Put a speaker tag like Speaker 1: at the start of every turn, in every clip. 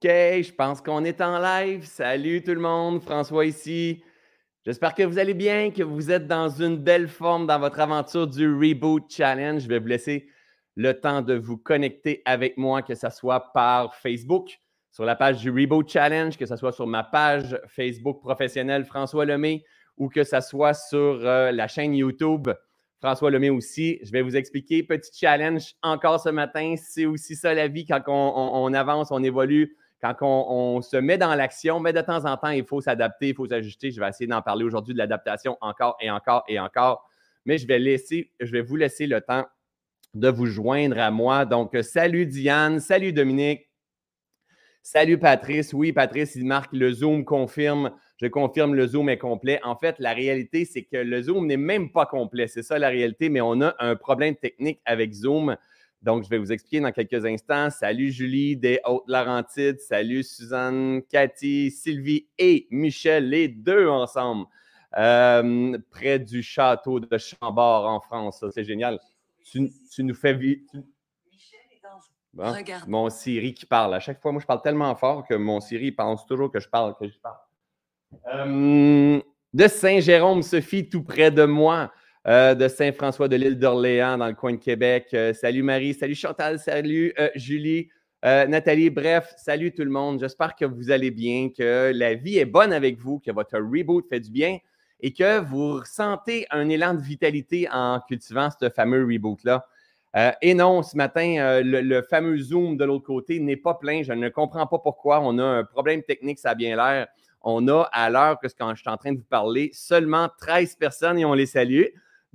Speaker 1: OK, je pense qu'on est en live. Salut tout le monde, François ici. J'espère que vous allez bien, que vous êtes dans une belle forme dans votre aventure du Reboot Challenge. Je vais vous laisser le temps de vous connecter avec moi, que ce soit par Facebook, sur la page du Reboot Challenge, que ce soit sur ma page Facebook professionnelle François Lemay ou que ce soit sur euh, la chaîne YouTube François Lemay aussi. Je vais vous expliquer. Petit challenge encore ce matin. C'est aussi ça la vie quand on, avance, on évolue, quand on, se met dans l'action. Mais de temps en temps, il faut s'adapter, il faut s'ajuster. Je vais essayer d'en parler aujourd'hui de l'adaptation encore et encore et encore. Mais je vais, laisser, je vais vous laisser le temps de vous joindre à moi. Donc, salut Diane, salut Dominique, salut Patrice. Oui, Patrice, il marque le Zoom confirme je confirme, le Zoom est complet. En fait, la réalité, c'est que le Zoom n'est même pas complet. C'est ça la réalité, mais on a un problème technique avec Zoom. Donc, je vais vous expliquer dans quelques instants. Salut Julie des Hautes-Laurentides. Salut Suzanne, Cathy, Sylvie et Michel, les deux ensemble, euh, près du château de Chambord en France. c'est génial. Tu, nous fais vivre. Michel est dans... Mon Siri qui parle. À chaque fois, moi, je parle tellement fort que mon Siri pense toujours que je parle, que je parle. Euh, de Saint-Jérôme, Sophie, tout près de moi. Euh, de Saint-François de l'île d'Orléans, dans le coin de Québec. Euh, salut Marie, salut Chantal, salut Julie, Nathalie. Bref, salut tout le monde. J'espère que vous allez bien, que la vie est bonne avec vous, que votre reboot fait du bien et que vous ressentez un élan de vitalité en cultivant ce fameux reboot-là. et non, ce matin, le, le, fameux Zoom de l'autre côté n'est pas plein. Je ne comprends pas pourquoi. On a un problème technique, ça a bien l'air on a à l'heure que quand je suis en train de vous parler, seulement 13 personnes et on les salue.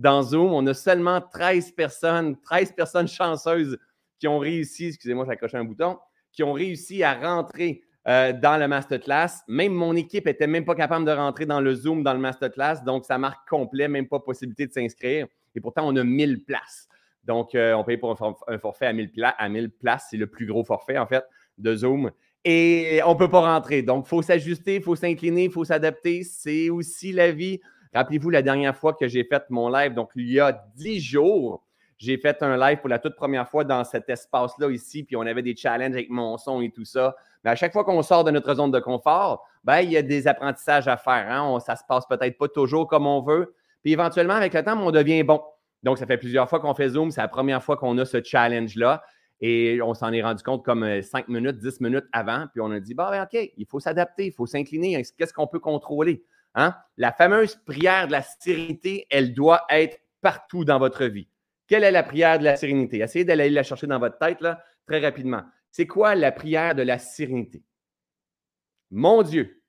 Speaker 1: Dans Zoom, on a seulement 13 personnes, 13 personnes chanceuses qui ont réussi, excusez-moi, j'ai accroché un bouton, qui ont réussi à rentrer euh, dans le masterclass. Même mon équipe n'était même pas capable de rentrer dans le Zoom, dans le masterclass. Donc, ça marque complet, même pas possibilité de s'inscrire. Et pourtant, on a 1000 places. Donc, euh, on paye pour un, forfait à 1000, à 1000 places. C'est le plus gros forfait, en fait, de Zoom et on ne peut pas rentrer. Donc, il faut s'ajuster, il faut s'incliner, il faut s'adapter. C'est aussi la vie. Rappelez-vous la dernière fois que j'ai fait mon live, donc il y a dix jours, j'ai fait un live pour la toute première fois dans cet espace-là ici, puis on avait des challenges avec mon son et tout ça. Mais à chaque fois qu'on sort de notre zone de confort, ben, il y a des apprentissages à faire. Hein? ça se passe peut-être pas toujours comme on veut. Puis éventuellement, avec le temps, on devient bon. Donc, ça fait plusieurs fois qu'on fait Zoom. C'est la première fois qu'on a ce challenge-là. Et on s'en est rendu compte comme 5 euh, minutes, 10 minutes avant. Puis on a dit, bah, ben, OK, il faut s'adapter, il faut s'incliner. Qu'est-ce qu'on peut contrôler? Hein? La fameuse prière de la sérénité, elle doit être partout dans votre vie. Quelle est la prière de la sérénité? Essayez d'aller la chercher dans votre tête très rapidement. C'est quoi la prière de la sérénité? Mon Dieu,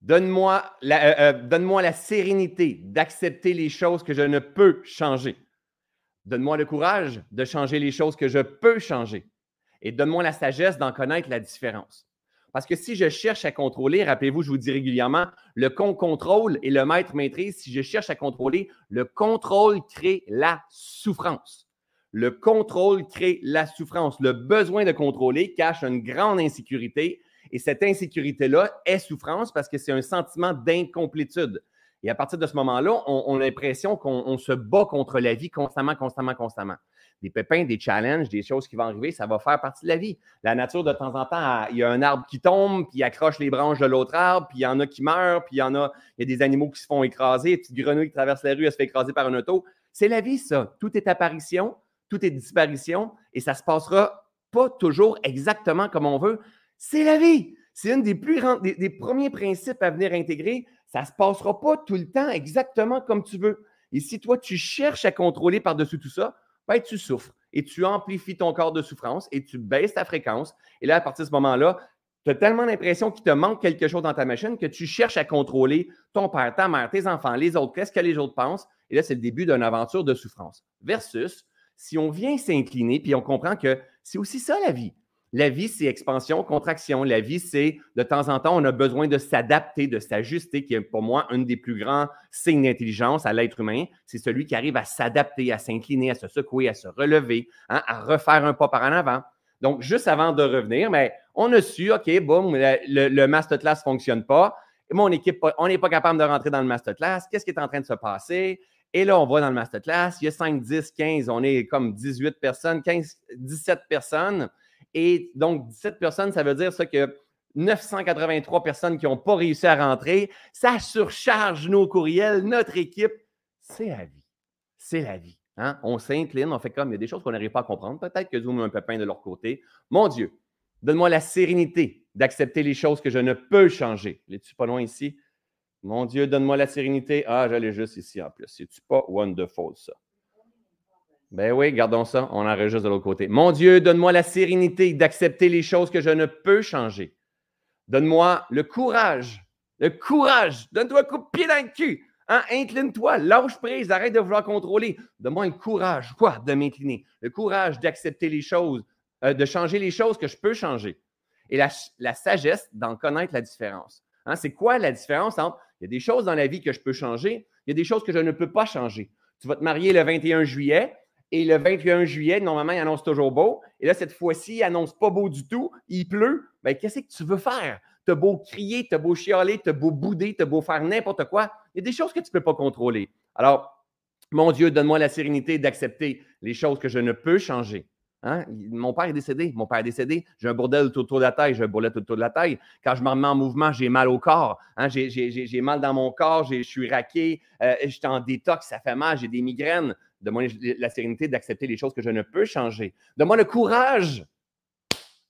Speaker 1: donne-moi euh, euh, donne la sérénité d'accepter les choses que je ne peux changer. Donne-moi le courage de changer les choses que je peux changer. Et donne-moi la sagesse d'en connaître la différence. Parce que si je cherche à contrôler, rappelez-vous, je vous dis régulièrement, le con contrôle et le maître maîtrise. Si je cherche à contrôler, le contrôle crée la souffrance. Le contrôle crée la souffrance. Le besoin de contrôler cache une grande insécurité et cette insécurité-là est souffrance parce que c'est un sentiment d'incomplétude. Et à partir de ce moment-là, on, a l'impression qu'on se bat contre la vie constamment, constamment, constamment. Des pépins, des challenges, des choses qui vont arriver, ça va faire partie de la vie. La nature, de temps en temps, il y a un arbre qui tombe, puis il accroche les branches de l'autre arbre, puis il y en a qui meurent, puis il y en a, y a des animaux qui se font écraser, une petite grenouille qui traverse la rue, elle se fait écraser par un auto. C'est la vie, ça. Tout est apparition, tout est disparition, et ça se passera pas toujours exactement comme on veut. C'est la vie. C'est un des plus des, des premiers principes à venir intégrer ça ne se passera pas tout le temps exactement comme tu veux. Et si toi, tu cherches à contrôler par-dessus tout ça, ben, tu souffres et tu amplifies ton corps de souffrance et tu baisses ta fréquence. Et là, à partir de ce moment-là, tu as tellement l'impression qu'il te manque quelque chose dans ta machine que tu cherches à contrôler ton père, ta mère, tes enfants, les autres, qu'est-ce que les autres pensent. Et là, c'est le début d'une aventure de souffrance. Versus, si on vient s'incliner, puis on comprend que c'est aussi ça la vie. La vie, c'est expansion, contraction. La vie, c'est de temps en temps, on a besoin de s'adapter, de s'ajuster, qui est pour moi un des plus grands signes d'intelligence à l'être humain. C'est celui qui arrive à s'adapter, à s'incliner, à se secouer, à se relever, hein, à refaire un pas par en avant. Donc, juste avant de revenir, mais on a su, OK, boum, le, le masterclass ne fonctionne pas. Mon équipe, on n'est pas capable de rentrer dans le masterclass. Qu'est-ce qui est en train de se passer? Et là, on va dans le masterclass. Il y a 5, 10, 15, on est comme 18 personnes, 15, 17 personnes. Et donc, 17 personnes, ça veut dire ça que 983 personnes qui n'ont pas réussi à rentrer. Ça surcharge nos courriels, notre équipe. C'est la vie. C'est la vie. Hein? On s'incline, on fait comme il y a des choses qu'on n'arrive pas à comprendre. Peut-être que Zoom a un pépin de leur côté. Mon Dieu, donne-moi la sérénité d'accepter les choses que je ne peux changer. Les-tu pas loin ici? Mon Dieu, donne-moi la sérénité. Ah, j'allais juste ici en plus. C'est-tu pas wonderful, ça? Ben oui, gardons ça. On enregistre de l'autre côté. Mon Dieu, donne-moi la sérénité d'accepter les choses que je ne peux changer. Donne-moi le courage. Le courage. Donne-toi un coup de pied dans le cul. Hein? Incline-toi, lâche prise, arrête de vouloir contrôler. Donne-moi le courage, quoi, de m'incliner? Le courage d'accepter les choses, euh, de changer les choses que je peux changer. Et la, sagesse d'en connaître la différence. Hein? C'est quoi la différence entre il y a des choses dans la vie que je peux changer, il y a des choses que je ne peux pas changer. Tu vas te marier le 21 juillet, et le 21 juillet, normalement, il annonce toujours beau. Et là, cette fois-ci, il annonce pas beau du tout. Il pleut. Bien, qu'est-ce que tu veux faire? Tu as beau crier, tu as beau chialer, tu as beau bouder, tu as beau faire n'importe quoi. Il y a des choses que tu ne peux pas contrôler. Alors, mon Dieu, donne-moi la sérénité d'accepter les choses que je ne peux changer. Hein? Mon père est décédé. Mon père est décédé. J'ai un bordel autour de la taille. J'ai un bourrelet autour de la taille. Quand je me remets en mouvement, j'ai mal au corps. Hein? J'ai mal dans mon corps. Je suis raqué. Euh, je suis en détox. Ça fait mal. J'ai des migraines. Donne-moi la sérénité d'accepter les choses que je ne peux changer. Donne-moi le courage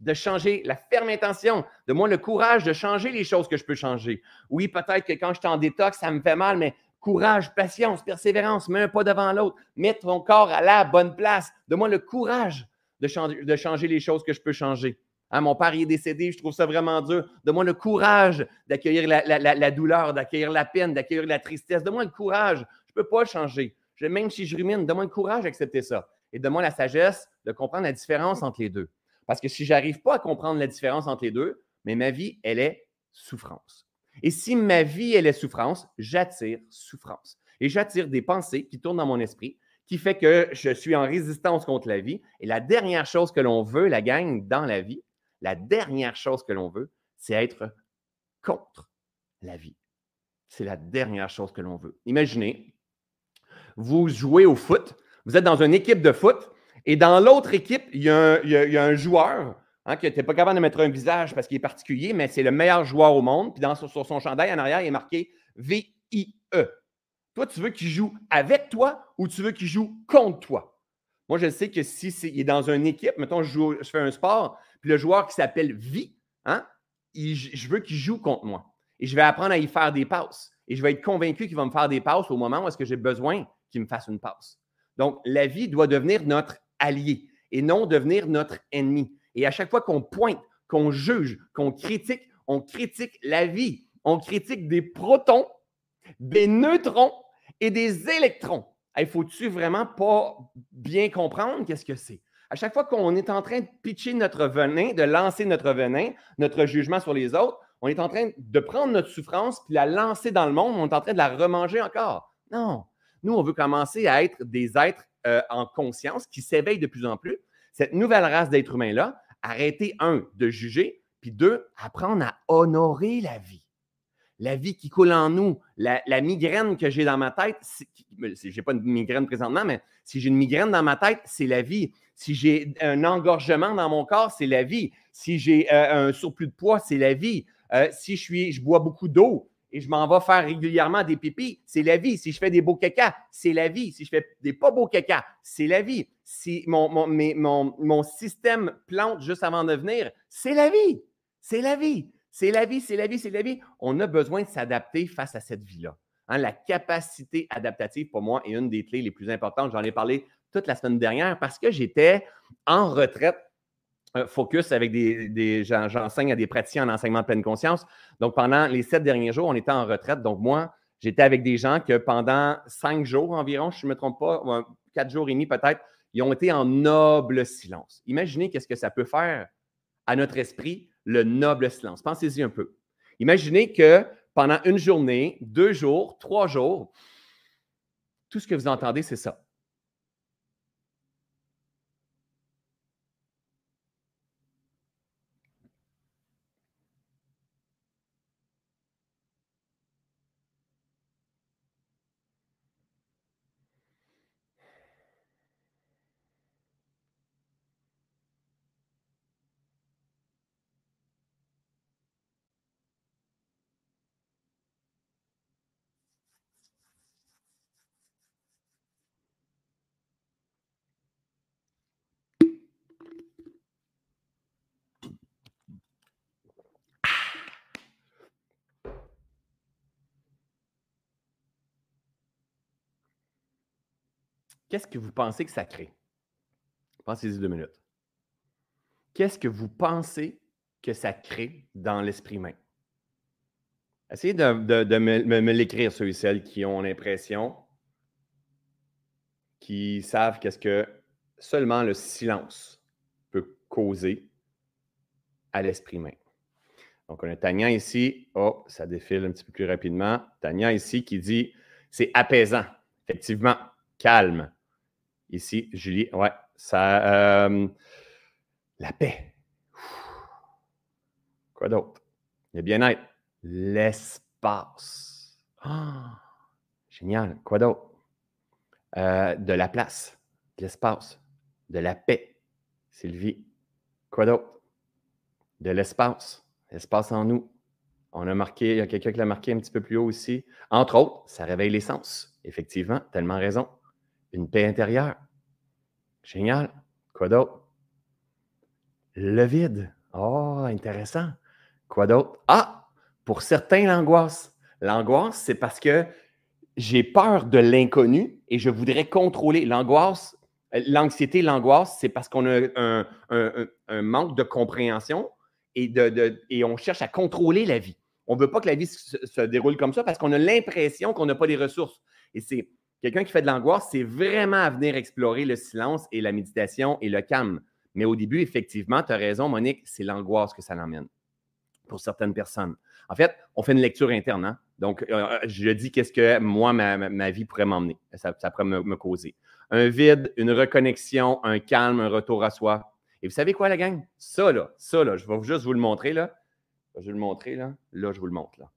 Speaker 1: de changer, la ferme intention. Donne-moi le courage de changer les choses que je peux changer. Oui, peut-être que quand je suis en détox, ça me fait mal, mais courage, patience, persévérance, mets un pas devant l'autre. Mets ton corps à la bonne place. Donne-moi le courage de changer, les choses que je peux changer. Hein, mon père est décédé, je trouve ça vraiment dur. Donne-moi le courage d'accueillir la, la, douleur, d'accueillir la peine, d'accueillir la tristesse. Donne-moi le courage. Je ne peux pas changer même si je rumine, donne-moi le courage d'accepter ça. Et donne-moi la sagesse de comprendre la différence entre les deux. Parce que si je n'arrive pas à comprendre la différence entre les deux, mais ma vie, elle est souffrance. Et si ma vie, elle est souffrance, j'attire souffrance. Et j'attire des pensées qui tournent dans mon esprit, qui fait que je suis en résistance contre la vie. Et la dernière chose que l'on veut, la gang, dans la vie, la dernière chose que l'on veut, c'est être contre la vie. C'est la dernière chose que l'on veut. Imaginez, vous jouez au foot, vous êtes dans une équipe de foot, et dans l'autre équipe, il y, a un, joueur hein, qui n'était pas capable de mettre un visage parce qu'il est particulier, mais c'est le meilleur joueur au monde. Puis dans, sur, son chandail en arrière, il est marqué V-I-E. Toi, tu veux qu'il joue avec toi ou tu veux qu'il joue contre toi? Moi, je sais que si il est dans une équipe, mettons, je, joue, je fais un sport, puis le joueur qui s'appelle V, hein, je veux qu'il joue contre moi. Et je vais apprendre à y faire des passes. Et je vais être convaincu qu'il va me faire des passes au moment où est-ce que j'ai besoin qui me fasse une passe. Donc, la vie doit devenir notre allié et non devenir notre ennemi. Et à chaque fois qu'on pointe, qu'on juge, qu'on critique, on critique la vie. On critique des protons, des neutrons et des électrons. Il faut-tu vraiment pas bien comprendre qu'est-ce que c'est? À chaque fois qu'on est en train de pitcher notre venin, de lancer notre venin, notre jugement sur les autres, on est en train de prendre notre souffrance puis la lancer dans le monde, on est en train de la remanger encore. Non, nous, on veut commencer à être des êtres euh, en conscience qui s'éveillent de plus en plus. Cette nouvelle race d'êtres humains-là, arrêter, un, de juger, puis deux, apprendre à honorer la vie. La vie qui coule en nous, la, migraine que j'ai dans ma tête, je n'ai pas une migraine présentement, mais si j'ai une migraine dans ma tête, c'est la vie. Si j'ai un engorgement dans mon corps, c'est la vie. Si j'ai euh, un surplus de poids, c'est la vie. Euh, si je bois beaucoup d'eau, et je m'en vais faire régulièrement des pipis, c'est la vie. Si je fais des beaux caca, c'est la vie. Si je fais des pas beaux caca, c'est la vie. Si mon, mon, mon, système plante juste avant de venir, c'est la vie. C'est la vie. C'est la vie, c'est la vie, c'est la vie. On a besoin de s'adapter face à cette vie-là. Hein, la capacité adaptative, pour moi, est une des clés les plus importantes. J'en ai parlé toute la semaine dernière parce que j'étais en retraite focus avec des, j'enseigne à des praticiens en enseignement de pleine conscience. Donc, pendant les sept derniers jours, on était en retraite. Donc, moi, j'étais avec des gens que pendant cinq jours environ, je ne me trompe pas, quatre jours et demi peut-être, ils ont été en noble silence. Imaginez qu'est-ce que ça peut faire à notre esprit, le noble silence. Pensez-y un peu. Imaginez que pendant une journée, deux jours, trois jours, tout ce que vous entendez, c'est ça. Qu'est-ce que vous pensez que ça crée? Pensez-y deux minutes. Qu'est-ce que vous pensez que ça crée dans l'esprit humain? Essayez de, me, l'écrire, ceux et celles qui ont l'impression, qui savent qu'est-ce que seulement le silence peut causer à l'esprit humain. Donc, on a Tania ici. Oh, ça défile un petit peu plus rapidement. Tania ici qui dit c'est apaisant. Effectivement, calme. Ici, Julie, ouais, ça. Euh, la paix. Quoi d'autre? Le bien-être. L'espace. Ah, génial. Quoi d'autre? Euh, de la place, de l'espace, de la paix. Sylvie. Quoi d'autre? De l'espace. L'espace en nous. On a marqué, il y a quelqu'un qui l'a marqué un petit peu plus haut aussi. Entre autres, ça réveille les sens. Effectivement, tellement raison. Une paix intérieure. Génial. Quoi d'autre? Le vide. Oh, intéressant. Quoi d'autre? Ah, pour certains, l'angoisse. L'angoisse, c'est parce que j'ai peur de l'inconnu et je voudrais contrôler. L'angoisse, l'anxiété, l'angoisse, c'est parce qu'on a un, manque de compréhension et on cherche à contrôler la vie. On ne veut pas que la vie se, déroule comme ça parce qu'on a l'impression qu'on n'a pas les ressources. Et c'est quelqu'un qui fait de l'angoisse, c'est vraiment à venir explorer le silence et la méditation et le calme. Mais au début, effectivement, tu as raison, Monique, c'est l'angoisse que ça l'emmène pour certaines personnes. En fait, on fait une lecture interne. Hein. Donc, euh, je dis qu'est-ce que moi, ma, vie pourrait m'emmener, ça, pourrait me, causer. Un vide, une reconnexion, un calme, un retour à soi. Et vous savez quoi, la gang? Ça, là, ça, là, je vais juste vous le montrer, là. Je vais le montrer, là. Là, je vous le montre, là.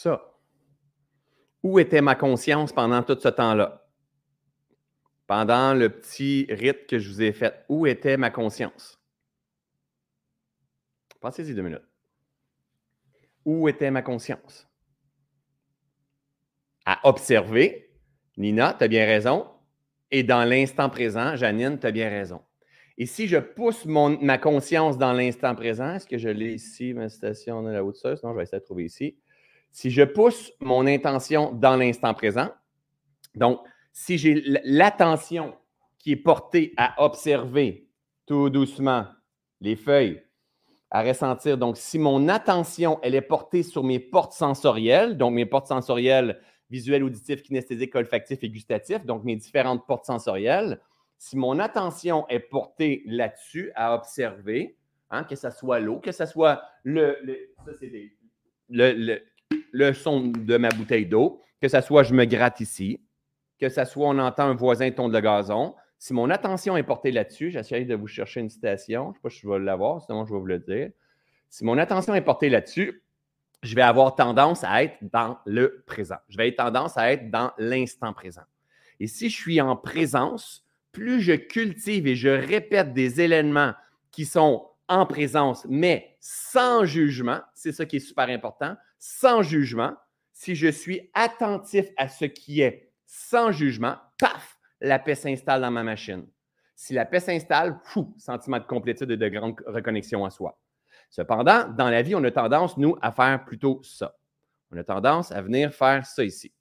Speaker 1: Ça. Où était ma conscience pendant tout ce temps-là? Pendant le petit rite que je vous ai fait, où était ma conscience? Pensez-y deux minutes. Où était ma conscience? À observer, Nina, tu as bien raison. Et dans l'instant présent, Janine, tu as bien raison. Et si je pousse ma conscience dans l'instant présent, est-ce que je l'ai ici, ma station de la haute Non, je vais essayer de trouver ici. Si je pousse mon intention dans l'instant présent, donc si j'ai l'attention qui est portée à observer tout doucement les feuilles, à ressentir, donc si mon attention, elle est portée sur mes portes sensorielles, donc mes portes sensorielles visuelles, auditives, kinesthésiques, olfactives et gustatives, donc mes différentes portes sensorielles, si mon attention est portée là-dessus, à observer, hein, que ce soit l'eau, que ce soit le, le son de ma bouteille d'eau, que ce soit je me gratte ici, que ce soit on entend un voisin tondre le gazon. Si mon attention est portée là-dessus, j'essaie de vous chercher une citation, je ne sais pas si je vais l'avoir, sinon je vais vous le dire. Si mon attention est portée là-dessus, je vais avoir tendance à être dans le présent. Je vais avoir tendance à être dans l'instant présent. Et si je suis en présence, plus je cultive et je répète des éléments qui sont en présence, mais sans jugement, c'est ça qui est super important, sans jugement, si je suis attentif à ce qui est sans jugement, paf, la paix s'installe dans ma machine. Si la paix s'installe, fou, sentiment de complétude et de grande reconnexion à soi. Cependant, dans la vie, on a tendance, nous, à faire plutôt ça. On a tendance à venir faire ça ici.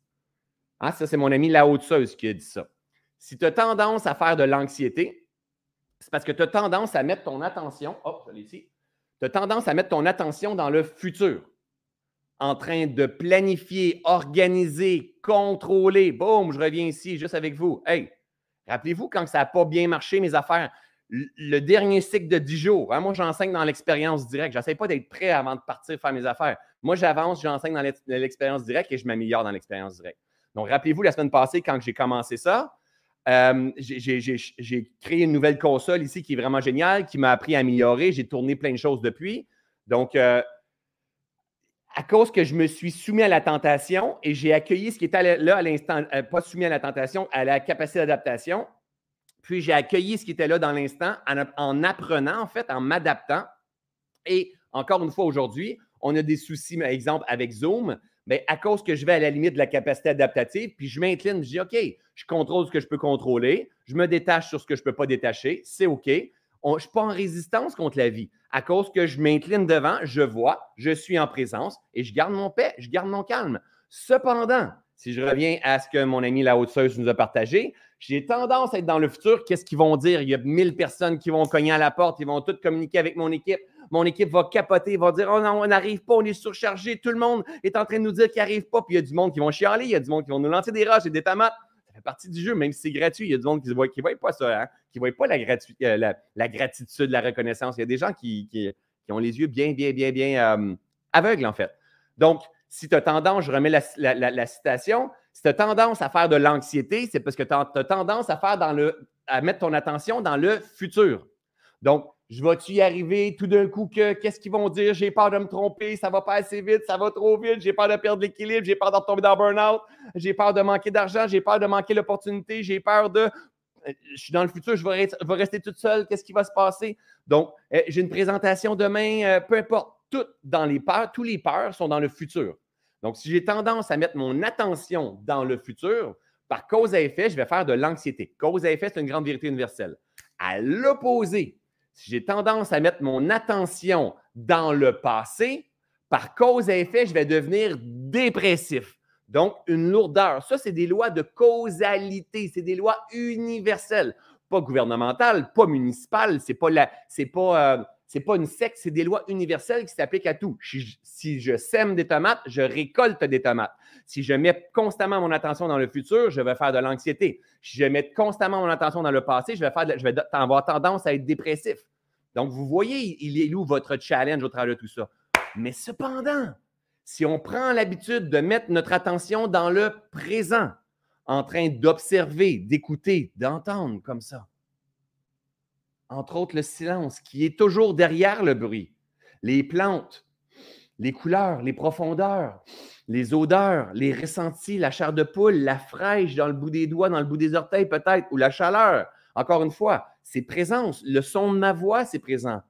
Speaker 1: Ah, ça, c'est mon ami La Haute-Seuse qui a dit ça. Si tu as tendance à faire de l'anxiété, c'est parce que tu as tendance à mettre ton attention, hop, je ici, tu as tendance à mettre ton attention dans le futur en train de planifier, organiser, contrôler. Boum, je reviens ici juste avec vous. Hey, rappelez-vous quand ça n'a pas bien marché, mes affaires? le dernier cycle de 10 jours. Hein? Moi, j'enseigne dans l'expérience directe. Je n'essaie pas d'être prêt avant de partir faire mes affaires. Moi, j'avance, j'enseigne dans l'expérience directe et je m'améliore dans l'expérience directe. Donc, rappelez-vous, la semaine passée, quand j'ai commencé ça, euh, j'ai créé une nouvelle console ici qui est vraiment géniale, qui m'a appris à améliorer. J'ai tourné plein de choses depuis. Donc, euh, à cause que je me suis soumis à la tentation et j'ai accueilli ce qui était là à l'instant, euh, pas soumis à la tentation, à la capacité d'adaptation, puis j'ai accueilli ce qui était là dans l'instant en, apprenant, en fait, en m'adaptant. Et encore une fois, aujourd'hui, on a des soucis, par exemple, avec Zoom, mais à cause que je vais à la limite de la capacité adaptative, puis je m'incline, je dis OK, je contrôle ce que je peux contrôler, je me détache sur ce que je ne peux pas détacher, c'est OK. je ne suis pas en résistance contre la vie. À cause que je m'incline devant, je vois, je suis en présence et je garde mon paix, je garde mon calme. Cependant, si je reviens à ce que mon ami La haute nous a partagé, j'ai tendance à être dans le futur. Qu'est-ce qu'ils vont dire? Il y a mille personnes qui vont cogner à la porte, ils vont toutes communiquer avec mon équipe. Mon équipe va capoter, va dire Oh non, on n'arrive pas, on est surchargé. Tout le monde est en train de nous dire qu'il n'arrive pas. Puis il y a du monde qui vont chialer, il y a du monde qui vont nous lancer des roches et des tomates. Fait partie du jeu, même si c'est gratuit. Il y a du monde qui ne voit, pas ça, hein? qui ne voit pas la, euh, la, gratitude, la reconnaissance. Il y a des gens qui, ont les yeux bien, bien, bien, bien euh, aveugles, en fait. Donc, si tu as tendance, je remets la, citation, si tu as tendance à faire de l'anxiété, c'est parce que tu as, tendance à faire dans le, à mettre ton attention dans le futur. Donc, je vais-tu y arriver tout d'un coup que qu'est-ce qu'ils vont dire? J'ai peur de me tromper, ça va pas assez vite, ça va trop vite, j'ai peur de perdre l'équilibre, j'ai peur de retomber dans burn-out, j'ai peur de manquer d'argent, j'ai peur de manquer l'opportunité, j'ai peur de. Euh, je suis dans le futur, je vais, rester toute seule, qu'est-ce qui va se passer? Donc, euh, j'ai une présentation demain, euh, peu importe toutes dans les peurs, tous les peurs sont dans le futur. Donc, si j'ai tendance à mettre mon attention dans le futur, par cause à effet, je vais faire de l'anxiété. Cause à effet, c'est une grande vérité universelle. À l'opposé, si j'ai tendance à mettre mon attention dans le passé, par cause à effet, je vais devenir dépressif. Donc, une lourdeur. Ça, c'est des lois de causalité, c'est des lois universelles, pas gouvernementales, pas municipales, c'est pas la, c'est pas, euh, c'est pas une secte, c'est des lois universelles qui s'appliquent à tout. Si, je sème des tomates, je récolte des tomates. Si je mets constamment mon attention dans le futur, je vais faire de l'anxiété. Si je mets constamment mon attention dans le passé, je vais, faire je vais avoir tendance à être dépressif. Donc, vous voyez, il est où votre challenge au travers de tout ça? Mais cependant, si on prend l'habitude de mettre notre attention dans le présent, en train d'observer, d'écouter, d'entendre comme ça, entre autres le silence, qui est toujours derrière le bruit, les plantes, les couleurs, les profondeurs, les odeurs, les ressentis, la chair de poule, la fraîche dans le bout des doigts, dans le bout des orteils peut-être, ou la chaleur. Encore une fois, c'est présence. Le son de ma voix, c'est présent.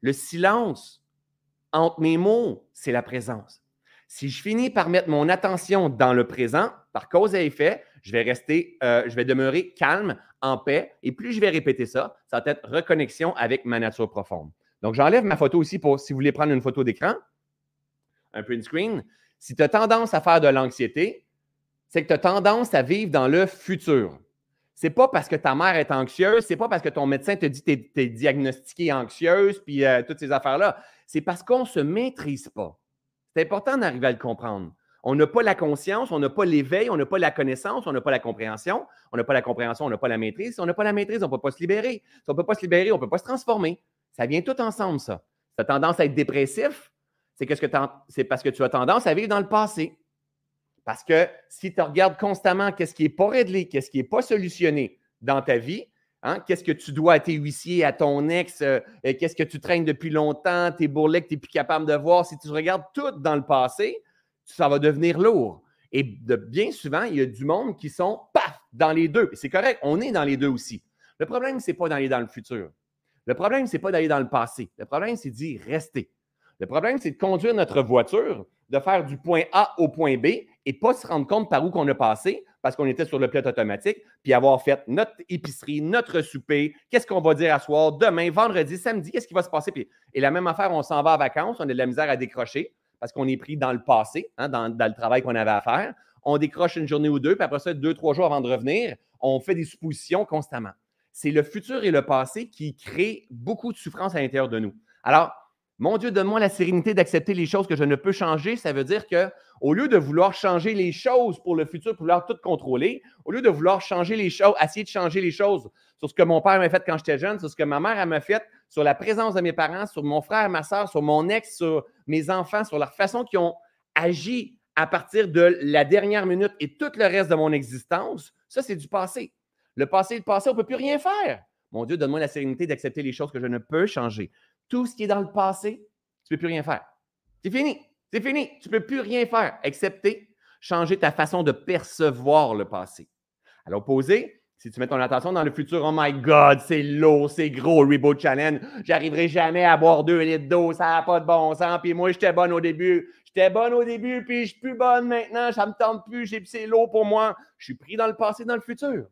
Speaker 1: Le silence entre mes mots, c'est la présence. Si je finis par mettre mon attention dans le présent, par cause et effet, je vais rester, euh, je vais demeurer calme, en paix. Et plus je vais répéter ça, ça va être reconnexion avec ma nature profonde. Donc, j'enlève ma photo aussi pour si vous voulez prendre une photo d'écran, un print screen. Si tu as tendance à faire de l'anxiété, c'est que tu as tendance à vivre dans le futur. C'est pas parce que ta mère est anxieuse, c'est pas parce que ton médecin te dit que tu es, diagnostiquée anxieuse, puis euh, toutes ces affaires-là. C'est parce qu'on ne se maîtrise pas. C'est important d'arriver à le comprendre. On n'a pas la conscience, on n'a pas l'éveil, on n'a pas la connaissance, on n'a pas la compréhension. On n'a pas la compréhension, on n'a pas la maîtrise. Si on n'a pas la maîtrise, on ne peut pas se libérer. Si on ne peut pas se libérer, on ne peut pas se transformer. Ça vient tout ensemble, ça. Tu as tendance à être dépressif, c'est parce que tu as tendance à vivre dans le passé. Parce que si tu regardes constamment qu'est-ce qui n'est pas réglé, qu'est-ce qui n'est pas solutionné dans ta vie, hein, qu'est-ce que tu dois à tes huissiers, à ton ex, euh, qu'est-ce que tu traînes depuis longtemps, tes bourrelets que tu n'es plus capable de voir, si tu regardes tout dans le passé, ça va devenir lourd. Et bien souvent, il y a du monde qui sont, paf, dans les deux. C'est correct, on est dans les deux aussi. Le problème, ce n'est pas d'aller dans le futur. Le problème, ce n'est pas d'aller dans le passé. Le problème, c'est d'y rester. Le problème, c'est de conduire notre voiture, de faire du point A au point B et pas se rendre compte par où qu'on a passé parce qu'on était sur le pilote automatique, puis avoir fait notre épicerie, notre souper, qu'est-ce qu'on va dire à soir, demain, vendredi, samedi, qu'est-ce qui va se passer? et la même affaire, on s'en va en vacances, on a de la misère à décrocher parce qu'on est pris dans le passé, hein, dans, le travail qu'on avait à faire. On décroche une journée ou deux, puis après ça, deux, trois jours avant de revenir, on fait des suppositions constamment. C'est le futur et le passé qui créent beaucoup de souffrance à l'intérieur de nous. Alors, Mon Dieu, donne-moi la sérénité d'accepter les choses que je ne peux changer. Ça veut dire que au lieu de vouloir changer les choses pour le futur, pour vouloir tout contrôler, au lieu de vouloir changer les choses, essayer de changer les choses sur ce que mon père m'a fait quand j'étais jeune, sur ce que ma mère m'a fait, sur la présence de mes parents, sur mon frère, ma soeur, sur mon ex, sur mes enfants, sur leur façon qu'ils ont agi à partir de la dernière minute et tout le reste de mon existence, ça, c'est du passé. Le passé, le passé, on ne peut plus rien faire. Mon Dieu, donne-moi la sérénité d'accepter les choses que je ne peux changer. Tout ce qui est dans le passé, tu ne peux plus rien faire. C'est fini. C'est fini. Tu ne peux plus rien faire, excepté changer ta façon de percevoir le passé. À l'opposé, si tu mets ton attention dans le futur, oh my God, c'est lourd, c'est gros, Reboot Challenge. J'arriverai jamais à boire deux litres d'eau, ça n'a pas de bon sens. Puis moi, j'étais bonne au début. J'étais bonne au début, puis je suis plus bonne maintenant. Ça ne me tente plus, c'est lourd pour moi. Je suis pris dans le passé, dans le futur.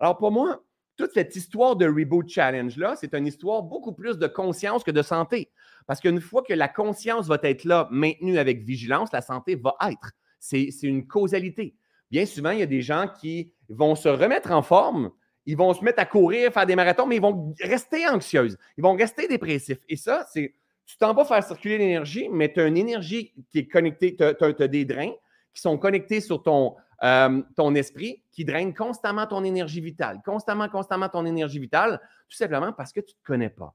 Speaker 1: Alors pour moi, toute cette histoire de Reboot Challenge-là, c'est une histoire beaucoup plus de conscience que de santé. Parce qu'une fois que la conscience va être là, maintenue avec vigilance, la santé va être. C'est une causalité. Bien souvent, il y a des gens qui vont se remettre en forme, ils vont se mettre à courir, faire des marathons, mais ils vont rester anxieuses, ils vont rester dépressifs. Et ça, c'est, tu t'en vas faire circuler l'énergie, mais tu as une énergie qui est connectée, tu as, des drains qui sont connectés sur ton, euh, ton esprit qui draine constamment ton énergie vitale, constamment, constamment ton énergie vitale, tout simplement parce que tu ne te connais pas.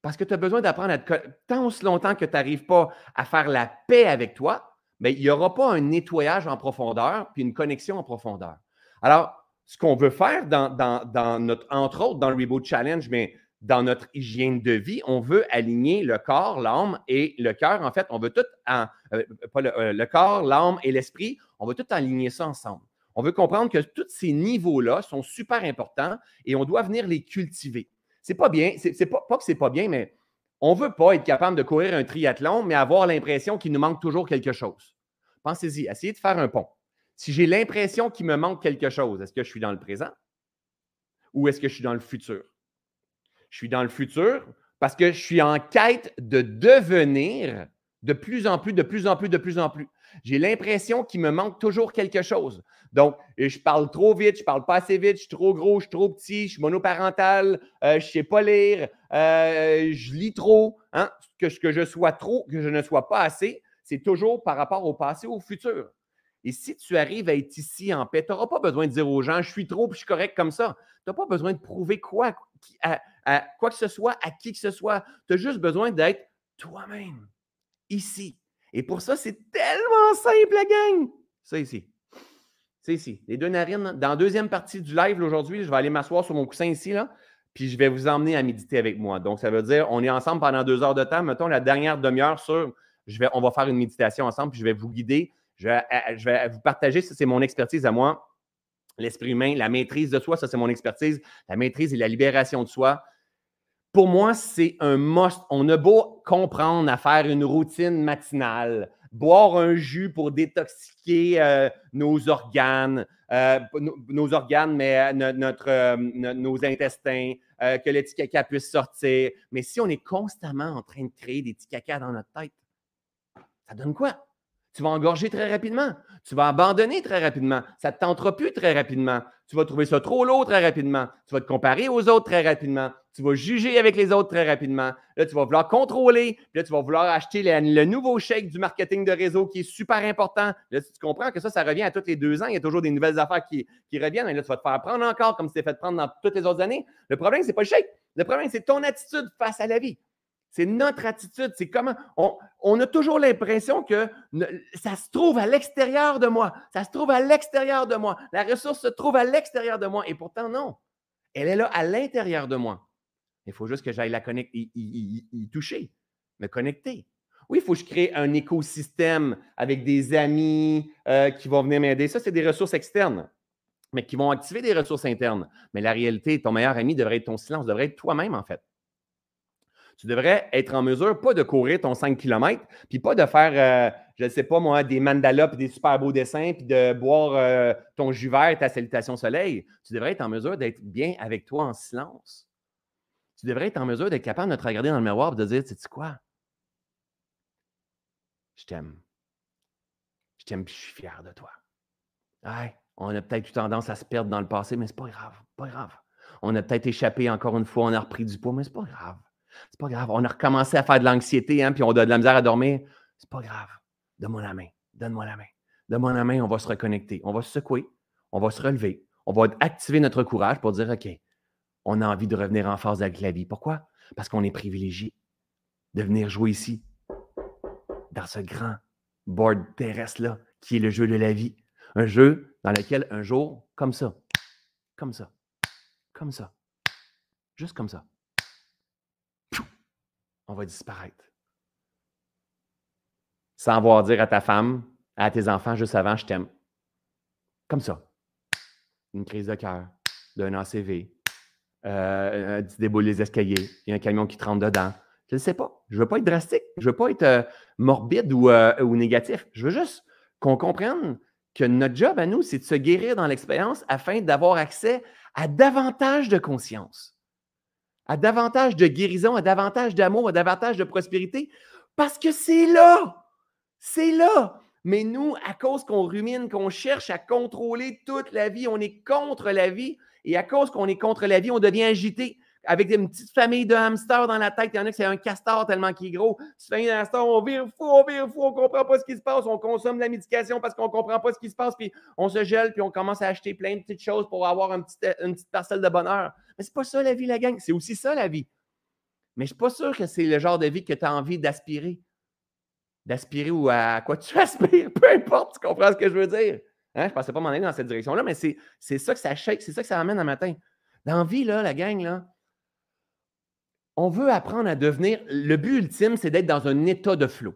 Speaker 1: Parce que tu as besoin d'apprendre à te Tant aussi longtemps que tu n'arrives pas à faire la paix avec toi, mais il n'y aura pas un nettoyage en profondeur puis une connexion en profondeur. Alors, ce qu'on veut faire notre, entre autres, dans le Reboot Challenge, mais dans notre hygiène de vie, on veut aligner le corps, l'âme et le cœur. En fait, on veut tout, en, euh, pas euh, le, corps, l'âme et l'esprit, on veut tout aligner ça ensemble. On veut comprendre que tous ces niveaux-là sont super importants et on doit venir les cultiver. C'est pas bien, c'est pas, pas que c'est pas bien, mais on ne veut pas être capable de courir un triathlon, mais avoir l'impression qu'il nous manque toujours quelque chose. Pensez-y, essayez de faire un pont. Si j'ai l'impression qu'il me manque quelque chose, est-ce que je suis dans le présent ou est-ce que je suis dans le futur? Je suis dans le futur parce que je suis en quête de devenir de plus en plus, de plus en plus, de plus en plus. J'ai l'impression qu'il me manque toujours quelque chose. Donc, je parle trop vite, je parle pas assez vite, je suis trop gros, je suis trop petit, je suis monoparental, euh, je ne sais pas lire, euh, je lis trop. Hein? Que, que je sois trop, que je ne sois pas assez, c'est toujours par rapport au passé, au futur. Et si tu arrives à être ici en paix, tu n'auras pas besoin de dire aux gens, je suis trop, puis je suis correct comme ça. Tu n'as pas besoin de prouver quoi, à, quoi que ce soit, à qui que ce soit. Tu as juste besoin d'être toi-même, ici. Et pour ça, c'est tellement simple, la gang. Ça ici. C'est ici. Les deux narines. Dans la deuxième partie du live aujourd'hui, je vais aller m'asseoir sur mon coussin ici, là, puis je vais vous emmener à méditer avec moi. Donc, ça veut dire, on est ensemble pendant deux heures de temps. Mettons la dernière demi-heure sur, je vais, on va faire une méditation ensemble, puis je vais vous guider. Je vais, je vais vous partager, ça c'est mon expertise à moi. L'esprit humain, la maîtrise de soi, ça c'est mon expertise. La maîtrise et la libération de soi pour moi, c'est un must. On a beau comprendre à faire une routine matinale, boire un jus pour détoxiquer euh, nos organes, euh, nos, organes, mais euh, notre, nos intestins, que le petit caca puisse sortir. Mais si on est constamment en train de créer des petits caca dans notre tête, ça donne quoi? Tu vas engorger très rapidement. Tu vas abandonner très rapidement. Ça ne te plus très rapidement. Tu vas trouver ça trop lourd très rapidement. Tu vas te comparer aux autres très rapidement. Tu vas juger avec les autres très rapidement. Là, tu vas vouloir contrôler. Puis là, tu vas vouloir acheter le, nouveau chèque du marketing de réseau qui est super important. Là, tu comprends que ça, ça revient à tous les deux ans. Il y a toujours des nouvelles affaires qui, reviennent. Là, tu vas te faire prendre encore comme tu t'es fait prendre dans toutes les autres années. Le problème, ce n'est pas le chèque. Le problème, c'est ton attitude face à la vie. C'est notre attitude. C'est comment on, a toujours l'impression que ça se trouve à l'extérieur de moi. Ça se trouve à l'extérieur de moi. La ressource se trouve à l'extérieur de moi. Et pourtant, non. Elle est là à l'intérieur de moi. Il faut juste que j'aille la connecter, y, toucher, me connecter. Oui, il faut que je crée un écosystème avec des amis euh, qui vont venir m'aider. Ça, c'est des ressources externes, mais qui vont activer des ressources internes. Mais la réalité, ton meilleur ami devrait être ton silence, devrait être toi-même, en fait tu devrais être en mesure, pas de courir ton 5 km, puis pas de faire, euh, je ne sais pas moi, des mandalas, puis des super beaux dessins, puis de boire euh, ton jus vert, ta salutation soleil. Tu devrais être en mesure d'être bien avec toi en silence. Tu devrais être en mesure d'être capable de te regarder dans le miroir et de dire, tu sais quoi? Je t'aime. Je t'aime, puis je suis fier de toi. On a peut-être eu tendance à se perdre dans le passé, mais c'est pas grave, pas grave. On a peut-être échappé encore une fois, on a repris du poids, mais c'est pas grave. C'est pas grave. On a recommencé à faire de l'anxiété, hein, puis on a de la misère à dormir. C'est pas grave. Donne-moi la main. Donne-moi la main. Donne-moi la main, on va se reconnecter. On va se secouer. On va se relever. On va activer notre courage pour dire OK, on a envie de revenir en phase avec la vie. Pourquoi? Parce qu'on est privilégié de venir jouer ici, dans ce grand board terrestre-là, qui est le jeu de la vie. Un jeu dans lequel un jour, comme ça, comme ça, comme ça, juste comme ça, on va disparaître. Sans avoir dire à ta femme, à tes enfants juste avant, je t'aime. Comme ça. Une crise de cœur, d'un ACV, euh, tu déboules les escaliers, il y a un camion qui te dedans. Je ne sais pas. Je ne veux pas être drastique. Je ne veux pas être euh, morbide euh, ou, négatif. Je veux juste qu'on comprenne que notre job à nous, c'est de se guérir dans l'expérience afin d'avoir accès à davantage de conscience, à davantage de guérison, à davantage d'amour, à davantage de prospérité, parce que c'est là. C'est là. Mais nous, à cause qu'on rumine, qu'on cherche à contrôler toute la vie, on est contre la vie. Et à cause qu'on est contre la vie, on devient agité avec une petite famille de hamsters dans la tête. Il y en a qui c'est un castor tellement qu'il est gros. C'est famille de hamsters, on vire fou, on vire fou, on comprend pas ce qui se passe. On consomme de la médication parce qu'on comprend pas ce qui se passe. Puis on se gèle, puis on commence à acheter plein de petites choses pour avoir une petite, parcelle de bonheur. Mais c'est pas ça la vie, la gang. C'est aussi ça la vie. Mais je ne suis pas sûr que c'est le genre de vie que tu as envie d'aspirer. D'aspirer ou à quoi tu aspires. Peu importe, tu comprends ce que je veux dire? Hein? Je ne pensais pas m'en aller dans cette direction-là, mais c'est ça que ça shake, c'est ça que ça amène un matin. Dans vie, là, la gang, là, on veut apprendre à devenir. Le but ultime, c'est d'être dans un état de flow.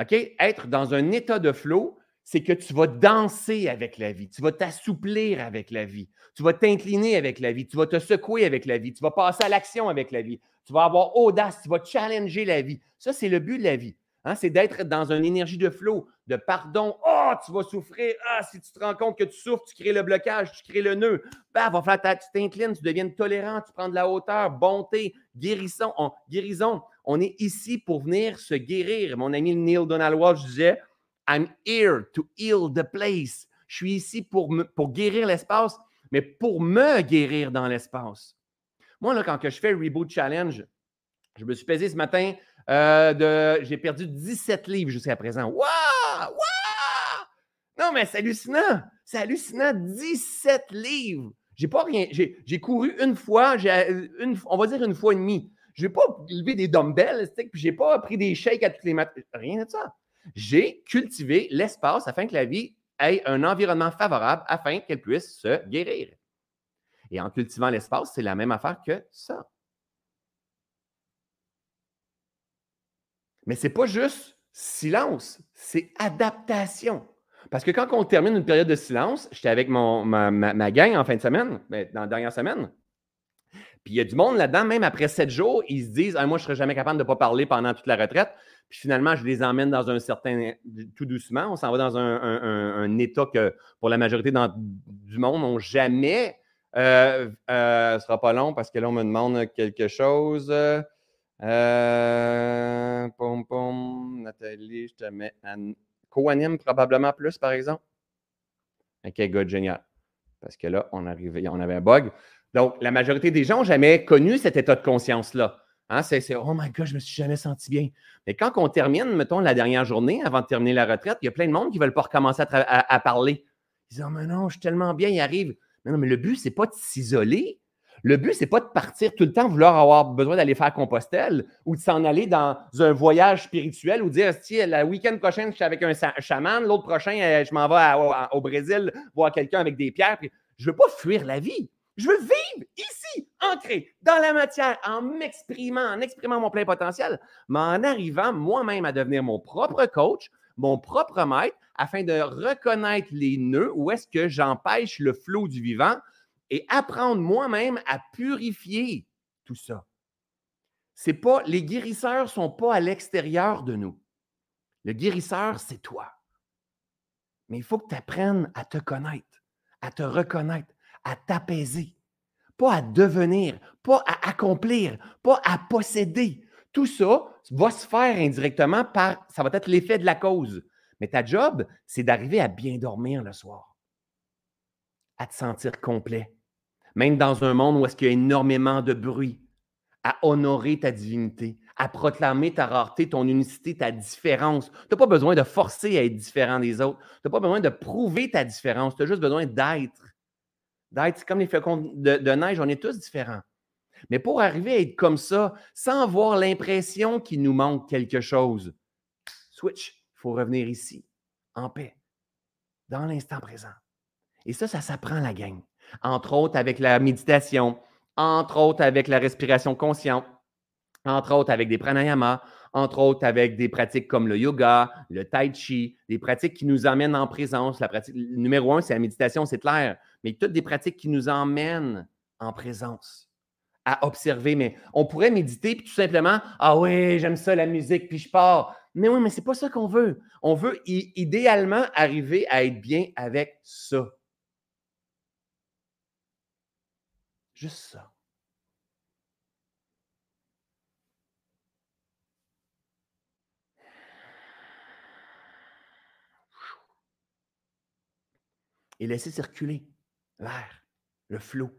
Speaker 1: OK? Être dans un état de flow, c'est que tu vas danser avec la vie, tu vas t'assouplir avec la vie, tu vas t'incliner avec la vie, tu vas te secouer avec la vie, tu vas passer à l'action avec la vie, tu vas avoir audace, tu vas challenger la vie. Ça, c'est le but de la vie. Hein? C'est d'être dans une énergie de flow, de pardon. Oh, tu vas souffrir. Ah, si tu te rends compte que tu souffres, tu crées le blocage, tu crées le nœud. Bah, ta, tu t'inclines, tu deviens tolérant, tu prends de la hauteur, bonté, guérison. On, guérison. On est ici pour venir se guérir. Mon ami Neil Donald Walsh disait I'm here to heal the place. Je suis ici pour, pour guérir l'espace, mais pour me guérir dans l'espace. Moi, là, quand que je fais Reboot Challenge, je me suis pesé ce matin euh, j'ai perdu 17 livres jusqu'à présent. Waouh! Waouh! Non, mais c'est hallucinant! C'est hallucinant, 17 livres! J'ai pas rien. J'ai couru une fois, une, on va dire une fois et demie. Je n'ai pas levé des dumbbells, puis j'ai pas pris des shakes à toutes les matins. Rien de ça. J'ai cultivé l'espace afin que la vie ait un environnement favorable afin qu'elle puisse se guérir. Et en cultivant l'espace, c'est la même affaire que ça. Mais ce n'est pas juste silence, c'est adaptation. Parce que quand on termine une période de silence, j'étais avec ma, gang en fin de semaine, ben, dans la dernière semaine, puis il y a du monde là-dedans, même après sept jours, ils se disent Moi, je ne serais jamais capable de ne pas parler pendant toute la retraite. Puis finalement, je les emmène dans un certain. Tout doucement, on s'en va dans un, état que pour la majorité du monde n'ont jamais. Euh, euh, ce ne sera pas long parce que là, on me demande quelque chose. Euh, pom, pom, Nathalie, je te mets un co-anime probablement plus, par exemple. OK, good, génial. Parce que là, on, arrivait, on avait un bug. Donc, la majorité des gens n'ont jamais connu cet état de conscience-là. Hein, c'est, oh my God, je me suis jamais senti bien. Mais quand on termine, mettons, la dernière journée, avant de terminer la retraite, il y a plein de monde qui ne veulent pas recommencer à, parler. Ils disent, oh, mais non, je suis tellement bien, il arrive. Mais non, mais le but, ce n'est pas de s'isoler, le but, ce n'est pas de partir tout le temps, vouloir avoir besoin d'aller faire Compostelle ou de s'en aller dans un voyage spirituel ou dire, si le week-end prochain, je suis avec un chaman, l'autre prochain, euh, je m'en vais au, Brésil voir quelqu'un avec des pierres. je ne veux pas fuir la vie. Je veux vivre ici, ancré dans la matière, en m'exprimant, en exprimant mon plein potentiel, mais en arrivant moi-même à devenir mon propre coach, mon propre maître, afin de reconnaître les nœuds où est-ce que j'empêche le flot du vivant et apprendre moi-même à purifier tout ça. C'est pas les guérisseurs sont pas à l'extérieur de nous. Le guérisseur, c'est toi. Mais il faut que tu apprennes à te connaître, à te reconnaître, à t'apaiser. Pas à devenir, pas à accomplir, pas à posséder. Tout ça va se faire indirectement par, ça va être l'effet de la cause. Mais ta job, c'est d'arriver à bien dormir le soir, à te sentir complet, même dans un monde où est-ce y a énormément de bruit, à honorer ta divinité, à proclamer ta rareté, ton unicité, ta différence. Tu n'as pas besoin de forcer à être différent des autres. Tu n'as pas besoin de prouver ta différence. Tu as juste besoin d'être. D'être, comme les flocons de, de neige, on est tous différents. Mais pour arriver à être comme ça, sans avoir l'impression qu'il nous manque quelque chose, switch, il faut revenir ici, en paix, dans l'instant présent. Et ça, ça s'apprend la gang. Entre autres avec la méditation, entre autres avec la respiration consciente, entre autres avec des pranayamas, entre autres avec des pratiques comme le yoga, le tai chi, des pratiques qui nous emmènent en présence. La pratique numéro un, c'est la méditation, c'est clair, mais toutes des pratiques qui nous emmènent en présence, à observer. Mais on pourrait méditer puis tout simplement, ah oui, j'aime ça la musique, puis je pars. Mais oui, mais c'est pas ça qu'on veut. On veut idéalement arriver à être bien avec ça. Juste ça. Et laisser circuler l'air, le flot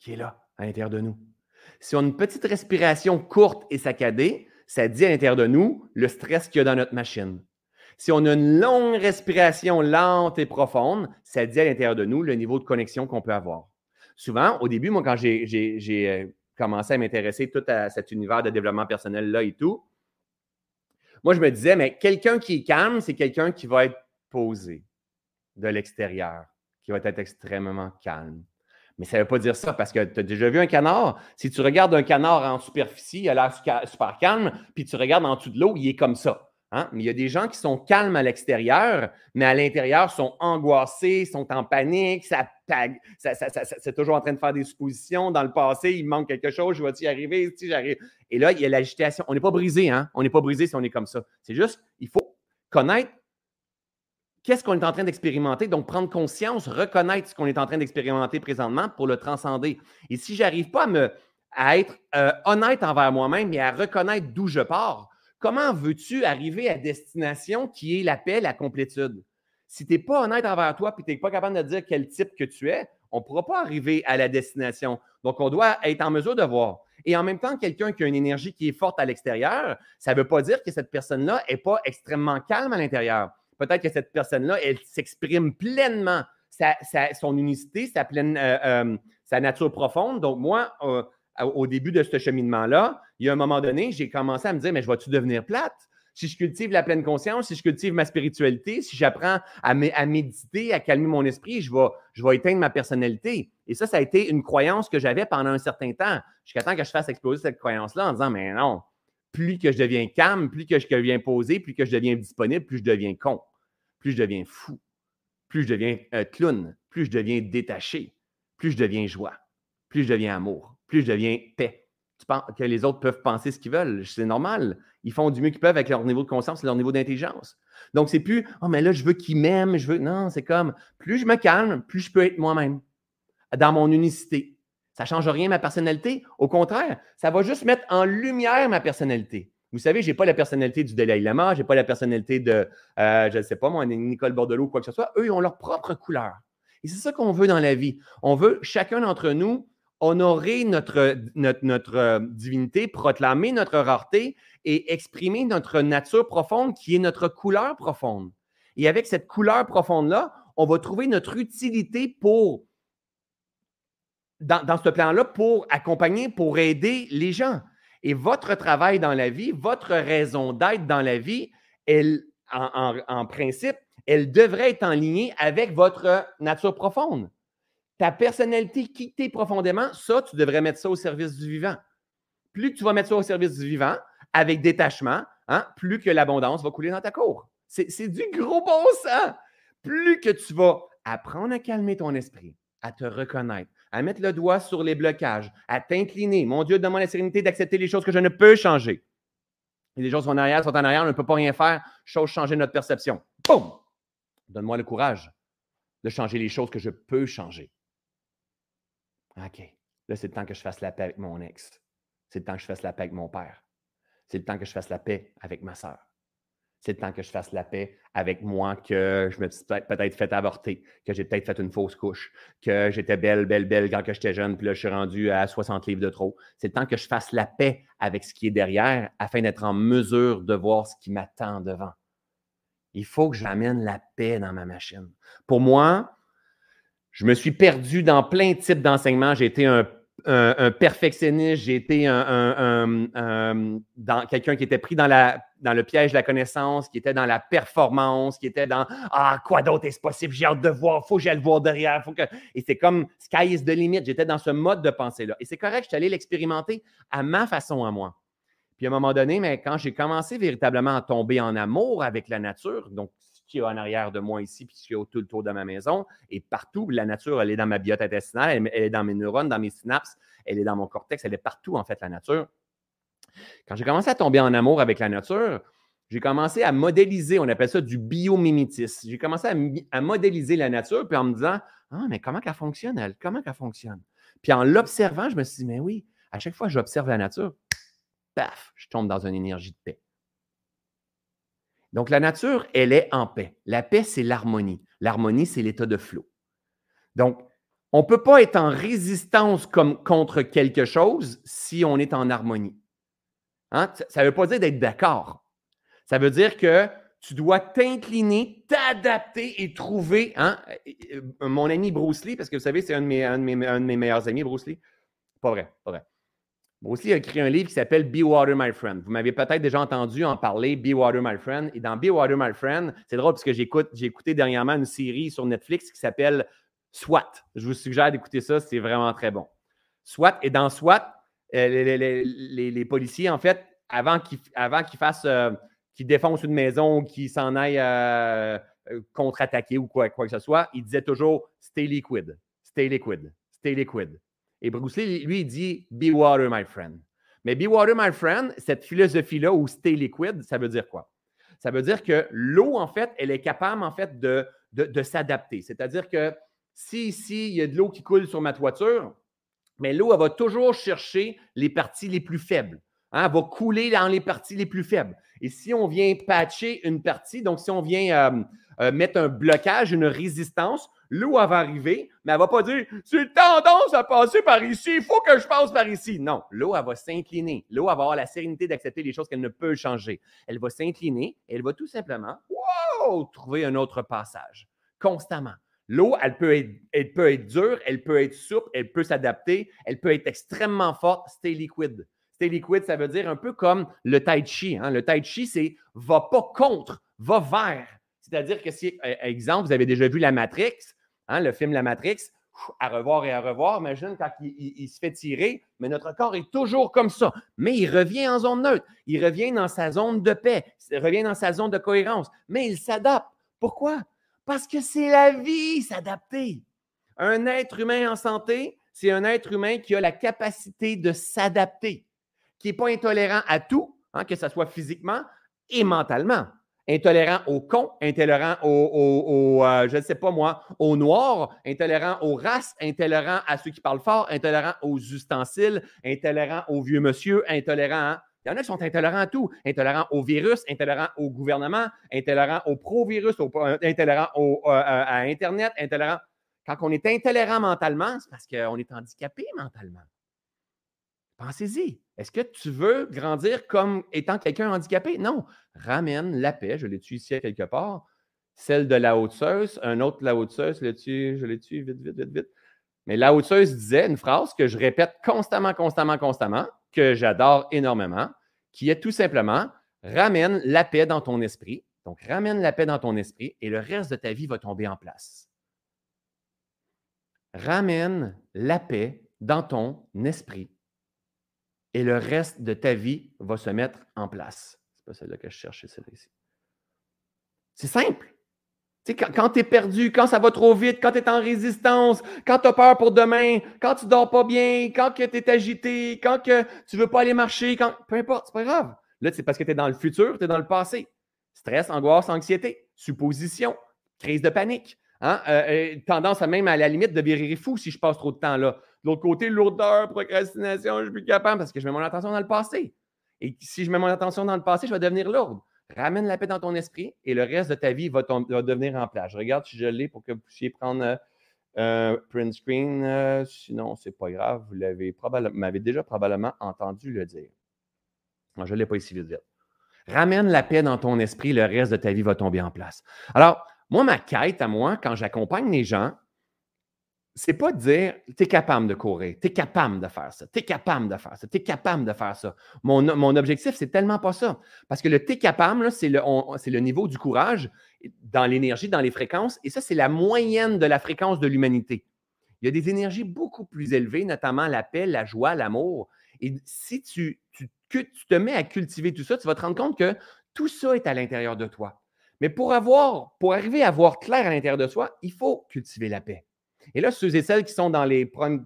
Speaker 1: qui est là à l'intérieur de nous. Si on a une petite respiration courte et saccadée, ça dit à l'intérieur de nous le stress qu'il y a dans notre machine. Si on a une longue respiration lente et profonde, ça dit à l'intérieur de nous le niveau de connexion qu'on peut avoir souvent, au début, moi, quand j'ai euh, commencé à m'intéresser tout à cet univers de développement personnel-là et tout, moi, je me disais, mais quelqu'un qui est calme, c'est quelqu'un qui va être posé de l'extérieur, qui va être extrêmement calme. Mais ça ne veut pas dire ça parce que tu as déjà vu un canard? Si tu regardes un canard en superficie, il a l'air super calme, puis tu regardes en dessous de l'eau, il est comme ça. Hein? Mais il y a des gens qui sont calmes à l'extérieur, mais à l'intérieur sont angoissés, sont en panique, ça, c'est toujours en train de faire des suppositions. Dans le passé, il manque quelque chose, je vais-y arriver, si j'arrive? Et là, il y a l'agitation. On n'est pas brisé, hein? On n'est pas brisé si on est comme ça. C'est juste, il faut connaître qu'est-ce qu'on est en train d'expérimenter, donc prendre conscience, reconnaître ce qu'on est en train d'expérimenter présentement pour le transcender. Et si je n'arrive pas à, me, être euh, honnête envers moi-même et à reconnaître d'où je pars, Comment veux-tu arriver à destination qui est la paix, la complétude? Si tu n'es pas honnête envers toi et tu n'es pas capable de dire quel type que tu es, on ne pourra pas arriver à la destination. Donc, on doit être en mesure de voir. Et en même temps, quelqu'un qui a une énergie qui est forte à l'extérieur, ça ne veut pas dire que cette personne-là n'est pas extrêmement calme à l'intérieur. Peut-être que cette personne-là, elle s'exprime pleinement son unicité, sa, euh, euh, sa nature profonde. Donc, moi, euh, au début de ce cheminement-là, il y a un moment donné, j'ai commencé à me dire, mais je vais-tu devenir plate? Si je cultive la pleine conscience, si je cultive ma spiritualité, si j'apprends à, méditer, à calmer mon esprit, je vais, éteindre ma personnalité. Et ça, ça a été une croyance que j'avais pendant un certain temps, jusqu'à temps que je fasse exploser cette croyance-là en disant, mais non, plus que je deviens calme, plus que je deviens posé, plus que je deviens disponible, plus je deviens con, plus je deviens fou, plus je deviens euh, clown, plus je deviens détaché, plus je deviens joie, plus je deviens amour, plus je deviens paix. Tu penses que les autres peuvent penser ce qu'ils veulent. C'est normal. Ils font du mieux qu'ils peuvent avec leur niveau de conscience et leur niveau d'intelligence. Donc, c'est plus Oh, mais là, je veux qu'ils m'aiment, je veux. Non, c'est comme plus je me calme, plus je peux être moi-même dans mon unicité. Ça ne change rien ma personnalité. Au contraire, ça va juste mettre en lumière ma personnalité. Vous savez, je n'ai pas la personnalité du Dalai Lama, je n'ai pas la personnalité de, euh, je ne sais pas moi, Nicole Bordelot ou quoi que ce soit. Eux, ils ont leur propre couleur. Et c'est ça qu'on veut dans la vie. On veut, chacun d'entre nous, honorer notre, euh, divinité, proclamer notre rareté et exprimer notre nature profonde qui est notre couleur profonde. Et avec cette couleur profonde-là, on va trouver notre utilité pour, dans, dans ce plan-là, pour accompagner, pour aider les gens. Et votre travail dans la vie, votre raison d'être dans la vie, elle, en, en principe, elle devrait être en ligne avec votre nature profonde ta personnalité, qui profondément, ça, tu devrais mettre ça au service du vivant. Plus tu vas mettre ça au service du vivant, avec détachement, hein, plus que l'abondance va couler dans ta cour. C'est du gros bon sens. Plus que tu vas apprendre à calmer ton esprit, à te reconnaître, à mettre le doigt sur les blocages, à t'incliner. Mon Dieu, donne-moi la sérénité d'accepter les choses que je ne peux changer. Et les choses sont en arrière, sont en arrière, on ne peut pas rien faire. Chose changer notre perception. Boum! Donne-moi le courage de changer les choses que je peux changer. OK, là, c'est le temps que je fasse la paix avec mon ex. C'est le temps que je fasse la paix avec mon père. C'est le temps que je fasse la paix avec ma soeur. c'est le temps que je fasse la paix avec moi, que je me suis peut-être fait avorter, que j'ai peut-être fait une fausse couche, que j'étais belle, belle, belle quand j'étais jeune, puis là, je suis rendu à 60 livres de trop. C'est le temps que je fasse la paix avec ce qui est derrière afin d'être en mesure de voir ce qui m'attend devant. Il faut que j'amène la paix dans ma machine. Pour moi, je me suis perdu dans plein de types d'enseignements. J'ai été un perfectionniste, j'ai été quelqu'un qui était pris dans le piège de la connaissance, qui était dans la performance, qui était dans Ah, quoi d'autre est-ce possible? J'ai hâte de voir, faut que j'aille le voir derrière. Faut que... Et c'est comme sky is the limit. J'étais dans ce mode de pensée-là. Et c'est correct, je suis allé l'expérimenter à ma façon à moi. Puis à un moment donné, mais quand j'ai commencé véritablement à tomber en amour avec la nature, donc qui est en arrière de moi ici, puis qui est tout le tour de ma maison. Et partout, la nature, elle est dans ma biote intestinale, elle, est dans mes neurones, dans mes synapses, elle est dans mon cortex, elle est partout, en fait, la nature. Quand j'ai commencé à tomber en amour avec la nature, j'ai commencé à modéliser, on appelle ça du biomimétisme. J'ai commencé à, modéliser la nature, puis en me disant, ah, mais comment qu'elle fonctionne, elle? Comment qu'elle fonctionne? Puis en l'observant, je me suis dit, mais oui, à chaque fois que j'observe la nature, paf, je tombe dans une énergie de paix. Donc, la nature, elle est en paix. La paix, c'est l'harmonie. L'harmonie, c'est l'état de flot. Donc, on ne peut pas être en résistance contre quelque chose si on est en harmonie. Hein? Ça ne veut pas dire d'être d'accord. Ça veut dire que tu dois t'incliner, t'adapter et trouver. Hein? Mon ami Bruce Lee, parce que vous savez, c'est un, un, de mes meilleurs amis, Bruce Lee. Pas vrai, pas vrai. Il a écrit un livre qui s'appelle Be Water, My Friend. Vous m'avez peut-être déjà entendu en parler, Be Water, My Friend. Et dans Be Water, My Friend, c'est drôle parce que j'ai écouté dernièrement une série sur Netflix qui s'appelle SWAT. Je vous suggère d'écouter ça, c'est vraiment très bon. SWAT, et dans SWAT, euh, les, policiers, en fait, avant qu'ils, fassent, euh, qu'ils défoncent une maison ou qu'ils s'en aillent euh, contre-attaquer ou quoi que ce soit, ils disaient toujours Stay liquid, stay liquid, stay liquid. Et Bruce Lee, lui, il dit Be water, my friend. Mais Be water, my friend, cette philosophie-là où stay liquid, ça veut dire quoi? Ça veut dire que l'eau, en fait, elle est capable, en fait, de, de, s'adapter. C'est-à-dire que si ici, il y a de l'eau qui coule sur ma toiture, mais l'eau, elle va toujours chercher les parties les plus faibles. Hein? Elle va couler dans les parties les plus faibles. Et si on vient patcher une partie, donc si on vient euh, euh, mettre un blocage, une résistance, l'eau va arriver, mais elle ne va pas dire c'est tendance à passer par ici, il faut que je passe par ici. Non, l'eau, elle va s'incliner. L'eau, va avoir la sérénité d'accepter les choses qu'elle ne peut changer. Elle va s'incliner et elle va tout simplement trouver un autre passage constamment. L'eau, elle peut, être, elle peut être dure, elle peut être souple, elle peut s'adapter, elle peut être extrêmement forte, stay liquide. Stay liquide, ça veut dire un peu comme le tai chi. Hein. Le tai chi, c'est va pas contre, va vers. C'est-à-dire que si, euh, exemple, vous avez déjà vu la Matrix, Hein, le film La Matrix, à revoir et à revoir. Imagine quand il, se fait tirer, mais notre corps est toujours comme ça. Mais il revient en zone neutre. Il revient dans sa zone de paix. Il revient dans sa zone de cohérence. Mais il s'adapte. Pourquoi? Parce que c'est la vie, s'adapter. Un être humain en santé, c'est un être humain qui a la capacité de s'adapter, qui n'est pas intolérant à tout, hein, que ce soit physiquement et mentalement intolérant aux cons, intolérant aux, euh, je ne sais pas moi, aux noirs, intolérant aux races, intolérant à ceux qui parlent fort, intolérant aux ustensiles, intolérant aux vieux monsieur, intolérant Il y en a qui sont intolérants à tout. Intolérants au virus, intolérants au gouvernement, intolérants au pro-virus, euh, intolérants au, euh, à Internet, intolérants. Quand on est intolérant mentalement, c'est parce qu'on est handicapé mentalement. Pensez-y. Est-ce que tu veux grandir comme étant quelqu'un handicapé? Non. Ramène la paix, je l'ai-tu ici quelque part? Celle de la haute un autre la haute je l'ai-tu, vite, vite, vite, vite. Mais la haute disait une phrase que je répète constamment, constamment, constamment, que j'adore énormément, qui est tout simplement ramène la paix dans ton esprit. Donc, ramène la paix dans ton esprit et le reste de ta vie va tomber en place. Ramène la paix dans ton esprit et le reste de ta vie va se mettre en place. C'est pas celle-là que je cherchais, celle-là ici. C'est simple. quand, quand tu es perdu, quand ça va trop vite, quand tu es en résistance, quand tu as peur pour demain, quand tu dors pas bien, quand tu es agité, quand que tu veux pas aller marcher, quand... peu importe, c'est pas grave. Là, c'est parce que tu es dans le futur, tu es dans le passé. Stress, angoisse, anxiété, supposition, crise de panique. Hein? Euh, euh, tendance à même à la limite de virer fou si je passe trop de temps là. De l'autre côté, lourdeur, procrastination, je suis plus capable parce que je mets mon attention dans le passé. Et si je mets mon attention dans le passé, je vais devenir lourde. Ramène la paix dans ton esprit et le reste de ta vie va, devenir en place. Je regarde si je l'ai pour que vous puissiez prendre un euh, print screen. Euh, sinon, ce n'est pas grave. Vous l'avez m'avez déjà probablement entendu le dire. je ne l'ai pas ici vite vite. Ramène la paix dans ton esprit, le reste de ta vie va tomber en place. Alors, moi, ma quête à moi, quand j'accompagne les gens, c'est pas de dire tu es capable de courir, tu es capable de faire ça, tu es capable de faire ça, tu es capable de faire ça. Mon, mon objectif, c'est tellement pas ça. Parce que le tu es capable, c'est le, le niveau du courage dans l'énergie, dans les fréquences, et ça, c'est la moyenne de la fréquence de l'humanité. Il y a des énergies beaucoup plus élevées, notamment la paix, la joie, l'amour. Et si tu, tu, tu te mets à cultiver tout ça, tu vas te rendre compte que tout ça est à l'intérieur de toi. Mais pour avoir, pour arriver à voir clair à l'intérieur de soi, il faut cultiver la paix. Et là, ceux et celles qui sont dans les premiers,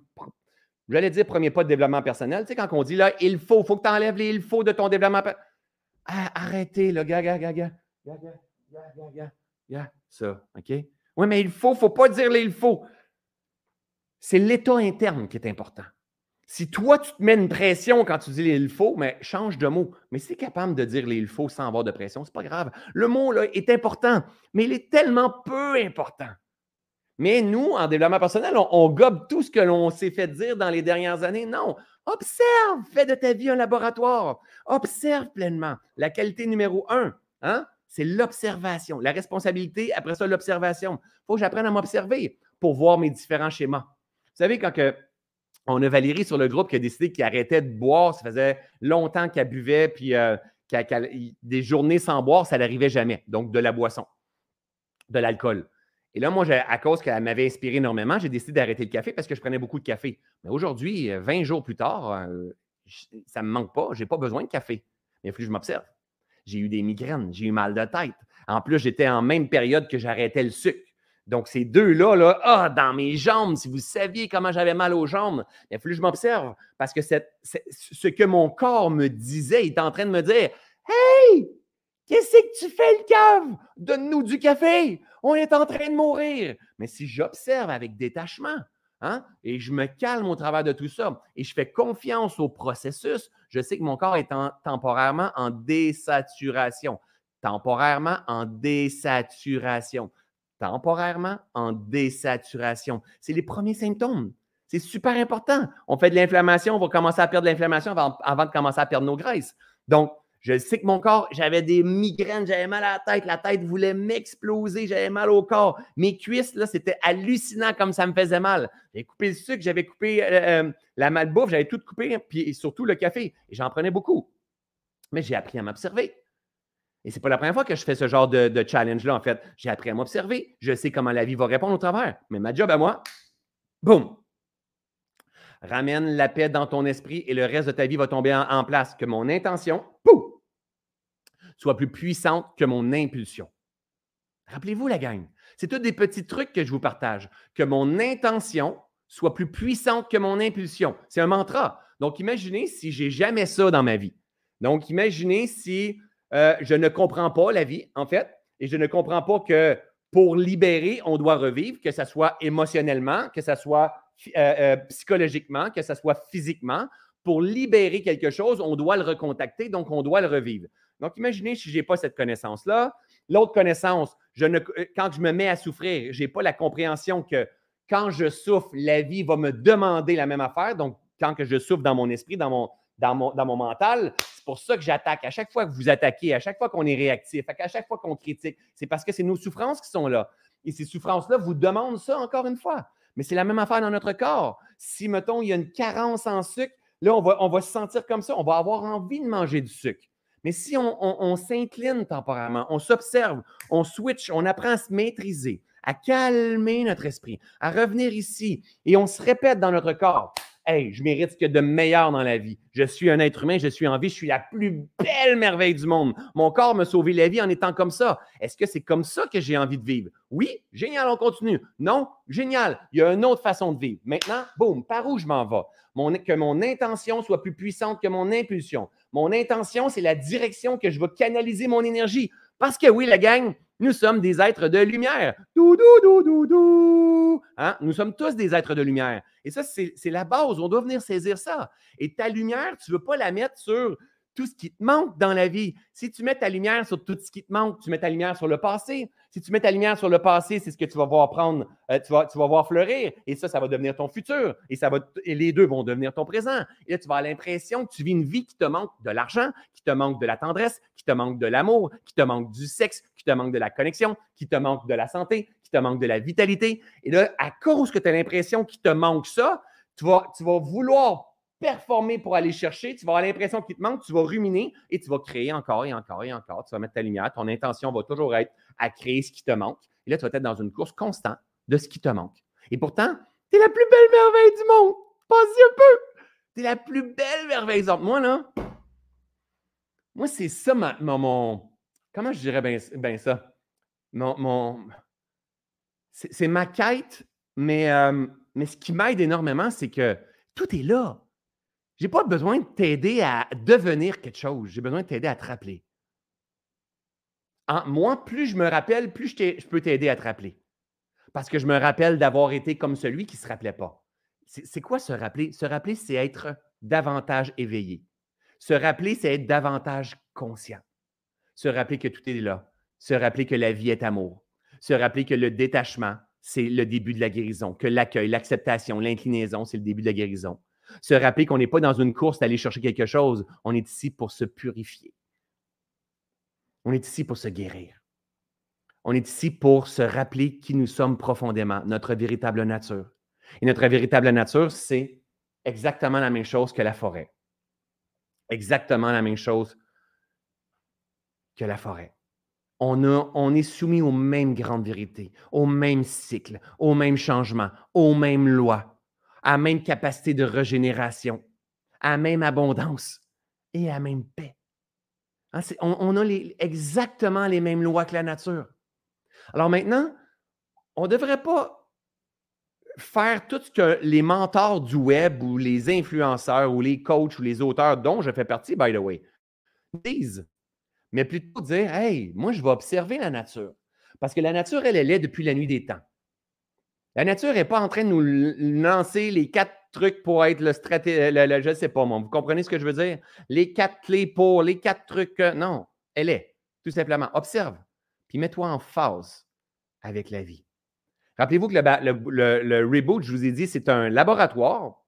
Speaker 1: dire premier pas de développement personnel, tu sais, quand on dit là, il faut, il faut que tu enlèves les il faut de ton développement personnel. Ah, arrêtez, là, gars, gars, gars, gars, gars, gars, gars, gars, ça, OK? Oui, mais il faut, il ne faut pas dire les il faut. C'est l'état interne qui est important. Si toi, tu te mets une pression quand tu dis les il faut, mais change de mot. Mais si tu es capable de dire les il faut sans avoir de pression, c'est pas grave. Le mot là, est important, mais il est tellement peu important. Mais nous, en développement personnel, on, gobe tout ce que l'on s'est fait dire dans les dernières années. Non. Observe, fais de ta vie un laboratoire. Observe pleinement. La qualité numéro un, hein, c'est l'observation. La responsabilité, après ça, l'observation. Il faut que j'apprenne à m'observer pour voir mes différents schémas. Vous savez, quand que, on a Valérie sur le groupe qui a décidé qu'elle arrêtait de boire, ça faisait longtemps qu'elle buvait, puis euh, des journées sans boire, ça n'arrivait jamais. Donc, de la boisson, de l'alcool. Et là, moi, à cause qu'elle m'avait inspiré énormément, j'ai décidé d'arrêter le café parce que je prenais beaucoup de café. Mais aujourd'hui, 20 euh, jours plus tard, euh, ça ne me manque pas. Je n'ai pas besoin de café. Mais il faut que je m'observe. J'ai eu des migraines, j'ai eu mal de tête. En plus, j'étais en même période que j'arrêtais le sucre. Donc, ces deux-là, là, ah, dans mes jambes, si vous saviez comment j'avais mal aux jambes, il a fallu que je m'observe parce que ce que mon corps me disait, il était en train de me dire Hey, qu'est-ce que tu fais le cave? Donne-nous du café on est en train de mourir. Mais si j'observe avec détachement, hein, et je me calme au travers de tout ça, et je fais confiance au processus, je sais que mon corps est temporairement en désaturation. Temporairement en désaturation. Temporairement en désaturation. C'est les premiers symptômes. C'est super important. On fait de l'inflammation, on va commencer à perdre l'inflammation avant, avant de commencer à perdre nos graisses. Donc, je sais que mon corps, j'avais des migraines, j'avais mal à la tête, la tête voulait m'exploser, j'avais mal au corps. Mes cuisses, là, c'était hallucinant comme ça me faisait mal. J'avais coupé le sucre, j'avais coupé euh, euh, la malbouffe, j'avais tout coupé, puis surtout le café. Et j'en prenais beaucoup. Mais j'ai appris à m'observer. Et ce n'est pas la première fois que je fais ce genre de, challenge-là, en fait. J'ai appris à m'observer. Je sais comment la vie va répondre au travers. Mais ma job à moi, boum, ramène la paix dans ton esprit et le reste de ta vie va tomber en, en place. Que mon intention, pouf, soit plus puissante que mon impulsion. Rappelez-vous la gang. C'est tous des petits trucs que je vous partage. Que mon intention soit plus puissante que mon impulsion. C'est un mantra. Donc, imaginez si j'ai jamais ça dans ma vie. Donc, imaginez si euh, je ne comprends pas la vie, en fait, et je ne comprends pas que pour libérer, on doit revivre, que ce soit émotionnellement, que ce soit euh, euh, psychologiquement, que ce soit physiquement. Pour libérer quelque chose, on doit le recontacter, donc on doit le revivre. Donc, imaginez si je n'ai pas cette connaissance-là. L'autre connaissance, euh, quand je me mets à souffrir, je n'ai pas la compréhension que quand je souffre, la vie va me demander la même affaire. Donc, quand que je souffre dans mon esprit, dans mon mental, c'est pour ça que j'attaque. À chaque fois que vous attaquez, à chaque fois qu'on est réactif, à chaque fois qu'on critique, c'est parce que c'est nos souffrances qui sont là. Et ces souffrances-là vous demandent ça encore une fois. Mais c'est la même affaire dans notre corps. Si, mettons, il y a une carence en sucre, là, on va, on va se sentir comme ça. On va avoir envie de manger du sucre. Mais si on, s'incline temporairement, on s'observe, on switch, on apprend à se maîtriser, à calmer notre esprit, à revenir ici et on se répète dans notre corps Hey, je mérite ce de meilleur dans la vie. Je suis un être humain, je suis en vie, je suis la plus belle merveille du monde. Mon corps m'a sauvé la vie en étant comme ça. Est-ce que c'est comme ça que j'ai envie de vivre? Oui, génial, on continue. Non, génial, il y a une autre façon de vivre. Maintenant, boum, par où je m'en vais? que mon intention soit plus puissante que mon impulsion. Mon intention, c'est la direction que je vais canaliser mon énergie. Parce que oui, la gang, nous sommes des êtres de lumière. Dou, dou, dou, dou, hein? Nous sommes tous des êtres de lumière. Et ça, c'est la base. On doit venir saisir ça. Et ta lumière, tu ne veux pas la mettre sur tout ce qui te manque dans la vie. Si tu mets ta lumière sur tout ce qui te manque, tu mets ta lumière sur le passé. Si tu mets ta lumière sur le passé, c'est ce que tu vas voir prendre, euh, tu, vas, voir fleurir. Et ça, ça va devenir ton futur. Et, ça va, et les deux vont devenir ton présent. Et là, tu vas avoir l'impression que tu vis une vie qui te manque de l'argent, qui te manque de la tendresse, qui te manque de l'amour, qui te manque du sexe, qui te manque de la connexion, qui te manque de la santé, qui te manque de la vitalité. Et là, à cause que tu as l'impression qu'il te manque ça, tu vas vouloir performer pour aller chercher, tu vas avoir l'impression qu'il te manque, tu vas ruminer et tu vas créer encore et encore et encore. Tu vas mettre ta lumière. Ton intention va toujours être à créer ce qui te manque. Et là, tu vas être dans une course constante de ce qui te manque. Et pourtant, tu es la plus belle merveille du monde. Pense-y un peu. Tu es la plus belle merveille du monde. Moi, là, moi, c'est ça mon, Comment je dirais bien ça? Mon. c'est ma quête, mais, euh, mais ce qui m'aide énormément, c'est que tout est là. Je n'ai pas besoin de t'aider à devenir quelque chose. J'ai besoin de t'aider à te rappeler. moi, plus je me rappelle, plus je, peux t'aider à te rappeler. Parce que je me rappelle d'avoir été comme celui qui ne se rappelait pas. C'est quoi se rappeler? Se rappeler, c'est être davantage éveillé. Se rappeler, c'est être davantage conscient. Se rappeler que tout est là. Se rappeler que la vie est amour. Se rappeler que le détachement, c'est le début de la guérison. Que l'accueil, l'acceptation, l'inclinaison, c'est le début de la guérison. Se rappeler qu'on n'est pas dans une course d'aller chercher quelque chose. On est ici pour se purifier. On est ici pour se guérir. On est ici pour se rappeler qui nous sommes profondément, notre véritable nature. Et notre véritable nature, c'est exactement la même chose que la forêt. Exactement la même chose que la forêt. On, on, est soumis aux mêmes grandes vérités, aux mêmes cycles, aux mêmes changements, aux mêmes lois à la même capacité de régénération, à la même abondance et à même paix. Hein, on, a exactement les mêmes lois que la nature. Alors maintenant, on ne devrait pas faire tout ce que les mentors du web ou les influenceurs ou les coachs ou les auteurs dont je fais partie, by the way, disent, mais plutôt dire, hey, moi, je vais observer la nature. Parce que la nature, elle, elle est depuis la nuit des temps. La nature n'est pas en train de nous lancer les quatre trucs pour être le stratégie. je ne sais pas. Vous comprenez ce que je veux dire? Les quatre clés pour, les quatre trucs. non, elle est. Tout simplement. Observe. Puis mets-toi en phase avec la vie. Rappelez-vous que le, reboot, je vous ai dit, c'est un laboratoire.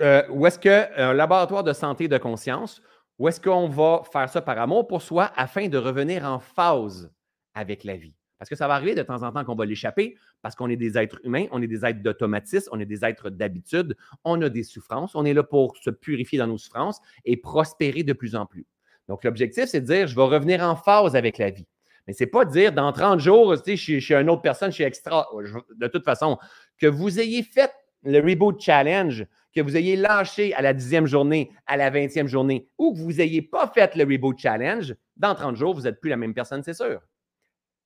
Speaker 1: Euh, où est-ce que un laboratoire de santé et de conscience, où est-ce qu'on va faire ça par amour pour soi afin de revenir en phase avec la vie? Parce que ça va arriver de temps en temps qu'on va l'échapper parce qu'on est des êtres humains, on est des êtres d'automatisme, on est des êtres d'habitude, on a des souffrances, on est là pour se purifier dans nos souffrances et prospérer de plus en plus. Donc, l'objectif, c'est de dire, je vais revenir en phase avec la vie. Mais ce n'est pas de dire, dans 30 jours, tu sais, je, suis une autre personne, je suis extra. De toute façon, que vous ayez fait le Reboot Challenge, que vous ayez lâché à la dixième journée, à la vingtième journée, ou que vous n'ayez pas fait le Reboot Challenge, dans 30 jours, vous n'êtes plus la même personne, c'est sûr.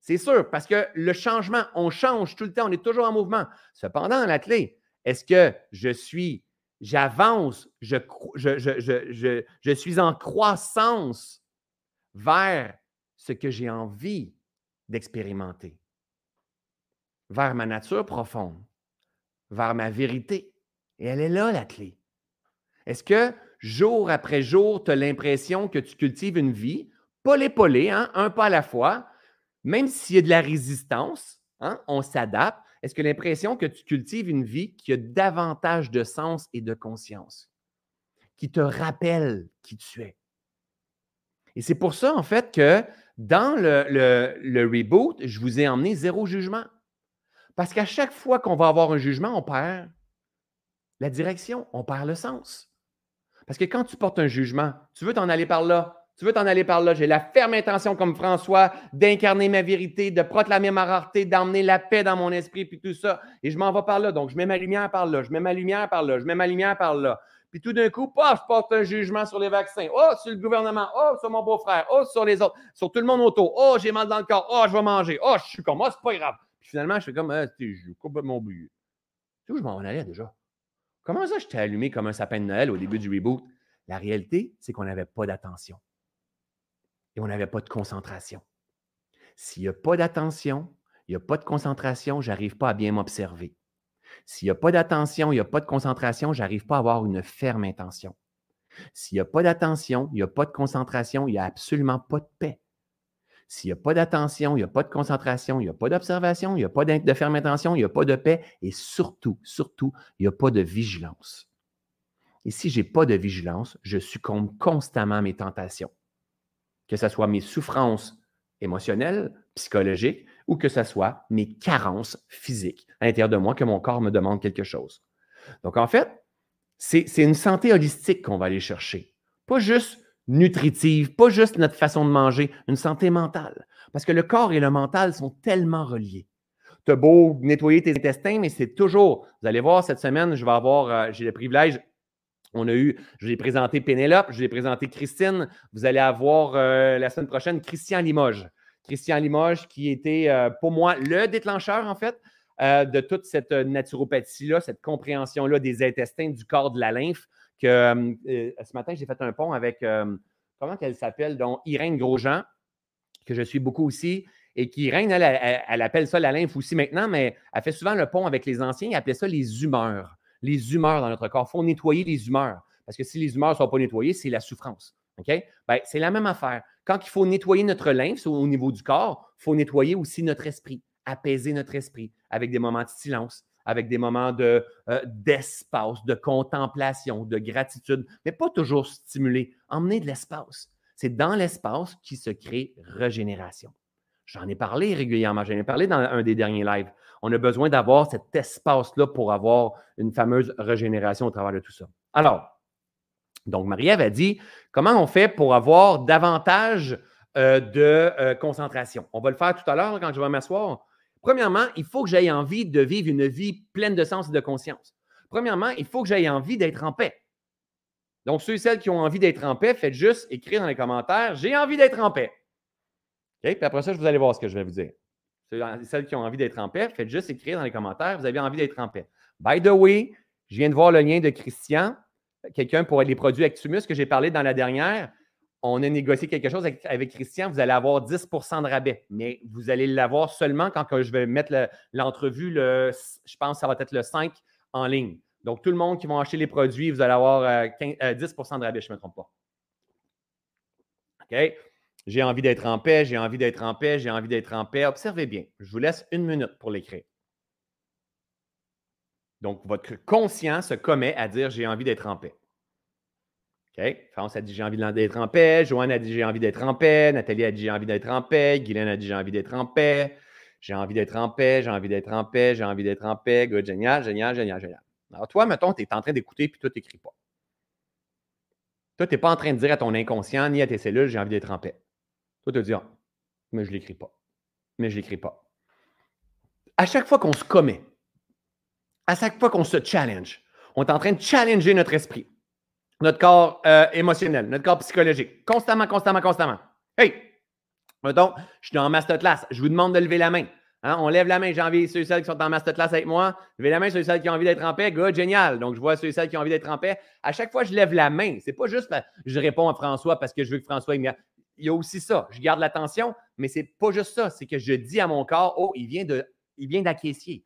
Speaker 1: C'est sûr, parce que le changement, on change tout le temps, on est toujours en mouvement. Cependant, la clé, est-ce que je suis, j'avance, je, suis en croissance vers ce que j'ai envie d'expérimenter, vers ma nature profonde, vers ma vérité. Et elle est là, la clé. Est-ce que jour après jour, tu as l'impression que tu cultives une vie, pas l'épaulé, hein, un pas à la fois, même s'il y a de la résistance, hein, on s'adapte. Est-ce que l'impression que tu cultives une vie qui a davantage de sens et de conscience, qui te rappelle qui tu es? Et c'est pour ça, en fait, que dans le, le, reboot, je vous ai emmené zéro jugement. Parce qu'à chaque fois qu'on va avoir un jugement, on perd la direction, on perd le sens. Parce que quand tu portes un jugement, tu veux t'en aller par là, tu veux t'en aller par là. J'ai la ferme intention, comme François, d'incarner ma vérité, de proclamer ma rareté, d'emmener la paix dans mon esprit, puis tout ça. Et je m'en vais par là. Donc, je mets ma lumière par là, je mets ma lumière par là, je mets ma lumière par là. Puis tout d'un coup, paf, je porte un jugement sur les vaccins. Oh, sur le gouvernement. Oh, sur mon beau-frère. Oh, sur les autres. Sur tout le monde autour. Oh, j'ai mal dans le corps. Oh, je vais manger. Oh, je suis comme, oh, c'est pas grave. Puis finalement, je fais comme, ah, je complètement oublié. Tu où je m'en allais déjà? Comment ça, je t'ai allumé comme un sapin de Noël au début du reboot? La réalité, c'est qu'on n'avait pas d'attention et on n'avait pas de concentration. S'il n'y a pas d'attention, il n'y a pas de concentration, je n'arrive pas à bien m'observer. S'il n'y a pas d'attention, il n'y a pas de concentration, je n'arrive pas à avoir une ferme intention. S'il n'y a pas d'attention, il n'y a pas de concentration, il n'y a absolument pas de paix. S'il n'y a pas d'attention, il n'y a pas de concentration, il n'y a pas d'observation, il n'y a pas de ferme intention, il n'y a pas de paix et surtout, surtout, il n'y a pas de vigilance. Et si je n'ai pas de vigilance, je succombe constamment à mes tentations, que ce soit mes souffrances émotionnelles, psychologiques, ou que ce soit mes carences physiques à l'intérieur de moi, que mon corps me demande quelque chose. Donc, en fait, c'est une santé holistique qu'on va aller chercher. Pas juste nutritive, pas juste notre façon de manger, une santé mentale. Parce que le corps et le mental sont tellement reliés. Tu as beau nettoyer tes intestins, mais c'est toujours, vous allez voir, cette semaine, je vais avoir, euh, j'ai le privilège, on a eu, je l'ai présenté Pénélope, je l'ai présenté Christine, vous allez avoir euh, la semaine prochaine Christian Limoges. Christian Limoges qui était euh, pour moi le déclencheur, en fait, de toute cette naturopathie-là, cette compréhension-là des intestins, du corps, de la lymphe que euh, ce matin, j'ai fait un pont avec, comment qu'elle s'appelle, donc Irène Grosjean, que je suis beaucoup aussi, et qui Irène, elle, appelle ça la lymphe aussi maintenant, mais elle fait souvent le pont avec les anciens, elle appelait ça les humeurs. Les humeurs dans notre corps. Il faut nettoyer les humeurs. Parce que si les humeurs ne sont pas nettoyées, c'est la souffrance. Ben, c'est la même affaire. Quand il faut nettoyer notre lymphe au niveau du corps, il faut nettoyer aussi notre esprit, apaiser notre esprit avec des moments de silence, avec des moments euh, d'espace, de contemplation, de gratitude, mais pas toujours stimulé. Emmener de l'espace. C'est dans l'espace qui se crée régénération. J'en ai parlé régulièrement, j'en ai parlé dans un des derniers lives. On a besoin d'avoir cet espace-là pour avoir une fameuse régénération au travers de tout ça. Alors, donc Marie-Ève a dit, comment on fait pour avoir davantage euh, de euh, concentration? On va le faire tout à l'heure quand je vais m'asseoir. Premièrement, il faut que j'aie envie de vivre une vie pleine de sens et de conscience. Premièrement, il faut que j'aie envie d'être en paix. Donc, ceux et celles qui ont envie d'être en paix, faites juste écrire dans les commentaires J'ai envie d'être en paix. Puis après ça, vous allez voir ce que je vais vous dire. Celles qui ont envie d'être en paix, faites juste écrire dans les commentaires Vous avez envie d'être en paix. By the way, je viens de voir le lien de Christian, quelqu'un pour les produits Actumus que j'ai parlé dans la dernière on a négocié quelque chose avec, Christian, vous allez avoir 10% de rabais, mais vous allez l'avoir seulement quand je vais mettre l'entrevue, je pense que ça va être le 5 en ligne. Donc, tout le monde qui va acheter les produits, vous allez avoir 10% euh, euh, de rabais, je ne me trompe pas. OK? J'ai envie d'être en paix, j'ai envie d'être en paix, j'ai envie d'être en paix. Observez bien. Je vous laisse une minute pour l'écrire. Donc, votre conscient se commet à dire j'ai envie d'être en paix. OK? France a dit j'ai envie d'être en paix. Joanne a dit j'ai envie d'être en paix. Nathalie a dit j'ai envie d'être en paix. Guylaine a dit j'ai envie d'être en paix. J'ai envie d'être en paix. J'ai envie d'être en paix. J'ai envie d'être en paix. Good, génial, génial, génial, génial. Alors, toi, mettons, tu es en train d'écouter puis toi, tu n'écris pas. Toi, tu n'es pas en train de dire à ton inconscient ni à tes cellules j'ai envie d'être en paix. Toi, tu te dis ah, mais je ne l'écris pas. Mais je ne l'écris pas. À chaque fois qu'on se commet, à chaque fois qu'on se challenge, on est en train de challenger notre esprit notre corps euh, émotionnel, notre corps psychologique. Constamment, constamment, constamment. Hey! Mettons, je suis en masterclass. Je vous demande de lever la main. Hein, on lève la main. J'ai envie, ceux et celles qui sont en masterclass avec moi, levez la main, ceux et celles qui ont envie d'être en paix. Good, génial. Donc, je vois ceux et celles qui ont envie d'être en paix. À chaque fois, je lève la main. C'est pas juste que je réponds à François parce que je veux que François. Il y a aussi ça. Je garde l'attention, mais c'est pas juste ça. C'est que je dis à mon corps, oh, il vient de, il vient d'acquiescer.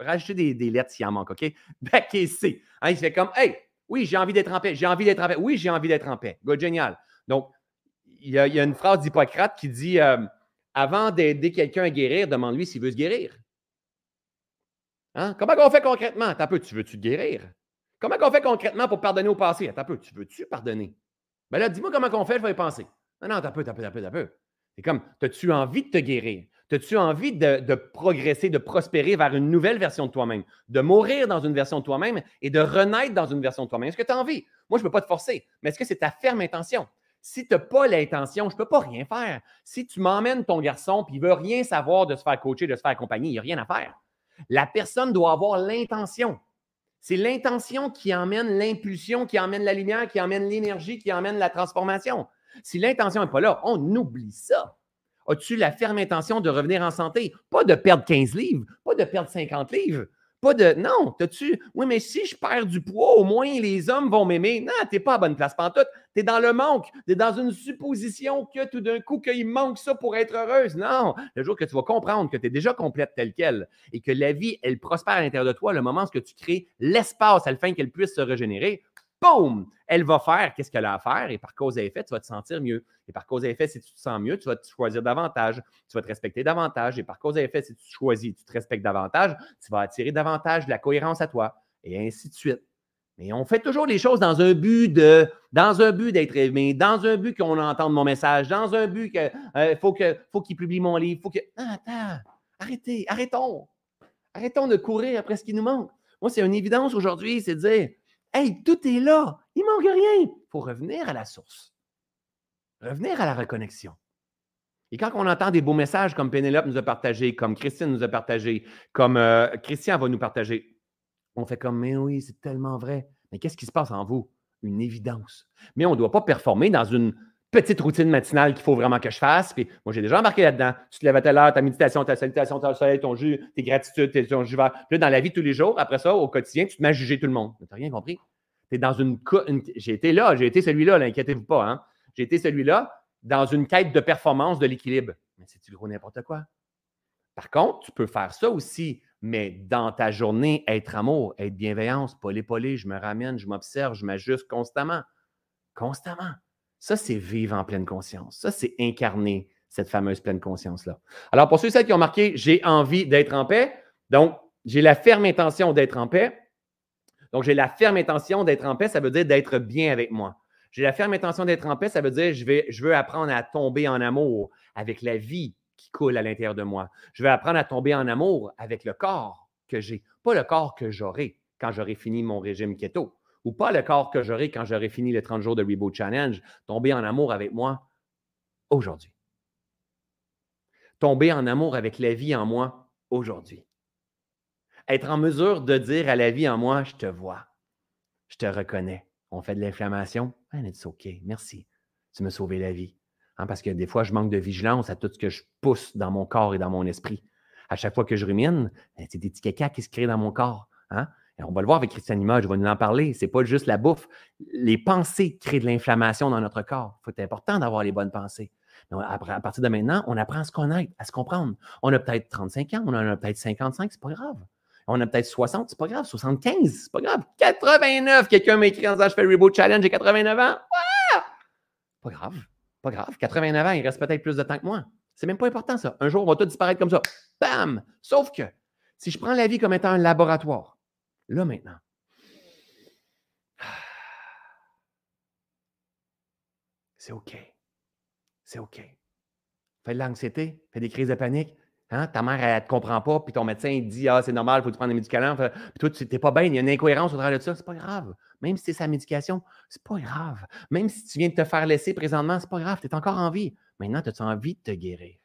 Speaker 1: Rajouter des, lettres s'il en manque, OK? D'acquiescer. Hein, il fait comme, hey, oui, j'ai envie d'être en paix. J'ai envie d'être en paix. Oui, j'ai envie d'être en paix. Génial. Donc, il y, a, une phrase d'Hippocrate qui dit euh, Avant d'aider quelqu'un à guérir, demande-lui s'il veut se guérir. Hein? Comment on fait concrètement? T'as peu, tu veux-tu te guérir? Comment on fait concrètement pour pardonner au passé? T'as peu, tu veux-tu pardonner? Ben là, dis-moi comment on fait, je vais y penser. Non, non, t'as peu, t'as peu, t'as peu, t'as peu. C'est comme, as-tu envie de te guérir? As-tu envie de, progresser, de prospérer vers une nouvelle version de toi-même, de mourir dans une version de toi-même et de renaître dans une version de toi-même? Est-ce que tu as envie? Moi, je ne peux pas te forcer, mais est-ce que c'est ta ferme intention? Si tu n'as pas l'intention, je ne peux pas rien faire. Si tu m'emmènes ton garçon et il ne veut rien savoir de se faire coacher, de se faire accompagner, il n'y a rien à faire. La personne doit avoir l'intention. C'est l'intention qui emmène l'impulsion, qui emmène la lumière, qui emmène l'énergie, qui emmène la transformation. Si l'intention n'est pas là, on oublie ça. As-tu la ferme intention de revenir en santé? Pas de perdre 15 livres, pas de perdre 50 livres. Pas de. Non, as-tu. Oui, mais si je perds du poids, au moins les hommes vont m'aimer. Non, tu n'es pas à bonne place pantoute. Tu es dans le manque. Tu es dans une supposition que tout d'un coup, qu'il manque ça pour être heureuse. Non. Le jour que tu vas comprendre que tu es déjà complète telle qu'elle et que la vie, elle prospère à l'intérieur de toi, le moment où tu crées l'espace à le fin qu'elle puisse se régénérer, boum, elle va faire qu'est-ce qu'elle a à faire? Et par cause et effet, tu vas te sentir mieux. Et par cause et effet, si tu te sens mieux, tu vas te choisir davantage, tu vas te respecter davantage. Et par cause et effet, si tu choisis, tu te respectes davantage, tu vas attirer davantage de la cohérence à toi et ainsi de suite. Mais on fait toujours les choses dans un but de, dans un but d'être aimé, dans un but qu'on entende mon message, dans un but qu'il euh, faut qu'il publie mon livre, faut que. Ah, attends, arrêtez, arrêtons. Arrêtons de courir après ce qui nous manque. Moi, c'est une évidence aujourd'hui, c'est de dire Hey, tout est là, il manque rien. Il faut revenir à la source. Revenir à la reconnexion. Et quand on entend des beaux messages comme Pénélope nous a partagé, comme Christine nous a partagé, comme euh, Christian va nous partager, on fait comme Mais oui, c'est tellement vrai. Mais qu'est-ce qui se passe en vous? Une évidence. Mais on ne doit pas performer dans une petite routine matinale qu'il faut vraiment que je fasse. Puis moi, j'ai déjà embarqué là-dedans. Tu te lèves à telle heure, ta méditation, ta salutation, ton soleil, ton jus, tes gratitudes, ton jus vert. Puis là, dans la vie tous les jours, après ça, au quotidien, tu te mets à juger tout le monde. Tu n'as rien compris. Tu es dans une. J'ai été là, j'ai été celui-là, inquiétez-vous pas. Hein? J'ai été celui-là dans une quête de performance de l'équilibre. Mais c'est-tu gros n'importe quoi? Par contre, tu peux faire ça aussi, mais dans ta journée, être amour, être bienveillance, polé-polé, je me ramène, je m'observe, je m'ajuste constamment. Constamment. Ça, c'est vivre en pleine conscience. Ça, c'est incarner cette fameuse pleine conscience-là. Alors, pour ceux et celles qui ont marqué, j'ai envie d'être en paix. Donc, j'ai la ferme intention d'être en paix. Donc, j'ai la ferme intention d'être en paix, ça veut dire d'être bien avec moi. J'ai la ferme intention d'être en paix, ça veut dire je, veux apprendre à tomber en amour avec la vie qui coule à l'intérieur de moi. Je veux apprendre à tomber en amour avec le corps que j'ai, pas le corps que j'aurai quand j'aurai fini mon régime keto ou pas le corps que j'aurai quand j'aurai fini les 30 jours de Reboot Challenge, tomber en amour avec moi aujourd'hui. Tomber en amour avec la vie en moi aujourd'hui. Être en mesure de dire à la vie en moi, je te vois, je te reconnais. On fait de l'inflammation? Ah, it's OK, merci. Tu m'as sauvé la vie. Hein, parce que des fois, je manque de vigilance à tout ce que je pousse dans mon corps et dans mon esprit. À chaque fois que je rumine, ben, c'est des petits caca qui se créent dans mon corps. Hein? On va le voir avec Christian Limoges, je vais nous en parler. Ce n'est pas juste la bouffe. Les pensées créent de l'inflammation dans notre corps. C'est important d'avoir les bonnes pensées. à partir de maintenant, on apprend à se connaître, à se comprendre. On a peut-être 35 ans, on en a peut-être 55, c'est pas grave. On a peut-être 60, c'est pas grave. 75, c'est pas grave. 89, quelqu'un m'a écrit en disant Je fais le Reboot Challenge, j'ai 89 ans. Pas grave, pas grave. 89 ans, il reste peut-être plus de temps que moi. C'est même pas important, ça. Un jour, on va tout disparaître comme ça. Bam! Sauf que si je prends la vie comme étant un laboratoire, Là maintenant. C'est OK. C'est OK. Fais de l'anxiété, fais des crises de panique. Hein? Ta mère, elle ne te comprend pas, puis ton médecin il dit Ah, c'est normal, il faut que tu prennes des médicaments. Puis toi, tu n'es pas bien, il y a une incohérence au travers de ça. C'est pas grave. Même si c'est sa médication, c'est pas grave. Même si tu viens de te faire laisser présentement, c'est pas grave. Tu es encore en vie. Maintenant, tu as envie de te guérir?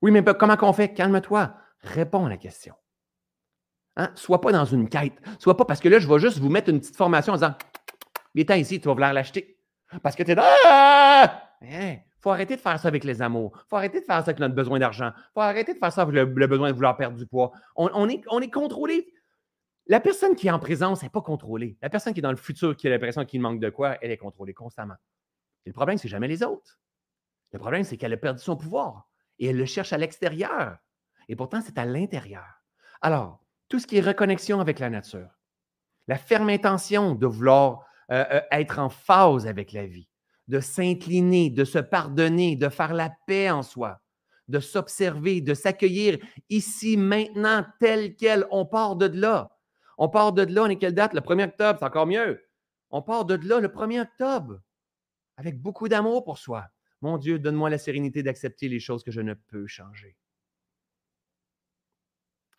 Speaker 1: Oui, mais comment qu'on fait? Calme-toi. Réponds à la question. Hein? Sois pas dans une quête. Sois pas parce que là, je vais juste vous mettre une petite formation en disant est ici, tu vas vouloir l'acheter. Parce que tu es dans. Ah! Il faut arrêter de faire ça avec les amours. Faut arrêter de faire ça avec notre besoin d'argent. Faut arrêter de faire ça avec le, besoin de vouloir perdre du poids. On, est, on est contrôlé. La personne qui est en présence n'est pas contrôlée. La personne qui est dans le futur, qui a l'impression qu'il manque de quoi, elle est contrôlée constamment. Le problème, c'est jamais les autres. Le problème, c'est qu'elle a perdu son pouvoir et elle le cherche à l'extérieur. Et pourtant, c'est à l'intérieur. Alors, tout ce qui est reconnexion avec la nature, la ferme intention de vouloir euh, euh, être en phase avec la vie, de s'incliner, de se pardonner, de faire la paix en soi, de s'observer, de s'accueillir ici, maintenant, tel quel. On part de là. On part de là, on est quelle date? Le 1er octobre, c'est encore mieux. On part de là le 1er octobre, avec beaucoup d'amour pour soi. Mon Dieu, donne-moi la sérénité d'accepter les choses que je ne peux changer.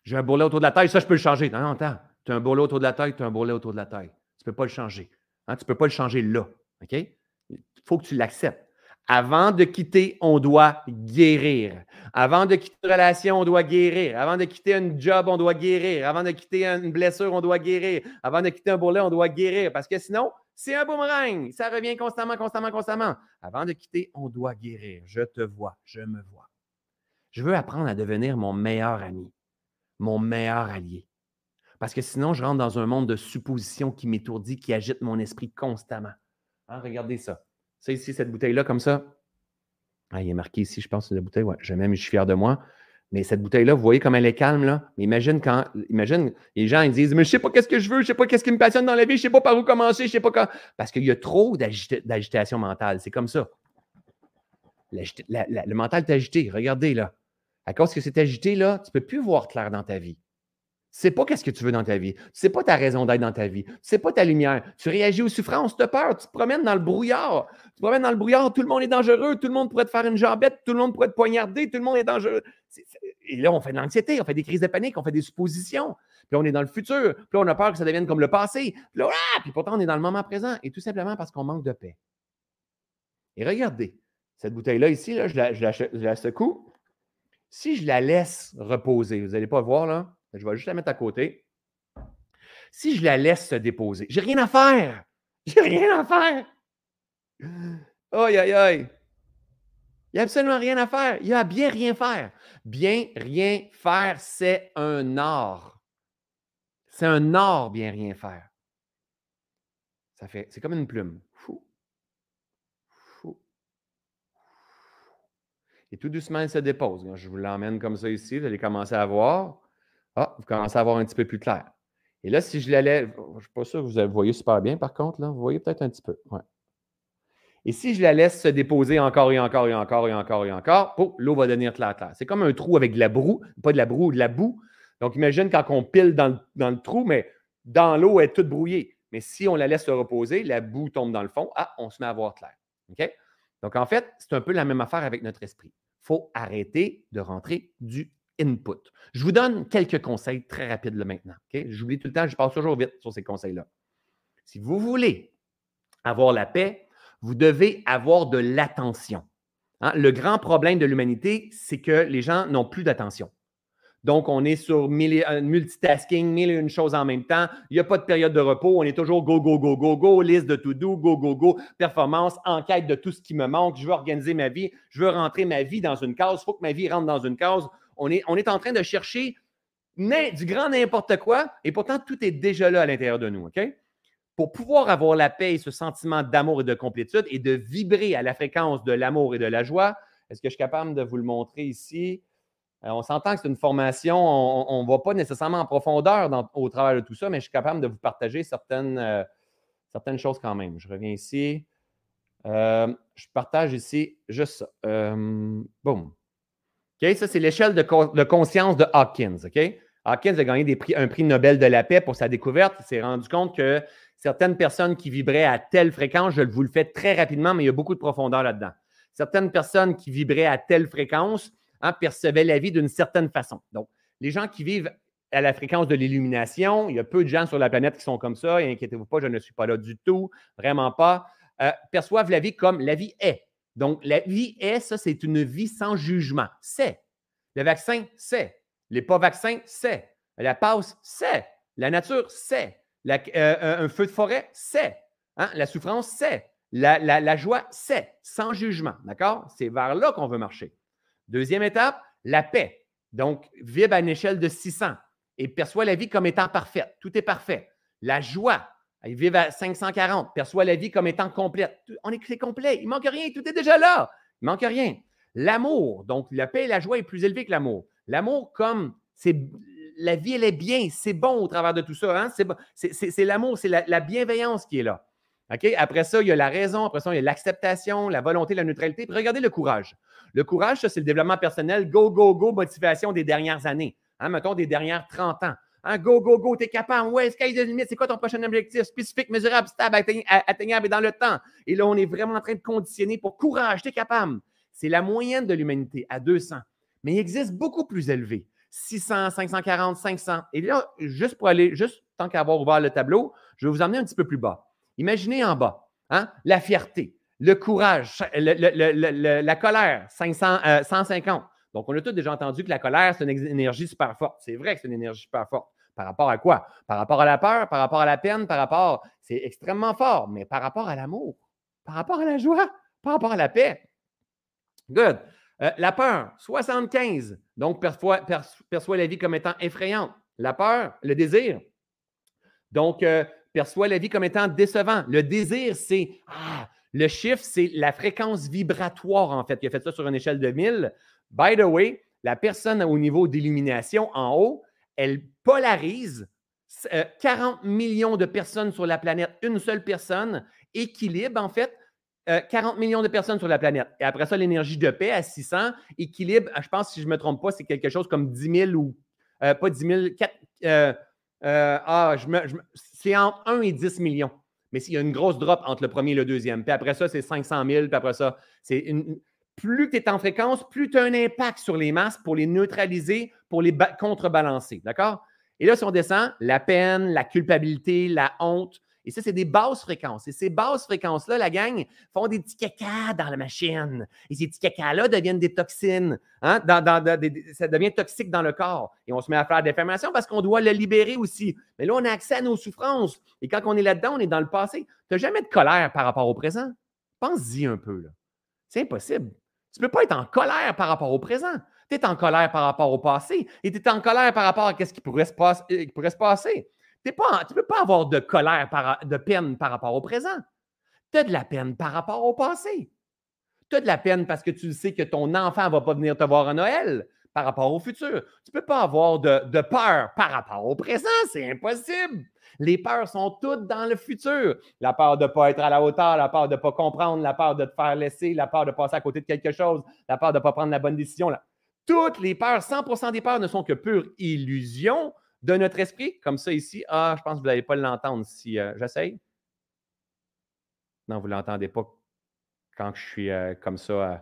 Speaker 1: J'ai un bourrelet autour de la taille, ça, je peux le changer. Non, attends. Tu as un bourrelet autour de la taille, tu as un bourrelet autour de la taille. Tu ne peux pas le changer. Hein? Tu ne peux pas le changer là. OK? Il faut que tu l'acceptes. Avant de quitter, on doit guérir. Avant de quitter une relation, on doit guérir. Avant de quitter un job, on doit guérir. Avant de quitter une blessure, on doit guérir. Avant de quitter un bourrelet, on doit guérir. Parce que sinon, c'est un boomerang. Ça revient constamment, constamment, constamment. Avant de quitter, on doit guérir. Je te vois, je me vois. Je veux apprendre à devenir mon meilleur ami mon meilleur allié. Parce que sinon, je rentre dans un monde de suppositions qui m'étourdit, qui agite mon esprit constamment. Hein, regardez ça. Ça ici, cette bouteille-là, comme ça. Ah, il est marqué ici, je pense, la bouteille. Ouais, je même, je suis fier de moi. Mais cette bouteille-là, vous voyez comme elle est calme, là? Mais imagine quand, imagine, les gens, ils disent, mais je sais pas qu'est-ce que je veux, je sais pas qu'est-ce qui me passionne dans la vie, je sais pas par où commencer, je sais pas quand. Parce qu'il y a trop d'agitation mentale. C'est comme ça. le mental est agité. Regardez, là. À cause que c'est agité, là, tu peux plus voir clair dans ta vie. Tu sais pas qu'est-ce que tu veux dans ta vie. Tu sais pas ta raison d'être dans ta vie. Tu sais pas ta lumière. Tu réagis aux souffrances, tu as peur. Tu te promènes dans le brouillard. Tu te promènes dans le brouillard. Tout le monde est dangereux. Tout le monde pourrait te faire une jambette. Tout le monde pourrait te poignarder. Tout le monde est dangereux. Et là, on fait de l'anxiété. On fait des crises de panique. On fait des suppositions. Puis on est dans le futur. Puis on a peur que ça devienne comme le passé. Puis là, puis pourtant, on est dans le moment présent. Et tout simplement parce qu'on manque de paix. Et regardez, cette bouteille-là ici, là, je la secoue. Si je la laisse reposer, vous n'allez pas voir là, je vais juste la mettre à côté. Si je la laisse se déposer, j'ai rien à faire. J'ai rien à faire. Aïe, aïe, aïe. Il n'y a absolument rien à faire. Il y a bien rien faire. Bien rien faire, c'est un art. C'est un art, bien rien faire. Ça fait, c'est comme une plume. Fou. Fou. Et tout doucement, elle se dépose. Je vous l'emmène comme ça ici. Vous allez commencer à voir. Ah, vous commencez à voir un petit peu plus clair. Et là, si je l'allais, je ne suis pas sûr que vous voyez super bien par contre, là, vous voyez peut-être un petit peu. Ouais. Et si je la laisse se déposer encore et encore et encore et encore et encore, l'eau va devenir claire, claire. C'est comme un trou avec de la broue, pas de la broue, de la boue. Donc, imagine quand on pile dans le, trou, mais dans l'eau, elle est toute brouillée. Mais si on la laisse se reposer, la boue tombe dans le fond, ah, on se met à voir clair. OK? Donc, en fait, c'est un peu la même affaire avec notre esprit. Faut arrêter de rentrer du input. Je vous donne quelques conseils très rapides maintenant. J'oublie tout le temps, je passe toujours vite sur ces conseils-là. Si vous voulez avoir la paix, vous devez avoir de l'attention. Hein, le grand problème de l'humanité, c'est que les gens n'ont plus d'attention. Donc, on est sur multitasking, mille et une choses en même temps. Il n'y a pas de période de repos. On est toujours go, go, go, go, go, liste de to-do, go, go, go, performance, enquête de tout ce qui me manque. Je veux organiser ma vie. Je veux rentrer ma vie dans une case. Il faut que ma vie rentre dans une case on est, en train de chercher du grand n'importe quoi, et pourtant tout est déjà là à l'intérieur de nous. Pour pouvoir avoir la paix et ce sentiment d'amour et de complétude et de vibrer à la fréquence de l'amour et de la joie, est-ce que je suis capable de vous le montrer ici? Euh, on s'entend que c'est une formation, on ne va pas nécessairement en profondeur au travers de tout ça, mais je suis capable de vous partager certaines, euh, choses quand même. Je reviens ici. Euh, je partage ici juste ça. boum ça, c'est l'échelle de, conscience de Hawkins. Hawkins a gagné un prix Nobel de la paix pour sa découverte. Il s'est rendu compte que certaines personnes qui vibraient à telle fréquence, je vous le fais très rapidement, mais il y a beaucoup de profondeur là-dedans. Certaines personnes qui vibraient à telle fréquence hein, percevaient la vie d'une certaine façon. Donc, les gens qui vivent à la fréquence de l'illumination, il y a peu de gens sur la planète qui sont comme ça, et inquiétez-vous pas, je ne suis pas là du tout, vraiment pas, euh, perçoivent la vie comme la vie est. Donc, la vie est, ça, c'est une vie sans jugement. C'est. Le vaccin, c'est. Les pas-vaccins, c'est. La passe, c'est. La nature, c'est. Euh, un feu de forêt, c'est. Hein? La souffrance, c'est. La, joie, c'est. Sans jugement. D'accord? C'est vers là qu'on veut marcher. Deuxième étape, la paix. Donc, vibre à une échelle de 600 et perçoit la vie comme étant parfaite. Tout est parfait. La joie, ils vivent à 540, perçoit la vie comme étant complète. On est, complet, il manque rien, tout est déjà là. Il manque rien. L'amour, donc la paix et la joie est plus élevé que l'amour. L'amour, comme c'est la vie, elle est bien, c'est bon au travers de tout ça. Hein? C'est l'amour, c'est la, bienveillance qui est là. Après ça, il y a la raison, après ça, il y a l'acceptation, la volonté, la neutralité. Puis regardez le courage. Le courage, ça, c'est le développement personnel, go, go, go, motivation des dernières années. Hein? Mettons des dernières 30 ans. Un go, go, go, t'es capable. Ouais, sky the limit. C'est quoi ton prochain objectif? Spécifique, mesurable, stable, atteignable et dans le temps. Et là, on est vraiment en train de conditionner pour courage, t'es capable. C'est la moyenne de l'humanité à 200. Mais il existe beaucoup plus élevé. 600, 540, 500. Et là, juste pour aller, juste tant qu'avoir ouvert le tableau, je vais vous emmener un petit peu plus bas. Imaginez en bas, hein, la fierté, le courage, la colère, 500, 150. Donc, on a tous déjà entendu que la colère, c'est une énergie super forte. C'est vrai que c'est une énergie super forte. Par rapport à quoi? Par rapport à la peur, par rapport à la peine, par rapport. C'est extrêmement fort, mais par rapport à l'amour, par rapport à la joie, par rapport à la paix. Good. Euh, la peur, 75. Donc, perçoit, perçoit, la vie comme étant effrayante. La peur, le désir. Donc, euh, perçoit la vie comme étant décevant. Le désir, c'est. Ah, le chiffre, c'est la fréquence vibratoire, en fait. Il a fait ça sur une échelle de 1000. By the way, la personne au niveau d'illumination en haut, elle polarise 40 euh, millions de personnes sur la planète, une seule personne, équilibre en fait 40 euh, millions de personnes sur la planète. Et après ça, l'énergie de paix à 600, équilibre, je pense, si je ne me trompe pas, c'est quelque chose comme 10 000 ou euh, pas 10 000, 4, ah, c'est entre 1 et 10 millions. Mais il y a une grosse drop entre le premier et le deuxième. Puis après ça, c'est 500 000. Puis après ça, c'est une, plus tu es en fréquence, plus tu as un impact sur les masses pour les neutraliser, pour les contrebalancer. D'accord? Et là, si on descend, la peine, la culpabilité, la honte, et ça, c'est des basses fréquences. Et ces basses fréquences-là, la gang, font des petits caca dans la machine. Et ces petits caca-là deviennent des toxines. Hein? ça devient toxique dans le corps. Et on se met à faire des fermations parce qu'on doit le libérer aussi. Mais là, on a accès à nos souffrances. Et quand on est là-dedans, on est dans le passé. Tu n'as jamais de colère par rapport au présent? Pense-y un peu. C'est impossible. Tu ne peux pas être en colère par rapport au présent. Tu es en colère par rapport au passé et tu es en colère par rapport à ce euh, qui pourrait se passer. Tu ne peux pas avoir de colère, de peine par rapport au présent. Tu as de la peine par rapport au passé. Tu as de la peine parce que tu sais que ton enfant ne va pas venir te voir à Noël par rapport au futur. Tu ne peux pas avoir de, peur par rapport au présent. C'est impossible. Les peurs sont toutes dans le futur. La peur de ne pas être à la hauteur, la peur de ne pas comprendre, la peur de te faire laisser, la peur de passer à côté de quelque chose, la peur de ne pas prendre la bonne décision. Toutes les peurs, 100% des peurs ne sont que pure illusion de notre esprit. Comme ça ici. Ah, je pense que vous n'allez pas l'entendre si euh, j'essaye. Non, vous ne l'entendez pas quand je suis euh, comme ça euh,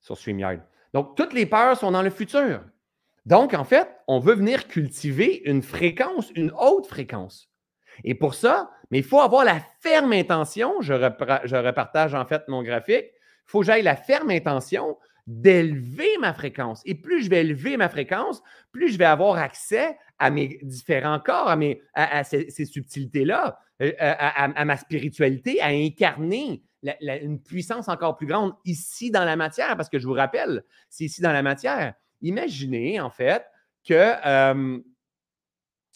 Speaker 1: sur StreamYard. Donc, toutes les peurs sont dans le futur. Donc, en fait, on veut venir cultiver une fréquence, une haute fréquence. Et pour ça, mais il faut avoir la ferme intention, je, repartage en fait mon graphique, il faut que j'aille la ferme intention d'élever ma fréquence. Et plus je vais élever ma fréquence, plus je vais avoir accès à mes différents corps, à, mes, ces, subtilités-là, euh, à, ma spiritualité, à incarner une puissance encore plus grande ici dans la matière, parce que je vous rappelle, c'est ici dans la matière. Imaginez en fait que, euh,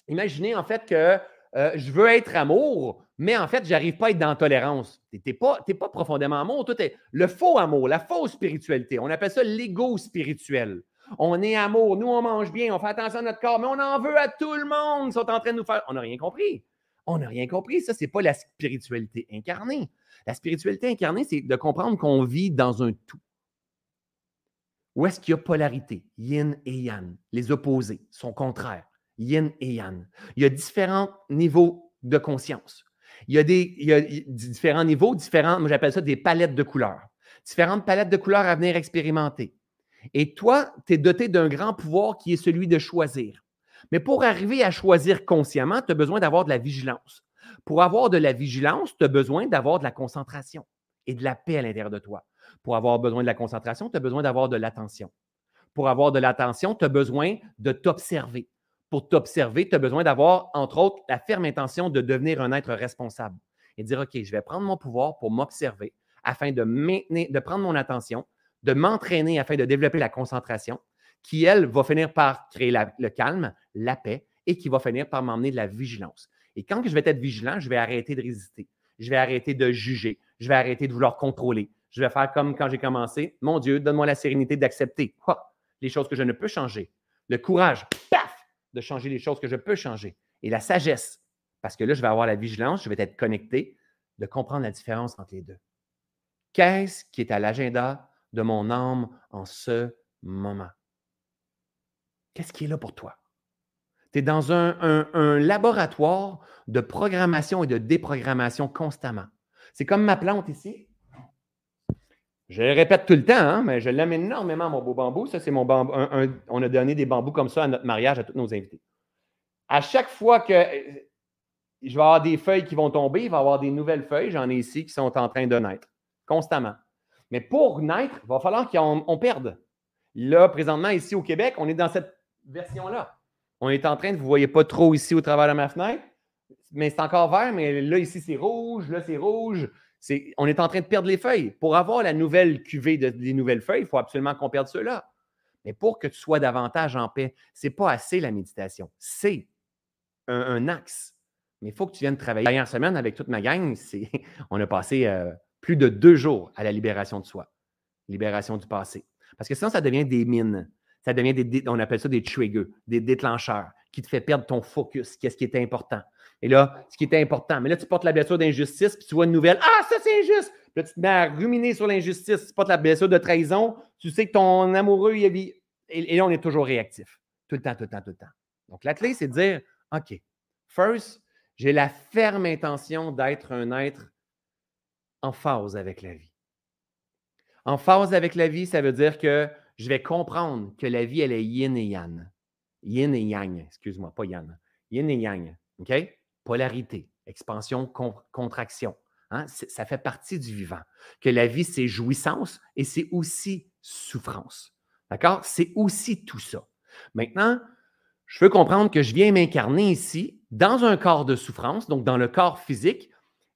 Speaker 1: imaginez en fait que euh, je veux être amour, mais en fait, je n'arrive pas à être dans la tolérance. Tu n'es pas, pas, profondément amour. Tout le faux amour, la fausse spiritualité. On appelle ça l'ego spirituel. On est amour, nous on mange bien, on fait attention à notre corps, mais on en veut à tout le monde. Ils sont en train de nous faire. On n'a rien compris. On n'a rien compris. Ça, ce n'est pas la spiritualité incarnée. La spiritualité incarnée, c'est de comprendre qu'on vit dans un tout. Où est-ce qu'il y a polarité, yin et yang, les opposés, son contraire yin et yang. Il y a différents niveaux de conscience. Il y a, des, différents niveaux, différents, moi j'appelle ça des palettes de couleurs. Différentes palettes de couleurs à venir expérimenter. Et toi, tu es doté d'un grand pouvoir qui est celui de choisir. Mais pour arriver à choisir consciemment, tu as besoin d'avoir de la vigilance. Pour avoir de la vigilance, tu as besoin d'avoir de la concentration et de la paix à l'intérieur de toi. Pour avoir besoin de la concentration, tu as besoin d'avoir de l'attention. Pour avoir de l'attention, tu as besoin de t'observer pour t'observer, tu as besoin d'avoir, entre autres, la ferme intention de devenir un être responsable et dire, OK, je vais prendre mon pouvoir pour m'observer afin de maintenir, de prendre mon attention, de m'entraîner afin de développer la concentration, qui, elle, va finir par créer le calme, la paix et qui va finir par m'emmener de la vigilance. Et quand je vais être vigilant, je vais arrêter de résister. Je vais arrêter de juger. Je vais arrêter de vouloir contrôler. Je vais faire comme quand j'ai commencé. Mon Dieu, donne-moi la sérénité d'accepter quoi? Les choses que je ne peux changer. Le courage! De changer les choses que je peux changer. Et la sagesse, parce que là, je vais avoir la vigilance, je vais être connecté, de comprendre la différence entre les deux. Qu'est-ce qui est à l'agenda de mon âme en ce moment? Qu'est-ce qui est là pour toi? Tu es dans un, un, laboratoire de programmation et de déprogrammation constamment. C'est comme ma plante ici. Je le répète tout le temps, hein, mais je l'aime énormément, mon beau bambou. Ça, c'est mon bambou. on a donné des bambous comme ça à notre mariage à tous nos invités. À chaque fois que je vais avoir des feuilles qui vont tomber, il va y avoir des nouvelles feuilles. J'en ai ici qui sont en train de naître constamment. Mais pour naître, il va falloir qu'on perde. Là, présentement, ici au Québec, on est dans cette version-là. On est en train de, vous ne voyez pas trop ici au travers de ma fenêtre, mais c'est encore vert, mais là, ici, c'est rouge, là, c'est rouge on est en train de perdre les feuilles. Pour avoir la nouvelle cuvée de, des nouvelles feuilles, il faut absolument qu'on perde cela. Mais pour que tu sois davantage en paix, ce n'est pas assez la méditation. C'est un, axe. Mais il faut que tu viennes travailler. La dernière semaine, avec toute ma gang, on a passé euh, plus de deux jours à la libération de soi, libération du passé. Parce que sinon, ça devient des mines. Ça devient des, on appelle ça des triggers, des déclencheurs qui te fait perdre ton focus, qu'est-ce qui est important. Et là, ce qui est important, mais là, tu portes la blessure d'injustice, puis tu vois une nouvelle, ah, ça c'est injuste. Puis là, tu te mets à ruminer sur l'injustice, tu portes la blessure de trahison, tu sais que ton amoureux, il a Et, et là, on est toujours réactif. Tout le temps, tout le temps, tout le temps. Donc, la clé, c'est de dire, OK, first, j'ai la ferme intention d'être un être en phase avec la vie. En phase avec la vie, ça veut dire que je vais comprendre que la vie, elle est yin et yang. Yin et yang, excuse-moi, pas yang. Yin et yang, OK? Polarité, expansion, contraction. Hein? Ça fait partie du vivant. Que la vie, c'est jouissance et c'est aussi souffrance. D'accord? C'est aussi tout ça. Maintenant, je veux comprendre que je viens m'incarner ici dans un corps de souffrance, donc dans le corps physique,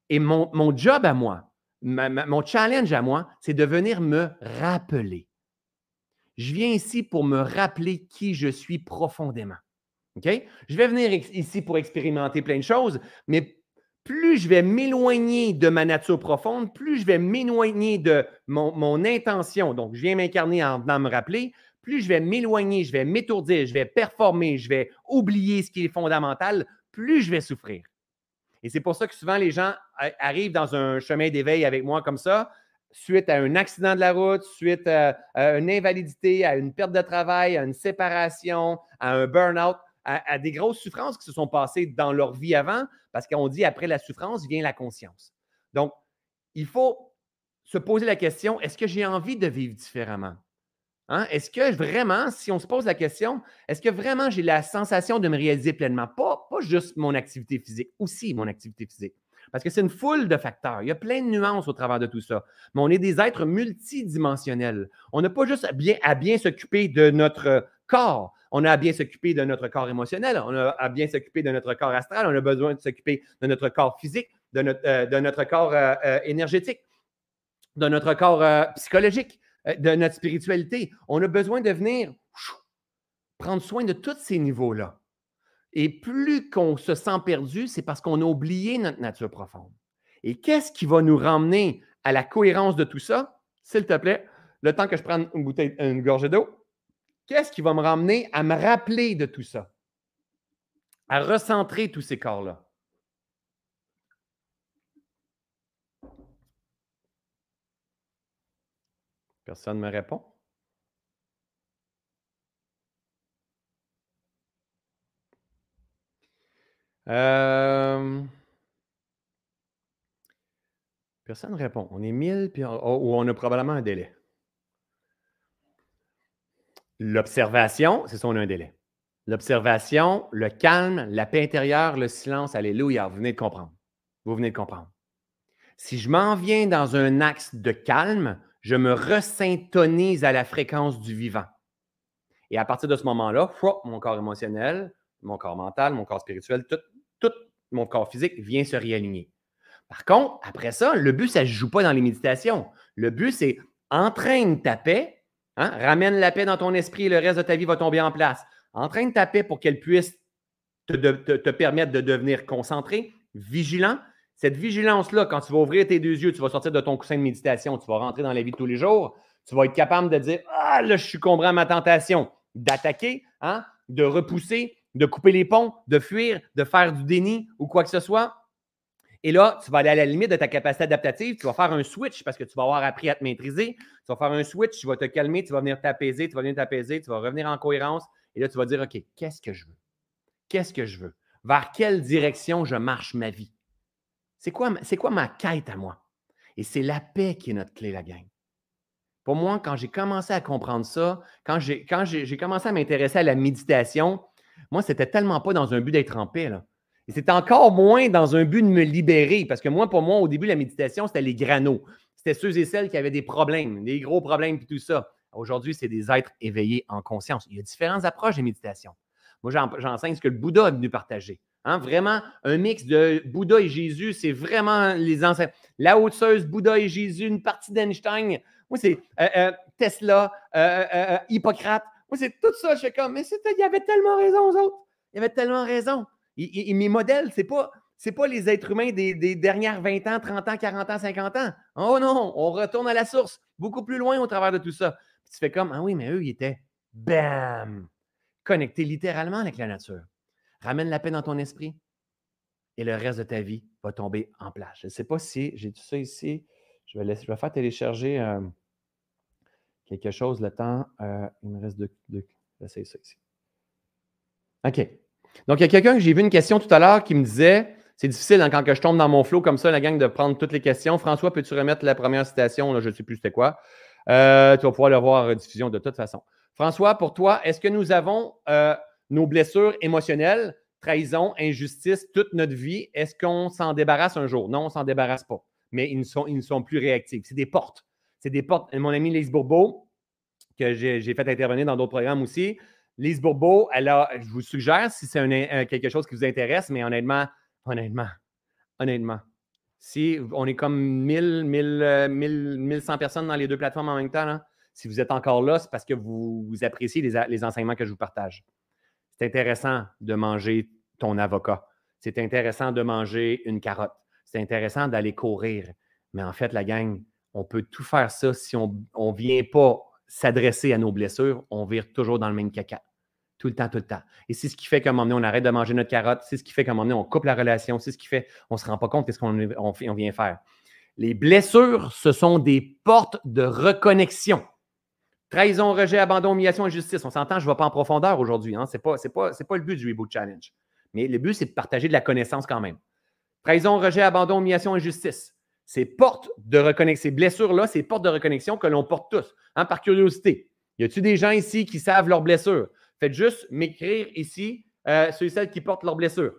Speaker 1: et mon, mon job à moi, mon challenge à moi, c'est de venir me rappeler. Je viens ici pour me rappeler qui je suis profondément. OK? Je vais venir ici pour expérimenter plein de choses, mais plus je vais m'éloigner de ma nature profonde, plus je vais m'éloigner de mon, intention. Donc, je viens m'incarner en venant me rappeler, plus je vais m'éloigner, je vais m'étourdir, je vais performer, je vais oublier ce qui est fondamental, plus je vais souffrir. Et c'est pour ça que souvent les gens arrivent dans un chemin d'éveil avec moi comme ça, suite à un accident de la route, suite à, une invalidité, à une perte de travail, à une séparation, à un burn-out, à, des grosses souffrances qui se sont passées dans leur vie avant, parce qu'on dit après la souffrance vient la conscience. Donc, il faut se poser la question, est-ce que j'ai envie de vivre différemment? Hein? Est-ce que vraiment, si on se pose la question, est-ce que vraiment j'ai la sensation de me réaliser pleinement? Pas, juste mon activité physique, aussi mon activité physique. Parce que c'est une foule de facteurs. Il y a plein de nuances au travers de tout ça. Mais on est des êtres multidimensionnels. On n'a pas juste bien, à bien s'occuper de notre corps. On a à bien s'occuper de notre corps émotionnel. On a à bien s'occuper de notre corps astral. On a besoin de s'occuper de notre corps physique, de notre, euh, corps euh, euh, énergétique, de notre corps psychologique. De notre spiritualité. On a besoin de venir prendre soin de tous ces niveaux-là. Et plus qu'on se sent perdu, c'est parce qu'on a oublié notre nature profonde. Et qu'est-ce qui va nous ramener à la cohérence de tout ça? S'il te plaît, le temps que je prenne une bouteille, une gorgée d'eau, qu'est-ce qui va me ramener à me rappeler de tout ça? À recentrer tous ces corps-là? Personne ne me répond. Euh, personne ne répond. On est 1000, puis on, ou on a probablement un délai. L'observation, c'est ça, on a un délai. L'observation, le calme, la paix intérieure, le silence, alléluia, vous venez de comprendre. Vous venez de comprendre. Si je m'en viens dans un axe de calme, je me resyntonise à la fréquence du vivant. Et à partir de ce moment-là, mon corps émotionnel, mon corps mental, mon corps spirituel, tout, mon corps physique vient se réaligner. Par contre, après ça, le but, ça ne joue pas dans les méditations. Le but, c'est entraîne ta paix, hein, ramène la paix dans ton esprit et le reste de ta vie va tomber en place. Entraîne ta paix pour qu'elle puisse te permettre de devenir concentré, vigilant, cette vigilance-là, quand tu vas ouvrir tes deux yeux, tu vas sortir de ton coussin de méditation, tu vas rentrer dans la vie de tous les jours, tu vas être capable de dire Ah, là, je suis combré à ma tentation d'attaquer, hein, de repousser, de couper les ponts, de fuir, de faire du déni ou quoi que ce soit. Et là, tu vas aller à la limite de ta capacité adaptative. Tu vas faire un switch parce que tu vas avoir appris à te maîtriser. Tu vas faire un switch, tu vas te calmer, tu vas venir t'apaiser, tu vas venir t'apaiser, tu vas revenir en cohérence. Et là, tu vas dire OK, qu'est-ce que je veux? Qu'est-ce que je veux? Vers quelle direction je marche ma vie? C'est quoi, quoi ma quête à moi? Et c'est la paix qui est notre clé, la gang. Pour moi, quand j'ai commencé à comprendre ça, quand j'ai, commencé à m'intéresser à la méditation, moi, c'était tellement pas dans un but d'être en paix. C'est encore moins dans un but de me libérer. Parce que moi, pour moi, au début, la méditation, c'était les granos. C'était ceux et celles qui avaient des problèmes, des gros problèmes, et tout ça. Aujourd'hui, c'est des êtres éveillés en conscience. Il y a différentes approches de méditation. Moi, j'enseigne ce que le Bouddha a venu partager. Hein, vraiment, un mix de Bouddha et Jésus, c'est vraiment les ancêtres. La haute Bouddha et Jésus, une partie d'Einstein. Moi, c'est euh, euh, Tesla, euh, Hippocrate. Moi, c'est tout ça. Je suis comme, mais il y avait tellement raison aux autres. Il y avait tellement raison. Et, mes modèles, ce n'est pas, pas les êtres humains des, des, dernières 20 ans, 30 ans, 40 ans, 50 ans. Oh non, on retourne à la source, beaucoup plus loin au travers de tout ça. tu fais comme, ah oui, mais eux, ils étaient Bam! Connecté littéralement avec la nature. Ramène la paix dans ton esprit et le reste de ta vie va tomber en place. Je ne sais pas si j'ai tout ça ici. Je vais, laisser, je vais faire télécharger euh, quelque chose le temps. Euh, il me reste deux. deux ça ici. OK. Donc, il y a quelqu'un que j'ai vu une question tout à l'heure qui me disait c'est difficile hein, quand que je tombe dans mon flow comme ça, la gang, de prendre toutes les questions. François, peux-tu remettre la première citation? Je ne sais plus c'était quoi. Euh, tu vas pouvoir le voir en diffusion de toute façon. François, pour toi, est-ce que nous avons nos blessures émotionnelles trahison, injustice, toute notre vie, est-ce qu'on s'en débarrasse un jour? Non, on ne s'en débarrasse pas. Mais ils ne sont, ils sont plus réactifs. C'est des portes. C'est des portes. Mon ami Lise Bourbeau, que j'ai fait intervenir dans d'autres programmes aussi, Lise Bourbeau, elle a, je vous suggère, si c'est quelque chose qui vous intéresse, mais honnêtement, honnêtement, honnêtement, si on est comme 1000, 1000, 1100 personnes dans les deux plateformes en même temps, si vous êtes encore là, c'est parce que vous, appréciez les enseignements que je vous partage c'est intéressant de manger ton avocat. C'est intéressant de manger une carotte. C'est intéressant d'aller courir. Mais en fait, la gang, on peut tout faire ça si on ne vient pas s'adresser à nos blessures, on vire toujours dans le même caca. Tout le temps, tout le temps. Et c'est ce qui fait qu'à un moment donné, on arrête de manger notre carotte. C'est ce qui fait qu'à un moment donné, on coupe la relation. C'est ce qui fait qu'on ne se rend pas compte de ce qu'on on vient faire. Les blessures, ce sont des portes de reconnexion. Trahison, rejet, abandon, humiliation, injustice. On s'entend, je ne vais pas en profondeur aujourd'hui. Hein? Ce n'est pas, pas, pas le but du Reboot Challenge. Mais le but, c'est de partager de la connaissance quand même. Trahison, rejet, abandon, humiliation, injustice. Ces portes de reconnexion, ces blessures-là, ces portes de reconnexion que l'on porte tous, hein, par curiosité. Y a-t-il des gens ici qui savent leurs blessures? Faites juste m'écrire ici euh, ceux et celles qui portent leurs blessures.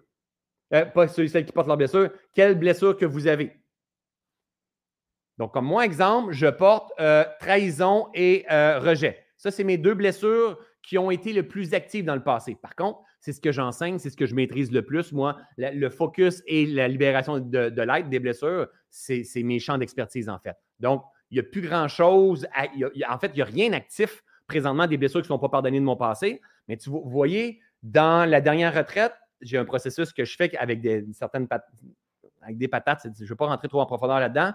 Speaker 1: Euh, pas ceux et qui portent leurs blessures. Quelle blessure que vous avez? Donc, comme moi, exemple, je porte euh, trahison et euh, rejet. Ça, c'est mes deux blessures qui ont été le plus actives dans le passé. Par contre, c'est ce que j'enseigne, c'est ce que je maîtrise le plus. Moi, le focus et la libération de, de l'aide des blessures, c'est mes champs d'expertise, en fait. Donc, il n'y a plus grand-chose. En fait, il n'y a rien actif présentement des blessures qui ne sont pas pardonnées de mon passé. Mais tu vous voyez, dans la dernière retraite, j'ai un processus que je fais avec des, certaines avec des patates. Je ne vais pas rentrer trop en profondeur là-dedans,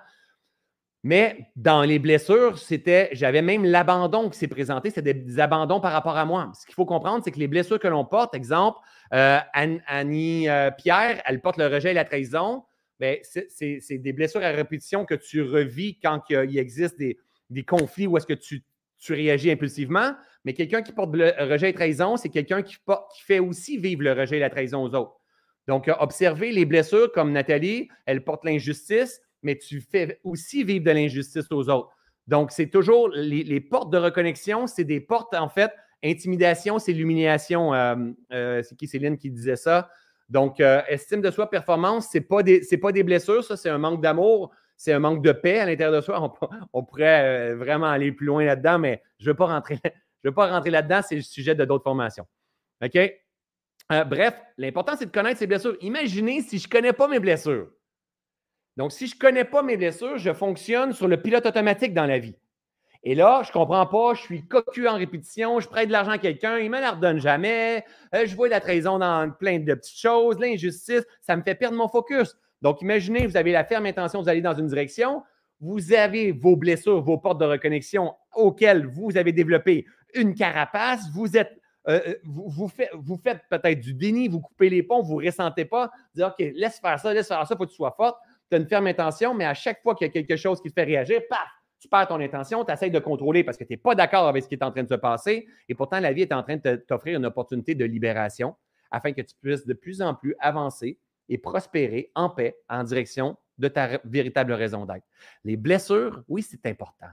Speaker 1: mais dans les blessures, c'était, j'avais même l'abandon qui s'est présenté, c'était des, abandons par rapport à moi. Ce qu'il faut comprendre, c'est que les blessures que l'on porte, exemple, euh, Annie euh, Pierre, elle porte le rejet et la trahison. Ben, c'est des blessures à répétition que tu revis quand il, existe des, conflits où est-ce que tu, réagis impulsivement. Mais quelqu'un qui porte le rejet et trahison, c'est quelqu'un qui, qui fait aussi vivre le rejet et la trahison aux autres. Donc, observez les blessures comme Nathalie, elle porte l'injustice mais tu fais aussi vivre de l'injustice aux autres. Donc, c'est toujours les, portes de reconnexion, c'est des portes, en fait, intimidation, c'est l'humiliation. Euh, euh, c'est qui Céline qui disait ça? Donc, euh, estime de soi, performance, ce n'est pas, des, pas des blessures, ça, c'est un manque d'amour, c'est un manque de paix à l'intérieur de soi. On, pourrait vraiment aller plus loin là-dedans, mais je ne veux pas rentrer, veux pas rentrer là-dedans, c'est le sujet de d'autres formations. OK? bref, l'important, c'est de connaître ses blessures. Imaginez si je ne connais pas mes blessures. Donc, si je ne connais pas mes blessures, je fonctionne sur le pilote automatique dans la vie. Et là, je ne comprends pas, je suis cocu en répétition, je prête de l'argent à quelqu'un, il ne me la redonne jamais, euh, je vois la trahison dans plein de petites choses, l'injustice, ça me fait perdre mon focus. Donc, imaginez, vous avez la ferme intention d'aller dans une direction, vous avez vos blessures, vos portes de reconnexion auxquelles vous avez développé une carapace, vous êtes euh, euh, vous, faites, vous faites peut-être du déni, vous coupez les ponts, vous ne ressentez pas, dire OK, laisse faire ça, laisse faire ça, il faut que tu sois forte tu as une ferme intention, mais à chaque fois qu'il y a quelque chose qui te fait réagir, paf, tu perds ton intention, tu essaies de contrôler parce que tu n'es pas d'accord avec ce qui est en train de se passer. Et pourtant, la vie est en train de t'offrir une opportunité de libération afin que tu puisses de plus en plus avancer et prospérer en paix en direction de ta véritable raison d'être. Les blessures, oui, c'est important.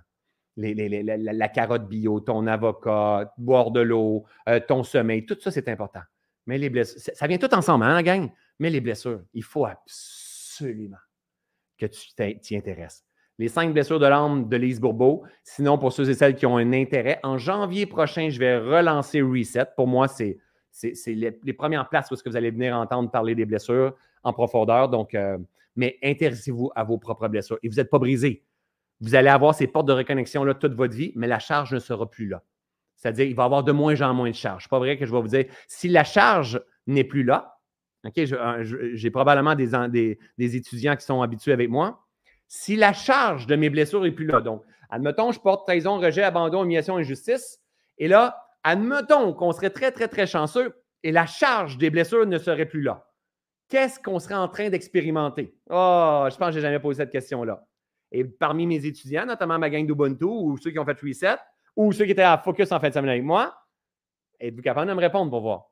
Speaker 1: la, carotte bio, ton avocat, boire de l'eau, euh, ton sommeil, tout ça, c'est important. Mais les blessures, ça, vient tout ensemble, hein, la gang? Mais les blessures, il faut absolument que tu t'y intéresses. Les cinq blessures de l'âme de Lise Bourbeau. Sinon, pour ceux et celles qui ont un intérêt, en janvier prochain, je vais relancer Reset. Pour moi, c'est les, premières places où -ce que vous allez venir entendre parler des blessures en profondeur. Donc, euh, mais intéressez-vous à vos propres blessures. Et vous n'êtes pas brisé. Vous allez avoir ces portes de reconnexion là toute votre vie, mais la charge ne sera plus là. C'est-à-dire, il va y avoir de moins en moins de charge. pas vrai que je vais vous dire, si la charge n'est plus là, OK, j'ai probablement des, des, étudiants qui sont habitués avec moi. Si la charge de mes blessures n'est plus là, donc, admettons, je porte trahison, rejet, abandon, humiliation, injustice, et là, admettons qu'on serait très, très, très chanceux et la charge des blessures ne serait plus là. Qu'est-ce qu'on serait en train d'expérimenter? Oh, je pense que je n'ai jamais posé cette question-là. Et parmi mes étudiants, notamment ma gang d'Ubuntu ou ceux qui ont fait Reset ou ceux qui étaient à Focus en fin de semaine avec moi, êtes-vous capable de me répondre pour voir?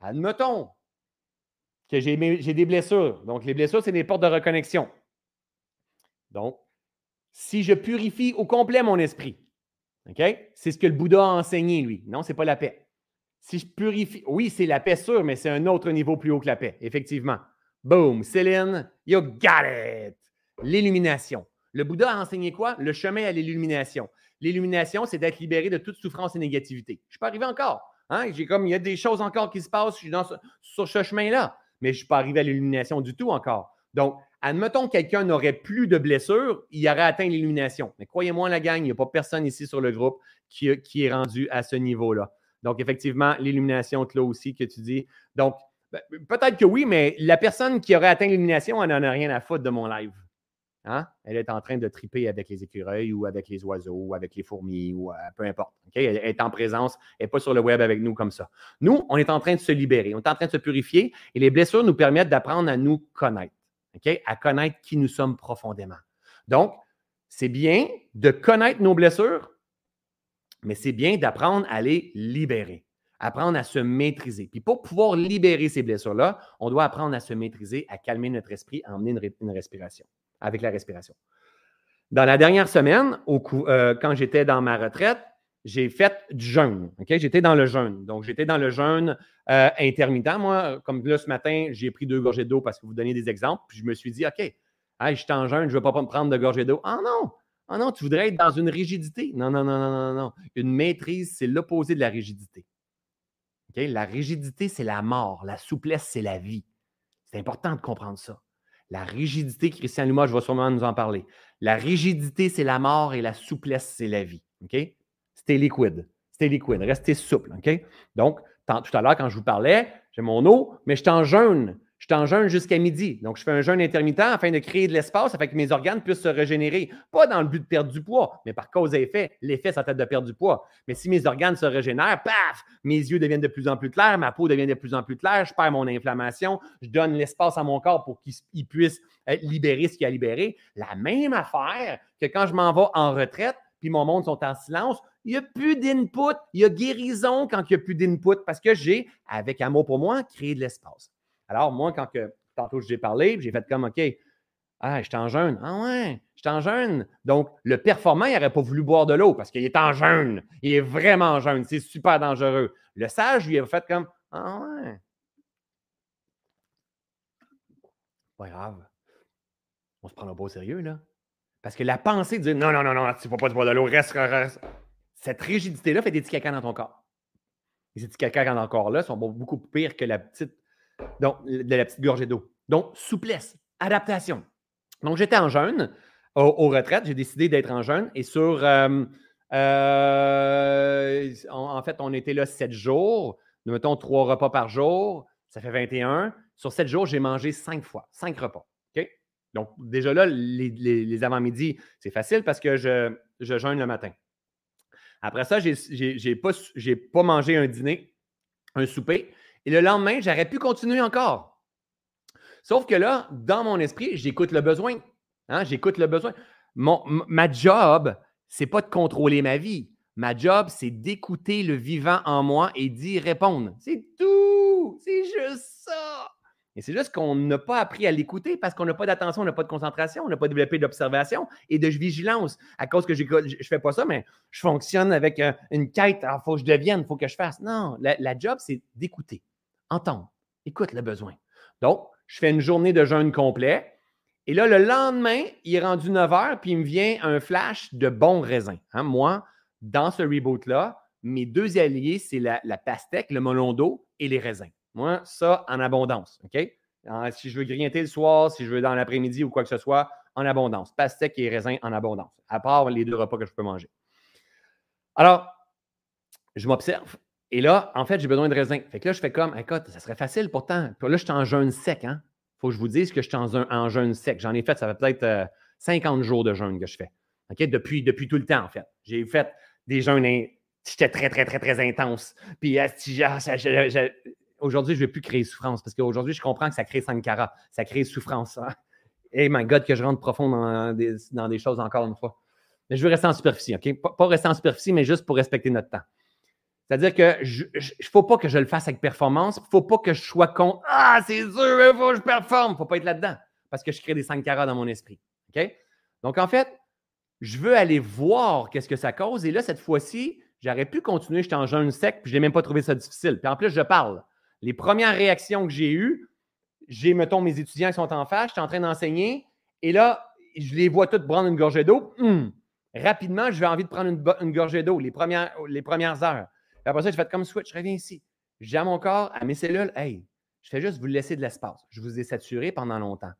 Speaker 1: Admettons que j'ai des blessures. Donc, les blessures, c'est des portes de reconnexion. Donc, si je purifie au complet mon esprit, OK? C'est ce que le Bouddha a enseigné, lui. Non, ce n'est pas la paix. Si je purifie, oui, c'est la paix sûre, mais c'est un autre niveau plus haut que la paix, effectivement. Boom, Céline, you got it. L'illumination. Le Bouddha a enseigné quoi? Le chemin à l'illumination. L'illumination, c'est d'être libéré de toute souffrance et négativité. Je suis pas arrivé encore. Hein? J'ai comme, il y a des choses encore qui se passent, je suis dans sur ce chemin-là, mais je ne suis pas arrivé à l'illumination du tout encore. Donc, admettons que quelqu'un n'aurait plus de blessures, il aurait atteint l'illumination. Mais croyez-moi, la gang, il n'y a pas personne ici sur le groupe qui, est rendu à ce niveau-là. Donc, effectivement, l'illumination, là aussi, que tu dis. Donc, ben, peut-être que oui, mais la personne qui aurait atteint l'illumination, elle n'en a rien à foutre de mon live. Hein? Elle est en train de triper avec les écureuils ou avec les oiseaux ou avec les fourmis ou euh, peu importe. Elle est en présence, elle n'est pas sur le web avec nous comme ça. Nous, on est en train de se libérer, on est en train de se purifier et les blessures nous permettent d'apprendre à nous connaître, à connaître qui nous sommes profondément. Donc, c'est bien de connaître nos blessures, mais c'est bien d'apprendre à les libérer, apprendre à se maîtriser. Puis pour pouvoir libérer ces blessures-là, on doit apprendre à se maîtriser, à calmer notre esprit, à emmener une respiration avec la respiration. Dans la dernière semaine, euh, quand j'étais dans ma retraite, j'ai fait du jeûne. J'étais dans le jeûne. Donc, j'étais dans le jeûne euh, intermittent. Moi, comme là, ce matin, j'ai pris deux gorgées d'eau parce que vous donnez des exemples. Puis je me suis dit, OK, je suis en jeûne, je ne vais pas me prendre de gorgées d'eau. Ah non! Ah non, tu voudrais être dans une rigidité. Non, non, non, non, non, non. Une maîtrise, c'est l'opposé de la rigidité. La rigidité, c'est la mort. La souplesse, c'est la vie. C'est important de comprendre ça. La rigidité, Christian je vais sûrement nous en parler. La rigidité, c'est la mort et la souplesse, c'est la vie. OK? C'était liquide. C'était liquide. Restez souple. OK? Donc, tout à l'heure, quand je vous parlais, j'ai mon eau, mais je suis en jeûne. Je suis en jusqu'à midi. Donc, je fais un jeûne intermittent afin de créer de l'espace afin que mes organes puissent se régénérer. Pas dans le but de perdre du poids, mais par cause et effet. L'effet, ça être de perdre du poids. Mais si mes organes se régénèrent, paf, mes yeux deviennent de plus en plus clairs, ma peau devient de plus en plus claire, je perds mon inflammation, je donne l'espace à mon corps pour qu'il puisse libérer ce qu'il a libéré. La même affaire que quand je m'en vais en retraite, puis mon monde sont en silence, il n'y a plus d'input. Il y a guérison quand il n'y a plus d'input parce que j'ai, avec amour pour moi, créé de l'espace. Alors, moi, quand que, tantôt j'ai parlé, j'ai fait comme OK, ah, je suis en jeûne. Ah ouais, je suis en jeûne. Donc, le performant, il n'aurait pas voulu boire de l'eau parce qu'il est en jeûne. Il est vraiment en jeûne. C'est super dangereux. Le sage, lui, a fait comme Ah ouais. Pas grave. On se prend pas au sérieux, là. Parce que la pensée de non, non, non, non, tu ne pas boire de l'eau, reste, reste. Cette rigidité-là fait des petits caca dans ton corps. Et ces petits caca dans ton corps-là sont beaucoup pires que la petite donc, de la petite gorgée d'eau. Donc, souplesse, adaptation. Donc, j'étais en jeûne aux, retraites. J'ai décidé d'être en jeûne. Et sur. Euh, euh, en, fait, on était là sept jours. Nous mettons trois repas par jour. Ça fait 21. Sur sept jours, j'ai mangé cinq fois, cinq repas. OK? Donc, déjà là, les, avant-midi, c'est facile parce que je, je jeûne le matin. Après ça, je n'ai pas, pas mangé un dîner, un souper. Et le lendemain, j'aurais pu continuer encore. Sauf que là, dans mon esprit, j'écoute le besoin. Hein, j'écoute le besoin. Mon, ma job, c'est pas de contrôler ma vie. Ma job, c'est d'écouter le vivant en moi et d'y répondre. C'est tout. C'est juste ça. Et c'est juste qu'on n'a pas appris à l'écouter parce qu'on n'a pas d'attention, on n'a pas de concentration, on n'a pas développé d'observation et de vigilance. À cause que je ne fais pas ça, mais je fonctionne avec euh, une quête. Il faut que je devienne, il faut que je fasse. Non, la job, c'est d'écouter entendre, écoute le besoin. Donc, je fais une journée de jeûne complet. Et là, le lendemain, il est rendu 9 heures, puis il me vient un flash de bons raisins. Hein. Moi, dans ce reboot-là, mes deux alliés, c'est la, pastèque, le melon d'eau et les raisins. Moi, ça en abondance. OK? si je veux grignoter le soir, si je veux dans l'après-midi ou quoi que ce soit, en abondance. Pastèque et raisins en abondance, à part les deux repas que je peux manger. Alors, je m'observe et là, en fait, j'ai besoin de raisin. Fait que là, je fais comme, écoute, ça serait facile pourtant. Puis là, je suis en jeûne sec. Hein? faut que je vous dise que je suis en, jeûne sec. J'en ai fait, ça fait peut-être 50 euh, jours de jeûne que je fais. Depuis, depuis tout le temps, en fait. J'ai fait des jeûnes j'étais très, très, très, très intense. Puis aujourd'hui, je ne vais plus créer souffrance parce qu'aujourd'hui, je comprends que ça crée Sankara, ça crée souffrance. Hein. Et my God, que je rentre profond dans des, dans des, choses encore une fois. Mais je veux rester en superficie, OK? Pas, rester en superficie, mais juste pour respecter notre temps. C'est-à-dire que ne faut pas que je le fasse avec performance. Il ne faut pas que je sois con. Ah, c'est sûr, il faut que je performe. Il ne faut pas être là-dedans parce que je crée des Sankara dans mon esprit. Donc, en fait, je veux aller voir qu'est-ce que ça cause. Et là, cette fois-ci, j'aurais pu continuer, j'étais en jeûne sec, puis je n'ai même pas trouvé ça difficile. Puis en plus, je parle. Les premières réactions que j'ai eues, j'ai, mettons, mes étudiants qui sont en face, je suis en train d'enseigner, et là, je les vois toutes prendre une gorgée d'eau. Hum! Rapidement, je vais envie de prendre une, gorgée d'eau les premières, les premières heures. Après ça, je fais comme switch, je reviens ici. J'ai à mon corps, à mes cellules, hey, je fais juste vous laisser de l'espace. Je vous ai saturé pendant longtemps.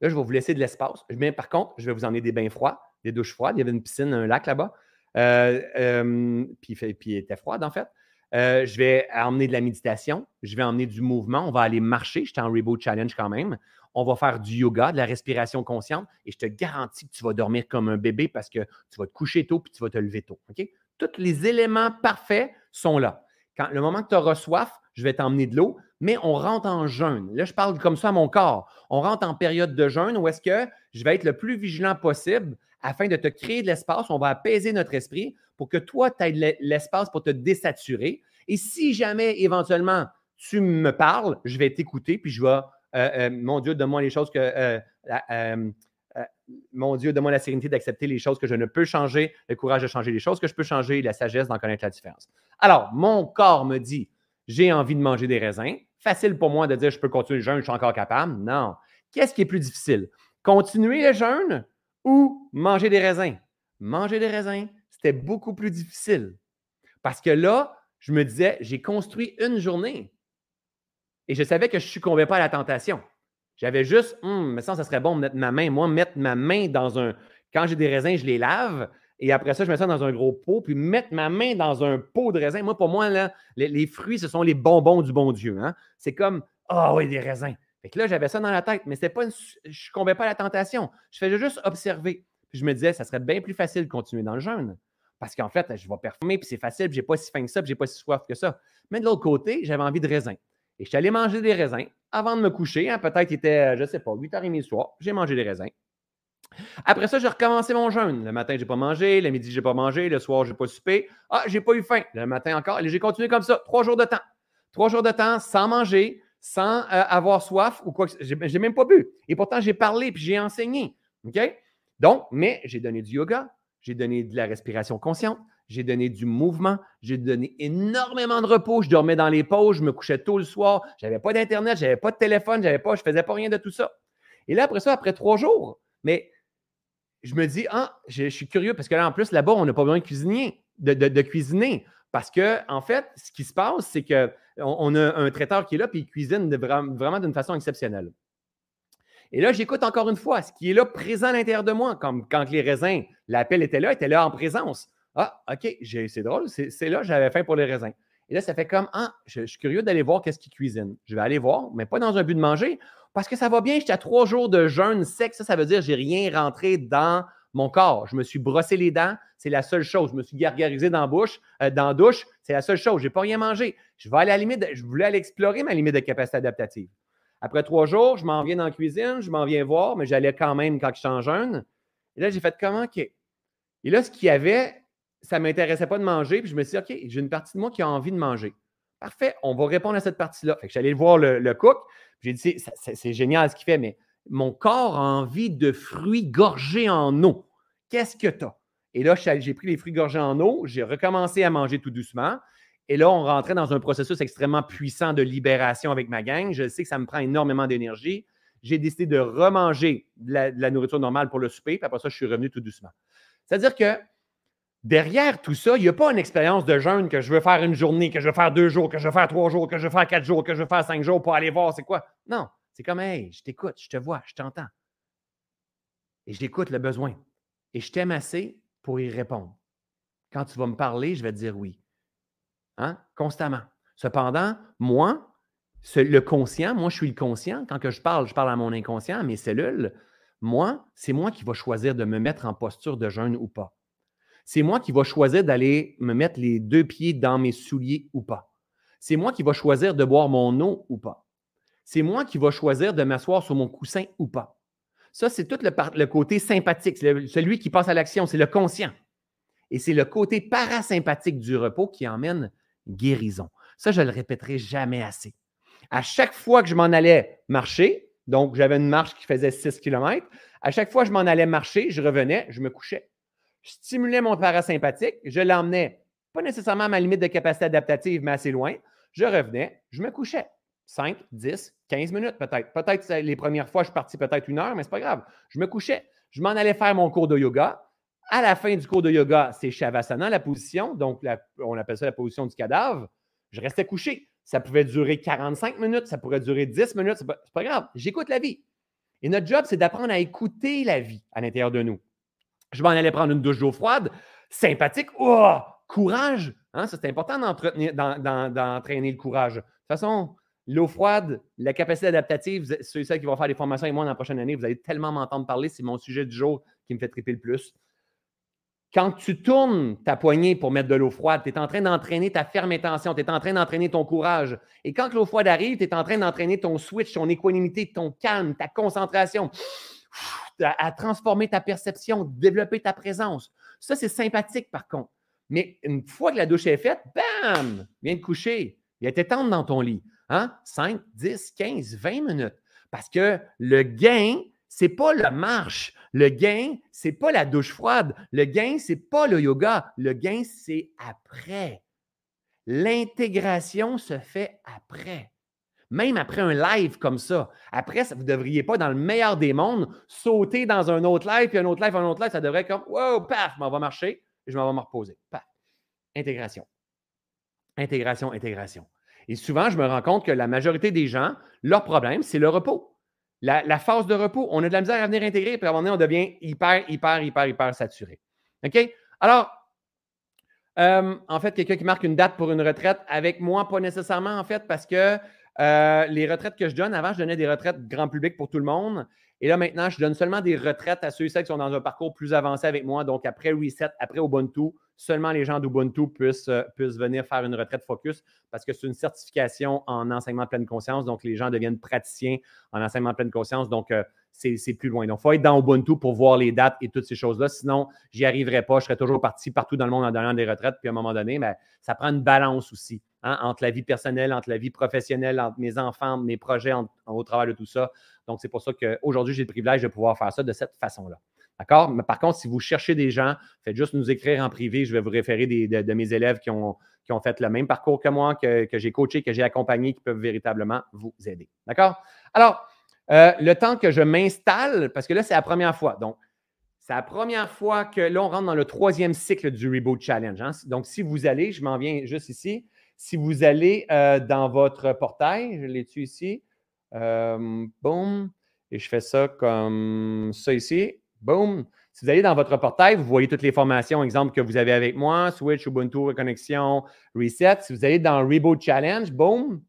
Speaker 1: Là, je vais vous laisser de l'espace. Mais par contre, je vais vous emmener des bains froids, des douches froides. Il y avait une piscine, un lac là-bas. Euh, euh, puis, puis il était froide, en fait. Euh, je vais emmener de la méditation, je vais emmener du mouvement, on va aller marcher, j'étais en Reboot Challenge quand même. On va faire du yoga, de la respiration consciente et je te garantis que tu vas dormir comme un bébé parce que tu vas te coucher tôt puis tu vas te lever tôt. Tous les éléments parfaits sont là. Quand le moment que tu auras soif, je vais t'emmener de l'eau, mais on rentre en jeûne. Là, je parle comme ça à mon corps. On rentre en période de jeûne où est-ce que je vais être le plus vigilant possible afin de te créer de l'espace. On va apaiser notre esprit pour que toi, tu aies l'espace pour te désaturer. Et si jamais, éventuellement, tu me parles, je vais t'écouter, puis je vais, euh, euh, mon Dieu, donne-moi les choses que, euh, mon Dieu, donne-moi la sérénité d'accepter les choses que je ne peux changer, le courage de changer les choses que je peux changer, la sagesse d'en connaître la différence. Alors, mon corps me dit, j'ai envie de manger des raisins. Facile pour moi de dire, je peux continuer le jeûne, je suis encore capable. Non. Qu'est-ce qui est plus difficile? Continuer le jeûne ou manger des raisins? Manger des raisins, c'était beaucoup plus difficile. Parce que là, je me disais, j'ai construit une journée et je savais que je ne succombais pas à la tentation. J'avais juste, hum, mais ça, ça serait bon de mettre ma main. Moi, mettre ma main dans un. Quand j'ai des raisins, je les lave. Et après ça, je mets ça dans un gros pot, puis mettre ma main dans un pot de raisins. Moi, pour moi, là, les, fruits, ce sont les bonbons du bon Dieu. Hein. C'est comme, ah oui, des raisins. Fait que là, j'avais ça dans la tête, mais c'était pas je ne succombais pas la tentation. Je faisais juste observer. Puis je me disais, ça serait bien plus facile de continuer dans le jeûne. Parce qu'en fait, je vais performer, puis c'est facile, puis j'ai pas si faim que ça, puis j'ai pas si soif que ça. Mais de l'autre côté, j'avais envie de raisins. Et je suis allé manger des raisins avant de me coucher. Hein, peut-être qu'il était, je ne sais pas, 8h30 du soir. J'ai mangé des raisins. Après ça, j'ai recommencé mon jeûne. Le matin, je n'ai pas mangé. Le midi, je n'ai pas mangé. Le soir, je n'ai pas soupé. Ah, j'ai pas eu faim. Le matin encore. Et j'ai continué comme ça. Trois jours de temps. Trois jours de temps sans manger, sans euh, avoir soif ou quoi que ce soit. J'ai même pas bu. Et pourtant, j'ai parlé puis j'ai enseigné. OK? Donc, mais j'ai donné du yoga, j'ai donné de la respiration consciente, j'ai donné du mouvement, j'ai donné énormément de repos. Je dormais dans les pauses, je me couchais tôt le soir, je n'avais pas d'Internet, je n'avais pas de téléphone, j'avais pas, je faisais pas rien de tout ça. Et là, après ça, après trois jours, mais je me dis, ah, je, suis curieux parce que là, en plus, là-bas, on n'a pas besoin de cuisiner, de, cuisiner. Parce que, en fait, ce qui se passe, c'est qu'on on a un traiteur qui est là, puis il cuisine vraiment d'une façon exceptionnelle. Et là, j'écoute encore une fois ce qui est là présent à l'intérieur de moi, comme quand les raisins, l'appel était là, était là en présence. Ah, OK, c'est drôle, c'est là, j'avais faim pour les raisins. Et là, ça fait comme, ah, je, suis curieux d'aller voir qu'est-ce qu'ils cuisinent. Je vais aller voir, mais pas dans un but de manger, parce que ça va bien, j'étais à trois jours de jeûne sec. Ça, ça veut dire que j'ai rien rentré dans mon corps. Je me suis brossé les dents, c'est la seule chose. Je me suis gargarisé dans la bouche, euh, dans la douche, c'est la seule chose. Je n'ai pas rien mangé. Je vais aller à la limite, je voulais aller explorer ma limite de capacité adaptative. Après trois jours, je m'en viens dans la cuisine, je m'en viens voir, mais j'allais quand même quand je suis en jeûne. Et là, j'ai fait comment? OK. Et là, ce qu'il y avait, ça ne m'intéressait pas de manger. Puis je me suis dit, OK, j'ai une partie de moi qui a envie de manger. Parfait, on va répondre à cette partie-là. Fait que j'allais voir le, cook. J'ai dit, c'est génial ce qu'il fait, mais mon corps a envie de fruits gorgés en eau. Qu'est-ce que tu as? Et là, j'ai pris les fruits gorgés en eau, j'ai recommencé à manger tout doucement. Et là, on rentrait dans un processus extrêmement puissant de libération avec ma gang. Je sais que ça me prend énormément d'énergie. J'ai décidé de remanger la, de la, nourriture normale pour le souper, puis après ça, je suis revenu tout doucement. C'est-à-dire que derrière tout ça, il n'y a pas une expérience de jeûne que je veux faire une journée, que je veux faire deux jours, que je veux faire trois jours, que je veux faire quatre jours, que je veux faire cinq jours pour aller voir c'est quoi. Non, c'est comme, hey, je t'écoute, je te vois, je t'entends. Et j'écoute le besoin. Et je t'aime assez pour y répondre. Quand tu vas me parler, je vais te dire oui. Hein? Constamment. Cependant, moi, le conscient, moi, je suis le conscient. Quand je parle, je parle à mon inconscient, à mes cellules. Moi, c'est moi qui vais choisir de me mettre en posture de jeûne ou pas. C'est moi qui vais choisir d'aller me mettre les deux pieds dans mes souliers ou pas. C'est moi qui vais choisir de boire mon eau ou pas. C'est moi qui vais choisir de m'asseoir sur mon coussin ou pas. Ça, c'est tout le, côté sympathique, celui qui passe à l'action, c'est le conscient. Et c'est le côté parasympathique du repos qui emmène guérison. Ça, je ne le répéterai jamais assez. À chaque fois que je m'en allais marcher, donc j'avais une marche qui faisait 6 km, à chaque fois que je m'en allais marcher, je revenais, je me couchais. Je stimulais mon parasympathique, je l'emmenais pas nécessairement à ma limite de capacité adaptative, mais assez loin. Je revenais, je me couchais. 5, 10, 15 minutes peut-être. Peut-être les premières fois, je suis parti peut-être une heure, mais ce n'est pas grave. Je me couchais. Je m'en allais faire mon cours de yoga. À la fin du cours de yoga, c'est Shavasana, la position. Donc, on appelle ça la position du cadavre. Je restais couché. Ça pouvait durer 45 minutes, ça pourrait durer 10 minutes. Ce n'est pas, grave. J'écoute la vie. Et notre job, c'est d'apprendre à écouter la vie à l'intérieur de nous. Je m'en allais prendre une douche d'eau froide. Sympathique. Oh, courage. Hein, c'est important d'entraîner le courage. De toute façon, L'eau froide, la capacité adaptative, ceux et qui vont faire des formations avec moi dans la prochaine année, vous allez tellement m'entendre parler, c'est mon sujet du jour qui me fait triper le plus. Quand tu tournes ta poignée pour mettre de l'eau froide, tu es en train d'entraîner ta ferme intention, tu es en train d'entraîner ton courage. Et quand l'eau froide arrive, tu es en train d'entraîner ton switch, ton équanimité, ton calme, ta concentration, à, transformer ta perception, développer ta présence. Ça, c'est sympathique par contre. Mais une fois que la douche est faite, bam, viens te coucher. Viens t'étendre dans ton lit. 5, 10, 15, 20 minutes. Parce que le gain, ce n'est pas la marche. Le gain, ce n'est pas la douche froide. Le gain, ce n'est pas le yoga. Le gain, c'est après. L'intégration se fait après. Même après un live comme ça. Après, vous ne devriez pas, dans le meilleur des mondes, sauter dans un autre live, puis un autre live, un autre live. Ça devrait être comme, wow, paf, m'en vais marcher et je m'en vais me reposer. Paf. Intégration. Intégration, intégration. Et souvent, je me rends compte que la majorité des gens, leur problème, c'est le repos. La, phase de repos, on a de la misère à venir intégrer, puis à un moment donné, on devient hyper, hyper, hyper, hyper saturé. OK? Alors, euh, en fait, quelqu'un qui marque une date pour une retraite, avec moi, pas nécessairement, en fait, parce que euh, les retraites que je donne, avant, je donnais des retraites grand public pour tout le monde. Et là, maintenant, je donne seulement des retraites à ceux et celles qui sont dans un parcours plus avancé avec moi. Donc, après Reset, après Ubuntu, seulement les gens d'Ubuntu puissent, euh, venir faire une retraite focus parce que c'est une certification en enseignement pleine conscience. Donc, les gens deviennent praticiens en enseignement pleine conscience. Donc, euh, c'est plus loin. Donc, il faut être dans Ubuntu pour voir les dates et toutes ces choses-là. Sinon, j'y arriverai pas. Je serais toujours parti partout dans le monde en donnant des retraites. Puis à un moment donné, ben, ça prend une balance aussi hein, entre la vie personnelle, entre la vie professionnelle, entre mes enfants, mes projets au travers de tout ça. Donc, c'est pour ça qu'aujourd'hui, j'ai le privilège de pouvoir faire ça de cette façon-là. D'accord? Mais par contre, si vous cherchez des gens, faites juste nous écrire en privé. Je vais vous référer de, mes élèves qui ont, qui ont fait le même parcours que moi, que, que j'ai coaché, que j'ai accompagné, qui peuvent véritablement vous aider. D'accord? Alors, euh, le temps que je m'installe, parce que là, c'est la première fois. Donc, c'est la première fois que là, on rentre dans le troisième cycle du Reboot Challenge. Hein. Donc, si vous allez, je m'en viens juste ici. Si vous allez euh, dans votre portail, je l'ai tu ici, euh, boum, et je fais ça comme ça ici, boum. Si vous allez dans votre portail, vous voyez toutes les formations, exemple, que vous avez avec moi, Switch, Ubuntu, Reconnexion, Reset. Si vous allez dans Reboot Challenge, boum,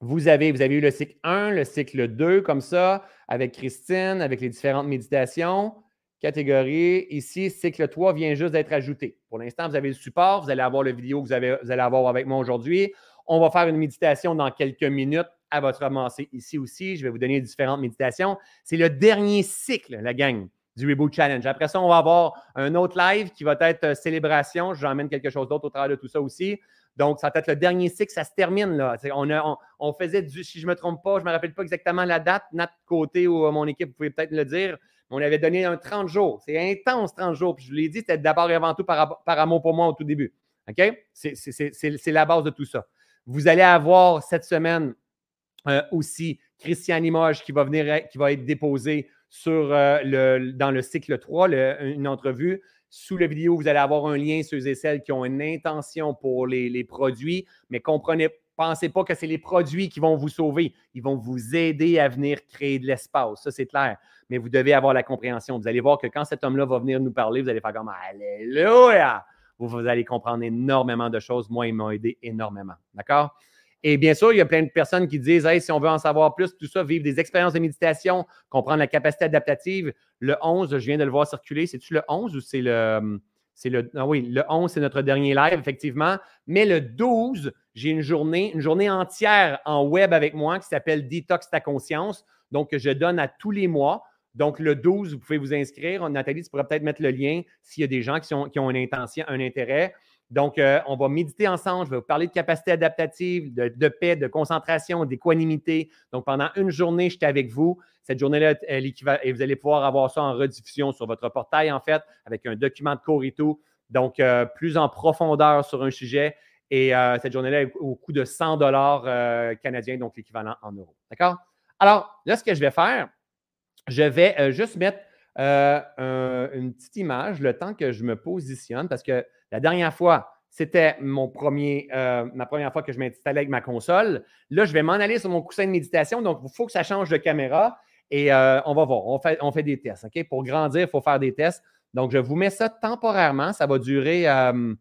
Speaker 1: vous avez, vous avez eu le cycle 1, le cycle 2, comme ça, avec Christine, avec les différentes méditations. Catégorie. Ici, cycle 3 vient juste d'être ajouté. Pour l'instant, vous avez le support. Vous allez avoir la vidéo que vous, vous allez avoir avec moi aujourd'hui. On va faire une méditation dans quelques minutes à votre avancée ici aussi. Je vais vous donner différentes méditations. C'est le dernier cycle, la gang, du Reboot Challenge. Après ça, on va avoir un autre live qui va être euh, célébration. J'emmène quelque chose d'autre au travers de tout ça aussi. Donc, ça va être le dernier cycle, ça se termine. On, faisait du, si je ne me trompe pas, je ne me rappelle pas exactement la date, notre côté ou mon équipe, vous pouvez peut-être le dire, on avait donné un 30 jours. C'est intense, 30 jours. Puis je vous l'ai dit, c'était d'abord et avant tout par, amour pour moi au tout début. OK? C'est la base de tout ça. Vous allez avoir cette semaine euh, aussi Christian Limoges qui va venir, qui va être déposé euh, dans le cycle 3, une entrevue. Sous la vidéo, vous allez avoir un lien ceux et celles qui ont une intention pour les, produits, mais comprenez, pensez pas que c'est les produits qui vont vous sauver. Ils vont vous aider à venir créer de l'espace. Ça, c'est clair. Mais vous devez avoir la compréhension. Vous allez voir que quand cet homme-là va venir nous parler, vous allez faire comme Alléluia! Vous, allez comprendre énormément de choses. Moi, il m'a aidé énormément. D'accord? Et bien sûr, il y a plein de personnes qui disent si on veut en savoir plus, tout ça, vivre des expériences de méditation, comprendre la capacité adaptative. Le 11, je viens de le voir circuler. C'est-tu le 11 ou c'est le. C'est le, ah oui, le 11, c'est notre dernier live, effectivement. Mais le 12, j'ai une journée, une journée entière en web avec moi qui s'appelle Detox ta conscience. Donc, je donne à tous les mois. Donc, le 12, vous pouvez vous inscrire. Nathalie, tu pourrais peut-être mettre le lien s'il y a des gens qui, qui ont un intérêt. Donc, euh, on va méditer ensemble. Je vais vous parler de capacité adaptative, de, paix, de concentration, d'équanimité. Donc, pendant une journée, j'étais avec vous. Cette journée-là, et vous allez pouvoir avoir ça en rediffusion sur votre portail, en fait, avec un document de cours. Donc, euh, plus en profondeur sur un sujet. Et euh, cette journée-là, au coût de 100 dollars canadiens, donc l'équivalent en euros. D'accord? Alors, là, ce que je vais faire, je vais juste mettre une petite image le temps que je me positionne parce que la dernière fois, c'était mon premier, euh, ma première fois que je m'installais avec ma console. Là, je vais m'en aller sur mon coussin de méditation. Donc, il faut que ça change de caméra et euh, on va voir. On fait, des tests. Pour grandir, il faut faire des tests. Donc, je vous mets ça temporairement. Ça va durer. Euh,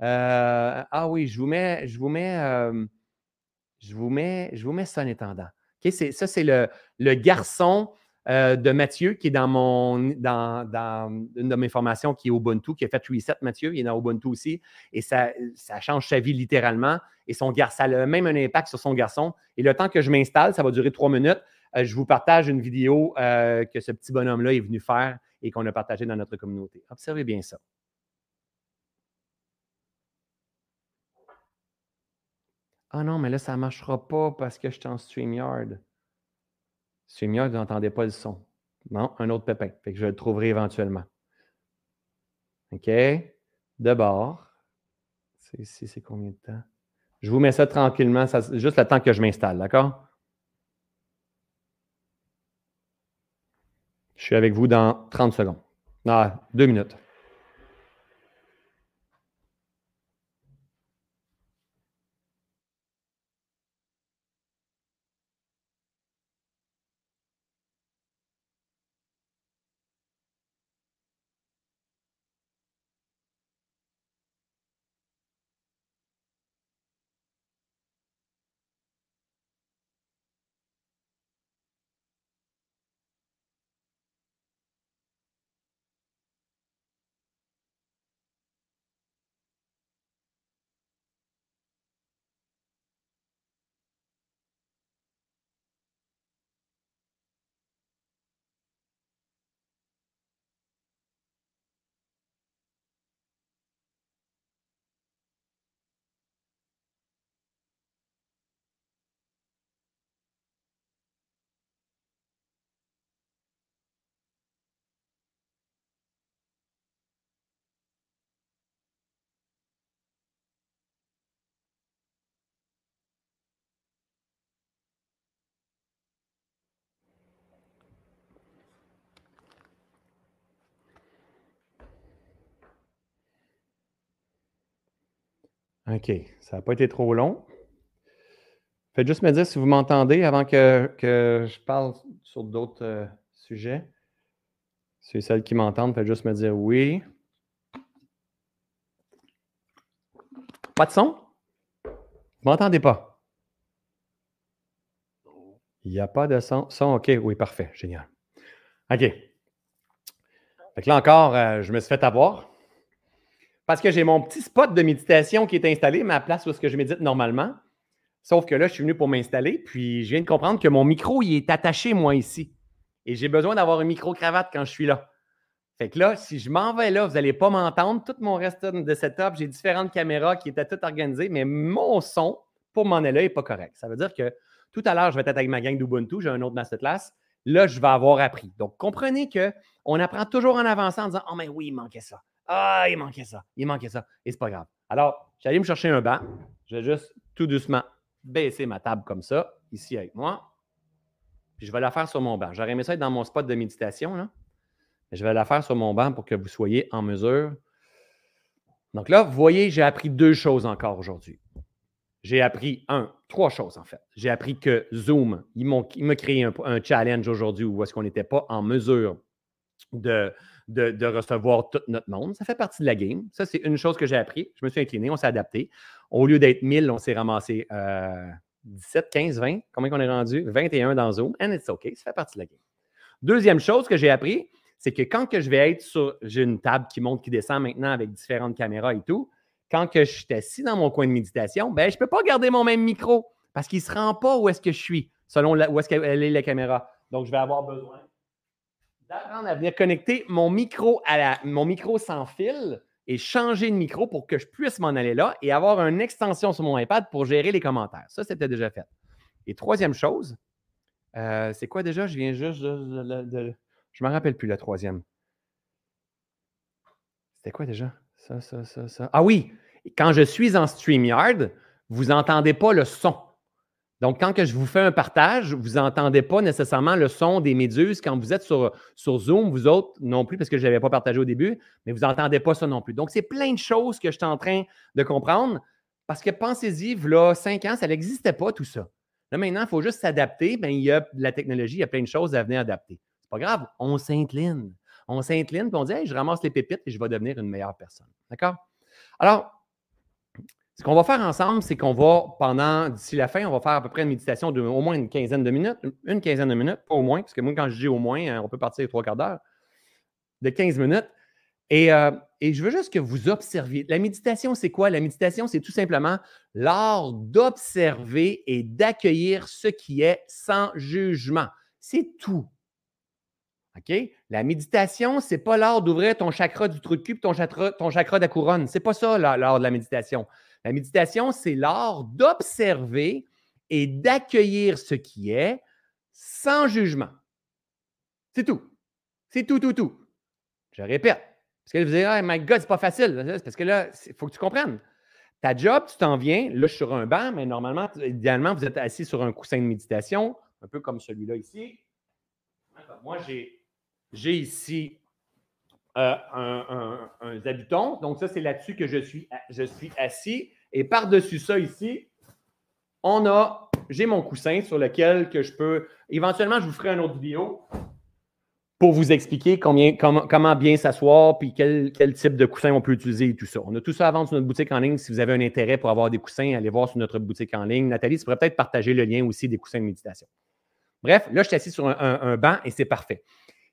Speaker 1: ah oui, je vous mets, je vous mets, je vous mets, je vous mets ça en étendant. Ça, c'est le garçon euh, de Mathieu, qui est dans, mon, dans, une de mes formations qui est Ubuntu, qui a fait Reset Mathieu, il est dans Ubuntu aussi, et ça, ça change sa vie littéralement. Et son ça a même un impact sur son garçon. Et le temps que je m'installe, ça va durer trois minutes. Euh, je vous partage une vidéo euh, que ce petit bonhomme-là est venu faire et qu'on a partagé dans notre communauté. Observez bien ça. Ah non, mais là, ça ne marchera pas parce que je suis en StreamYard. StreamYard, vous n'entendez pas le son. Non, un autre pépin. Fait que je le trouverai éventuellement. OK? De bord. Ici, c'est combien de temps? Je vous mets ça tranquillement, juste le temps que je m'installe, d'accord? Je suis avec vous dans 30 secondes. Ah, deux minutes. OK, ça n'a pas été trop long. Faites juste me dire si vous m'entendez avant que, je parle sur d'autres euh, sujets. Et celles qui m'entendent, faites juste me dire oui. Pas de son? Vous m'entendez pas? Il n'y a pas de son. Son, OK, oui, parfait, génial. OK. Fait que là encore, euh, je me suis fait avoir. Parce que j'ai mon petit spot de méditation qui est installé, ma place où est-ce que je médite normalement. Sauf que là, je suis venu pour m'installer, puis je viens de comprendre que mon micro, il est attaché, moi, ici. Et j'ai besoin d'avoir un micro-cravate quand je suis là. Fait que là, si je m'en vais là, vous n'allez pas m'entendre. Tout mon reste de setup, j'ai différentes caméras qui étaient toutes organisées, mais mon son, pour m'en aller là, n'est pas correct. Ça veut dire que tout à l'heure, je vais être avec ma gang d'Ubuntu, j'ai un autre masterclass. Là, je vais avoir appris. Donc, comprenez qu'on apprend toujours en avançant en disant Oh, mais oui, il manquait ça. Ah, il manquait ça, il manquait ça. Et c'est pas grave. Alors, j'allais me chercher un banc. Je vais juste tout doucement baisser ma table comme ça, ici avec moi. Puis je vais la faire sur mon banc. J'aurais aimé ça être dans mon spot de méditation. Là. je vais la faire sur mon banc pour que vous soyez en mesure. Donc là, vous voyez, j'ai appris deux choses encore aujourd'hui. J'ai appris, un, trois choses en fait. J'ai appris que Zoom, il m'a créé un, un challenge aujourd'hui où est-ce qu'on n'était pas en mesure de, recevoir tout notre monde. Ça fait partie de la game. Ça, c'est une chose que j'ai appris. Je me suis incliné, on s'est adapté. Au lieu d'être 1000, on s'est ramassé 17, 15, 20. Combien qu'on est rendu? 21 dans Zoom. And it's OK. Ça fait partie de la game. Deuxième chose que j'ai appris, c'est que quand que je vais être sur. J'ai une table qui monte, qui descend maintenant avec différentes caméras et tout. Quand que je suis assis dans mon coin de méditation, ben, je ne peux pas garder mon même micro parce qu'il ne se rend pas où est-ce que je suis, selon où est-ce qu'elle est la caméra. Donc, je vais avoir besoin d'apprendre à venir connecter mon micro, à la, mon micro sans fil et changer de micro pour que je puisse m'en aller là et avoir une extension sur mon iPad pour gérer les commentaires. Ça, c'était déjà fait. Et troisième chose, euh, c'est quoi déjà? Je viens juste de. je ne me rappelle plus la troisième. C'était quoi déjà? Ça, ça, ça, ça. Ah oui! Quand je suis en StreamYard, vous n'entendez pas le son. Donc, quand que je vous fais un partage, vous n'entendez pas nécessairement le son des méduses. Quand vous êtes sur, Zoom, vous autres non plus, parce que je ne pas partagé au début, mais vous n'entendez pas ça non plus. Donc, c'est plein de choses que je suis en train de comprendre. Parce que pensez-y, là, cinq ans, ça n'existait pas tout ça. Là, maintenant, il faut juste s'adapter. Bien, il y a la technologie, il y a plein de choses à venir adapter. C'est pas grave, on s'incline. On s'incline, puis on dit, je ramasse les pépites et je vais devenir une meilleure personne. D'accord? Alors, ce qu'on va faire ensemble, c'est qu'on va, pendant, d'ici la fin, on va faire à peu près une méditation de au moins une quinzaine de minutes. Une quinzaine de minutes, pas au moins, parce que moi, quand je dis au moins, hein, on peut partir trois quarts d'heure, de 15 minutes. Et, euh, et, je veux juste que vous observiez. La méditation, c'est quoi? La méditation, c'est tout simplement l'art d'observer et d'accueillir ce qui est sans jugement. C'est tout. OK? La méditation, ce n'est pas l'art d'ouvrir ton chakra du trou de cul et ton chakra, ton chakra de la couronne. Ce n'est pas ça l'art de la méditation. La méditation, c'est l'art d'observer et d'accueillir ce qui est sans jugement. C'est tout. C'est tout, tout, tout. Je répète. Parce que vous allez dire, oh my God, c'est pas facile. Parce que là, il faut que tu comprennes. Ta job, tu t'en viens, là, je suis sur un banc, mais normalement, idéalement, vous êtes assis sur un coussin de méditation, un peu comme celui-là ici. Moi, j'ai ici euh, un, un, Donc, ça, c'est là-dessus que je suis, assis. Et par-dessus ça, ici, on a, j'ai mon coussin sur lequel que je peux. Éventuellement, je vous ferai une autre vidéo pour vous expliquer combien, comment, bien s'asseoir puis quel, quel, type de coussin on peut utiliser et tout ça. On a tout ça à vendre sur notre boutique en ligne. Si vous avez un intérêt pour avoir des coussins, allez voir sur notre boutique en ligne. Nathalie, tu pourrais peut-être partager le lien aussi des coussins de méditation. Bref, là, je suis assis sur un banc et c'est parfait.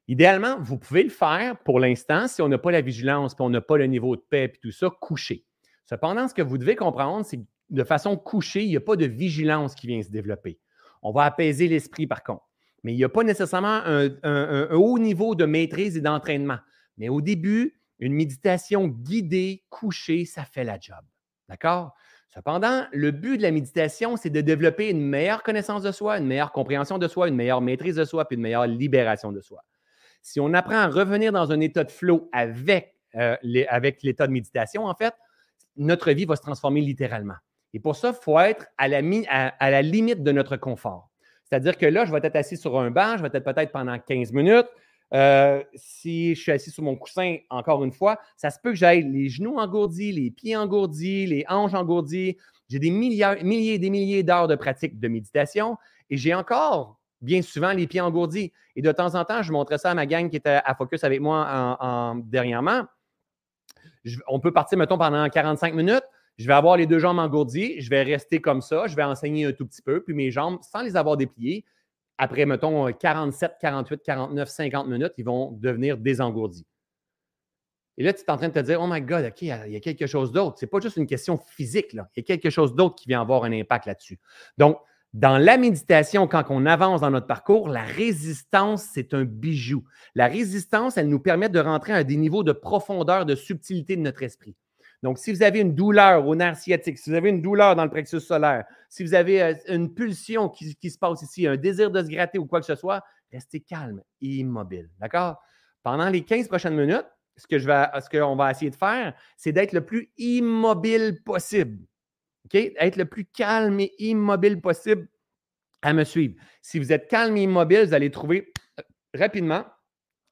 Speaker 1: Idéalement, vous pouvez le faire pour l'instant si on n'a pas la vigilance, puis on n'a pas le niveau de paix, puis tout ça, couché. Cependant, ce que vous devez comprendre, c'est que de façon couchée, il n'y a pas de vigilance qui vient se développer. On va apaiser l'esprit, par contre. Mais il n'y a pas nécessairement un, haut niveau de maîtrise et d'entraînement. Mais au début, une méditation guidée, couchée, ça fait la job. D'accord? Cependant, le but de la méditation, c'est de développer une meilleure connaissance de soi, une meilleure compréhension de soi, une meilleure maîtrise de soi, puis une meilleure libération de soi. Si on apprend à revenir dans un état de flow avec, euh, avec l'état de méditation, en fait, notre vie va se transformer littéralement. Et pour ça, il faut être à la, limite de notre confort. C'est-à-dire que là, je vais être assis sur un banc, je vais être peut-être pendant 15 minutes. Euh, si je suis assis sur mon coussin, encore une fois, ça se peut que j'aille les genoux engourdis, les pieds engourdis, les hanches engourdies. J'ai des milliers et des milliers d'heures de pratique de méditation et j'ai encore bien souvent les pieds engourdis. Et de temps en temps, je montrais ça à ma gang qui était à Focus avec moi en, dernièrement. on peut partir, mettons, pendant 45 minutes. Je vais avoir les deux jambes engourdies. Je vais rester comme ça. Je vais enseigner un tout petit peu. Puis mes jambes, sans les avoir dépliées, après, mettons, 47, 48, 49, 50 minutes, ils vont devenir désengourdis. Et là, tu es en train de te dire, oh my God, OK, il y a quelque chose d'autre. Ce n'est pas juste une question physique. Là. Il y a quelque chose d'autre qui vient avoir un impact là-dessus. Donc, dans la méditation, quand on avance dans notre parcours, la résistance, c'est un bijou. La résistance, elle nous permet de rentrer à des niveaux de profondeur, de subtilité de notre esprit. Donc, si vous avez une douleur au nerf sciatique, si vous avez une douleur dans le plexus solaire, si vous avez euh, une pulsion qui, se passe ici, un désir de se gratter ou quoi que ce soit, restez calme et immobile. D'accord? Pendant les 15 prochaines minutes, ce qu'on va essayer de faire, c'est d'être le plus immobile possible. Être le plus calme et immobile possible à me suivre. Si vous êtes calme et immobile, vous allez trouver euh, rapidement,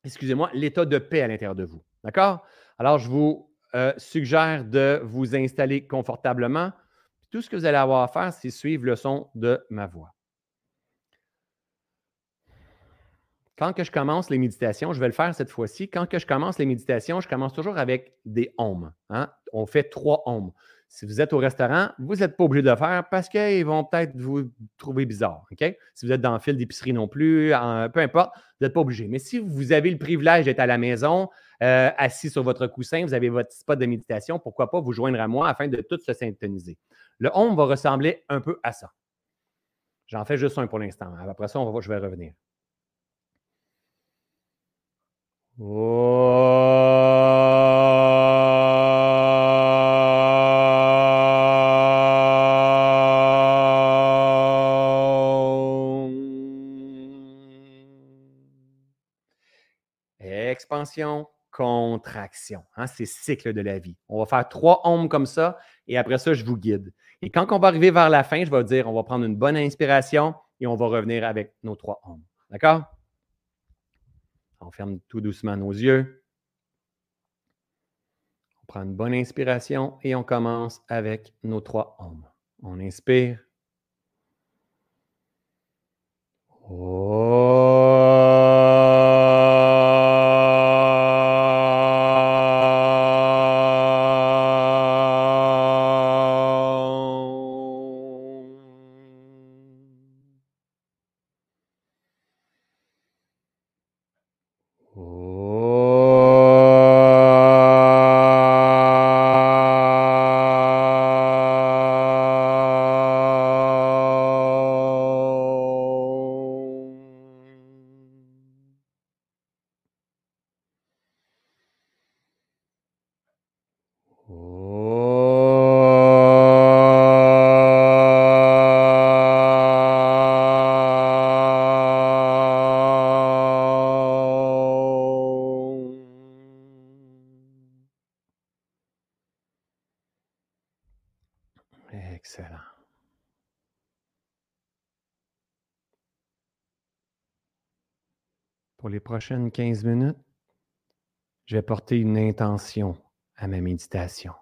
Speaker 1: excusez-moi, l'état de paix à l'intérieur de vous. D'accord? Alors, je vous euh, suggère de vous installer confortablement. Tout ce que vous allez avoir à faire, c'est suivre le son de ma voix. Quand que je commence les méditations, je vais le faire cette fois-ci. Quand que je commence les méditations, je commence toujours avec des ohms. Hein? On fait trois ohms. Si vous êtes au restaurant, vous n'êtes pas obligé de le faire parce qu'ils vont peut-être vous trouver bizarre. Si vous êtes dans le fil d'épicerie non plus, peu importe, Vous n'êtes pas obligé. Mais si vous avez le privilège d'être à la maison, euh, assis sur votre coussin, vous avez votre spot de méditation, pourquoi pas vous joindre à moi afin de tout se syntoniser. Le home va ressembler un peu à ça. J'en fais juste un pour l'instant. Après ça, on va, je vais revenir. Expansion, contraction. Hein, c'est cycle de la vie. On va faire trois ohms comme ça et après ça, je vous guide. Et quand on va arriver vers la fin, je vais dire, on va prendre une bonne inspiration et on va revenir avec nos trois ohms. D'accord? On ferme tout doucement nos yeux. On prend une bonne inspiration et on commence avec nos trois ohms. On inspire. Prochaines 15 minutes, je vais une intention à ma méditation.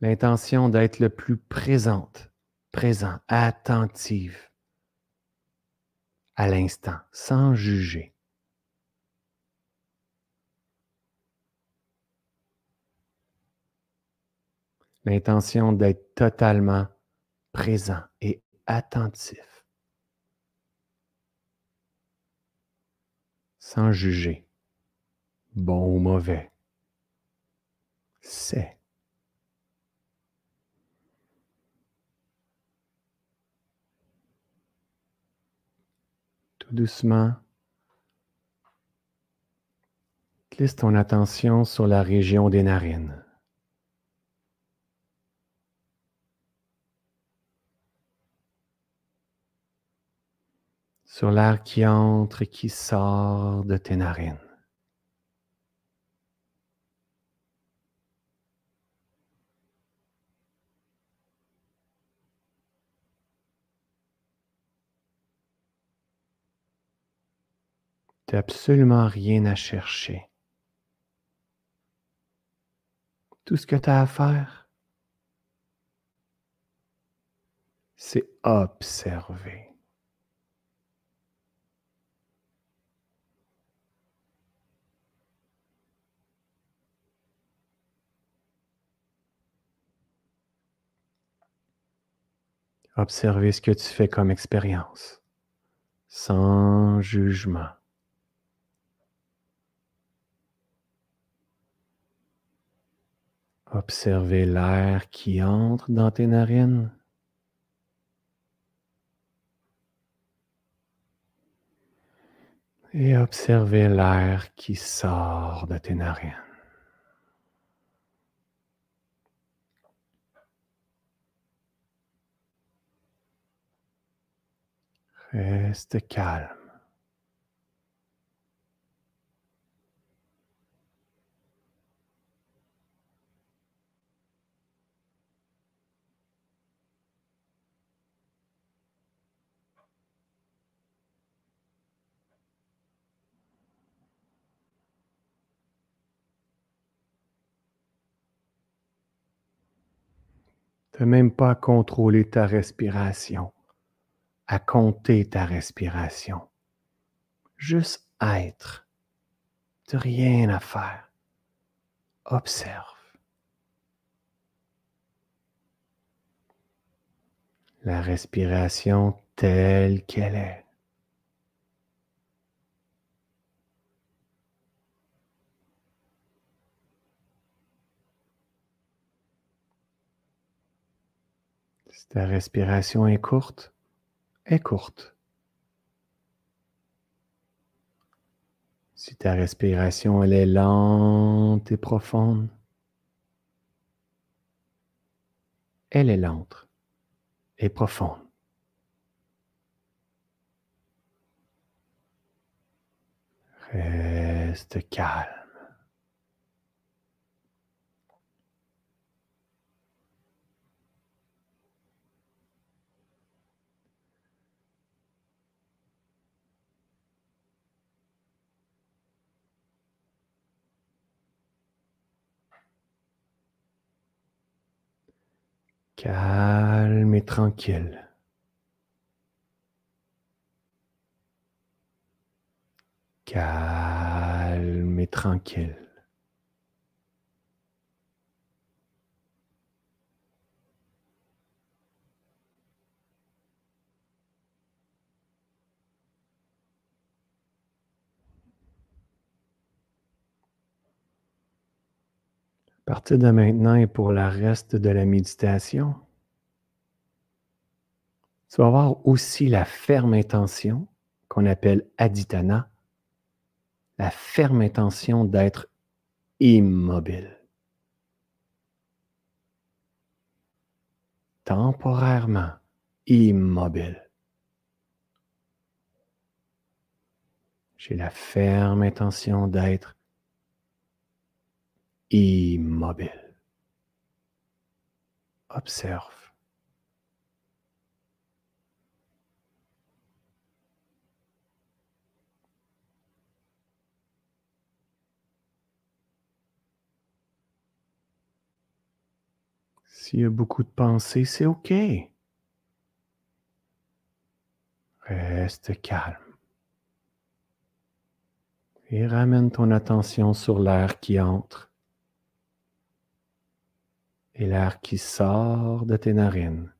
Speaker 1: L'intention d'être le plus présente, présent, attentive à l'instant, sans juger. L'intention d'être totalement présent et attentif, sans juger, bon ou mauvais. C'est. Tout doucement, glisse ton attention sur la région des narines. Sur l'air qui entre et qui sort de tes narines. Tu n'as absolument rien à chercher. Tout ce que tu as à faire, c'est observer. Observer ce que tu fais comme expérience, sans jugement. Observer l'air qui entre dans tes narines. Et observer l'air qui sort de tes narines. Reste calme. Tu même pas contrôler ta respiration à compter ta respiration. Juste être. De rien à faire. Observe. la respiration telle qu'elle est. Si ta respiration est courte, est courte. Si ta respiration elle est lente et profonde, elle est lente et profonde. Reste calme. Calme et tranquille. Calme et tranquille. À partir de maintenant et pour le reste de la méditation, tu vas avoir aussi la ferme intention qu'on appelle aditana, la ferme intention d'être immobile. Temporairement immobile. J'ai la ferme intention d'être immobile. Observe. S'il y a beaucoup de pensées, c'est OK. Reste calme. Et ramène ton attention sur l'air qui entre et l'air qui sort de tes narines.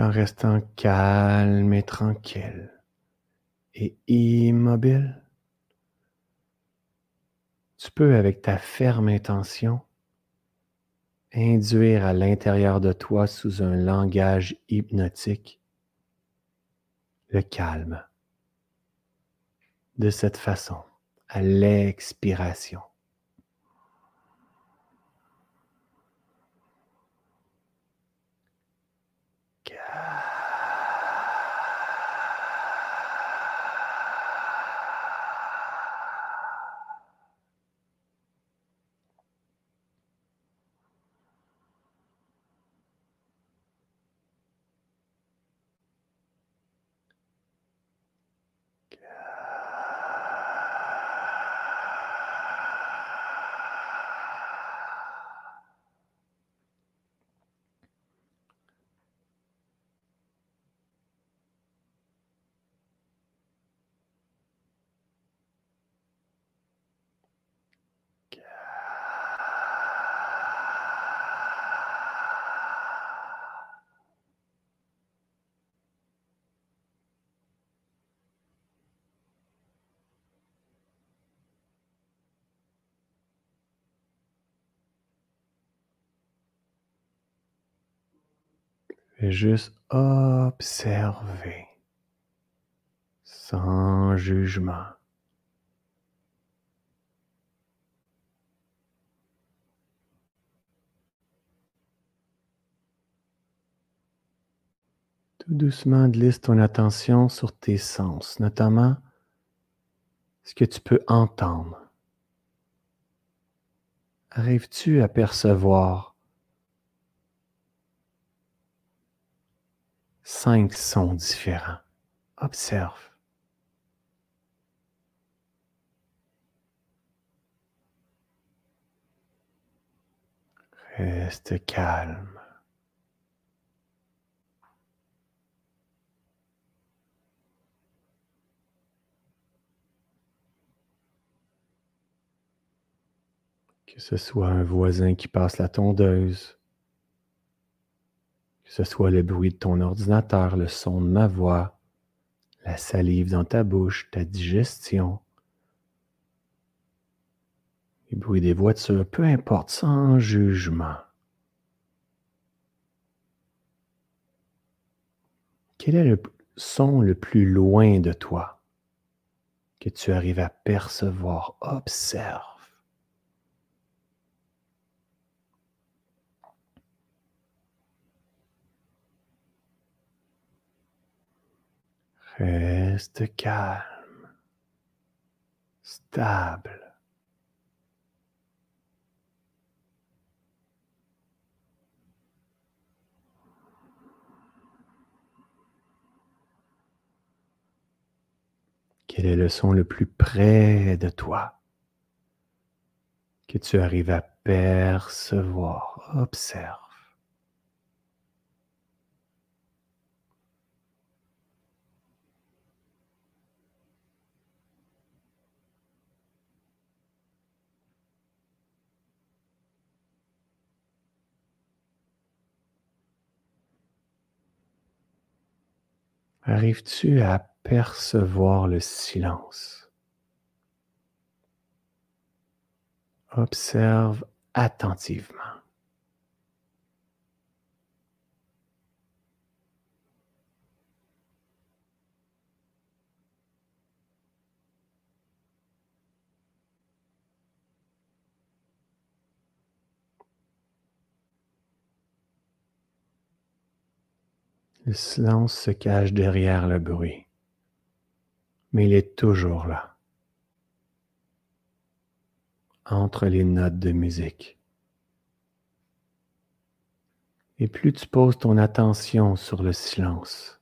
Speaker 1: En restant calme et tranquille et immobile, tu peux, avec ta ferme intention, induire à l'intérieur de toi sous un langage hypnotique le calme. De cette façon, à l'expiration. Juste observer sans jugement. Tout doucement, glisse ton attention sur tes sens, notamment ce que tu peux entendre. Arrives-tu à percevoir cinq sons différents. Observe. Reste calme. Que ce soit un voisin qui passe la tondeuse, que ce soit le bruit de ton ordinateur, le son de ma voix, la salive dans ta bouche, ta digestion, les bruits des voitures, peu importe, sans jugement. Quel est le son le plus loin de toi que tu arrives à percevoir? Observe. Reste calme, stable. Quel est le son le plus près de toi que tu arrives à percevoir? Observe. Arrives-tu à percevoir le silence? Observe attentivement. Le silence se cache derrière le bruit, mais il est toujours là, entre les notes de musique. Et plus tu poses ton attention sur le silence,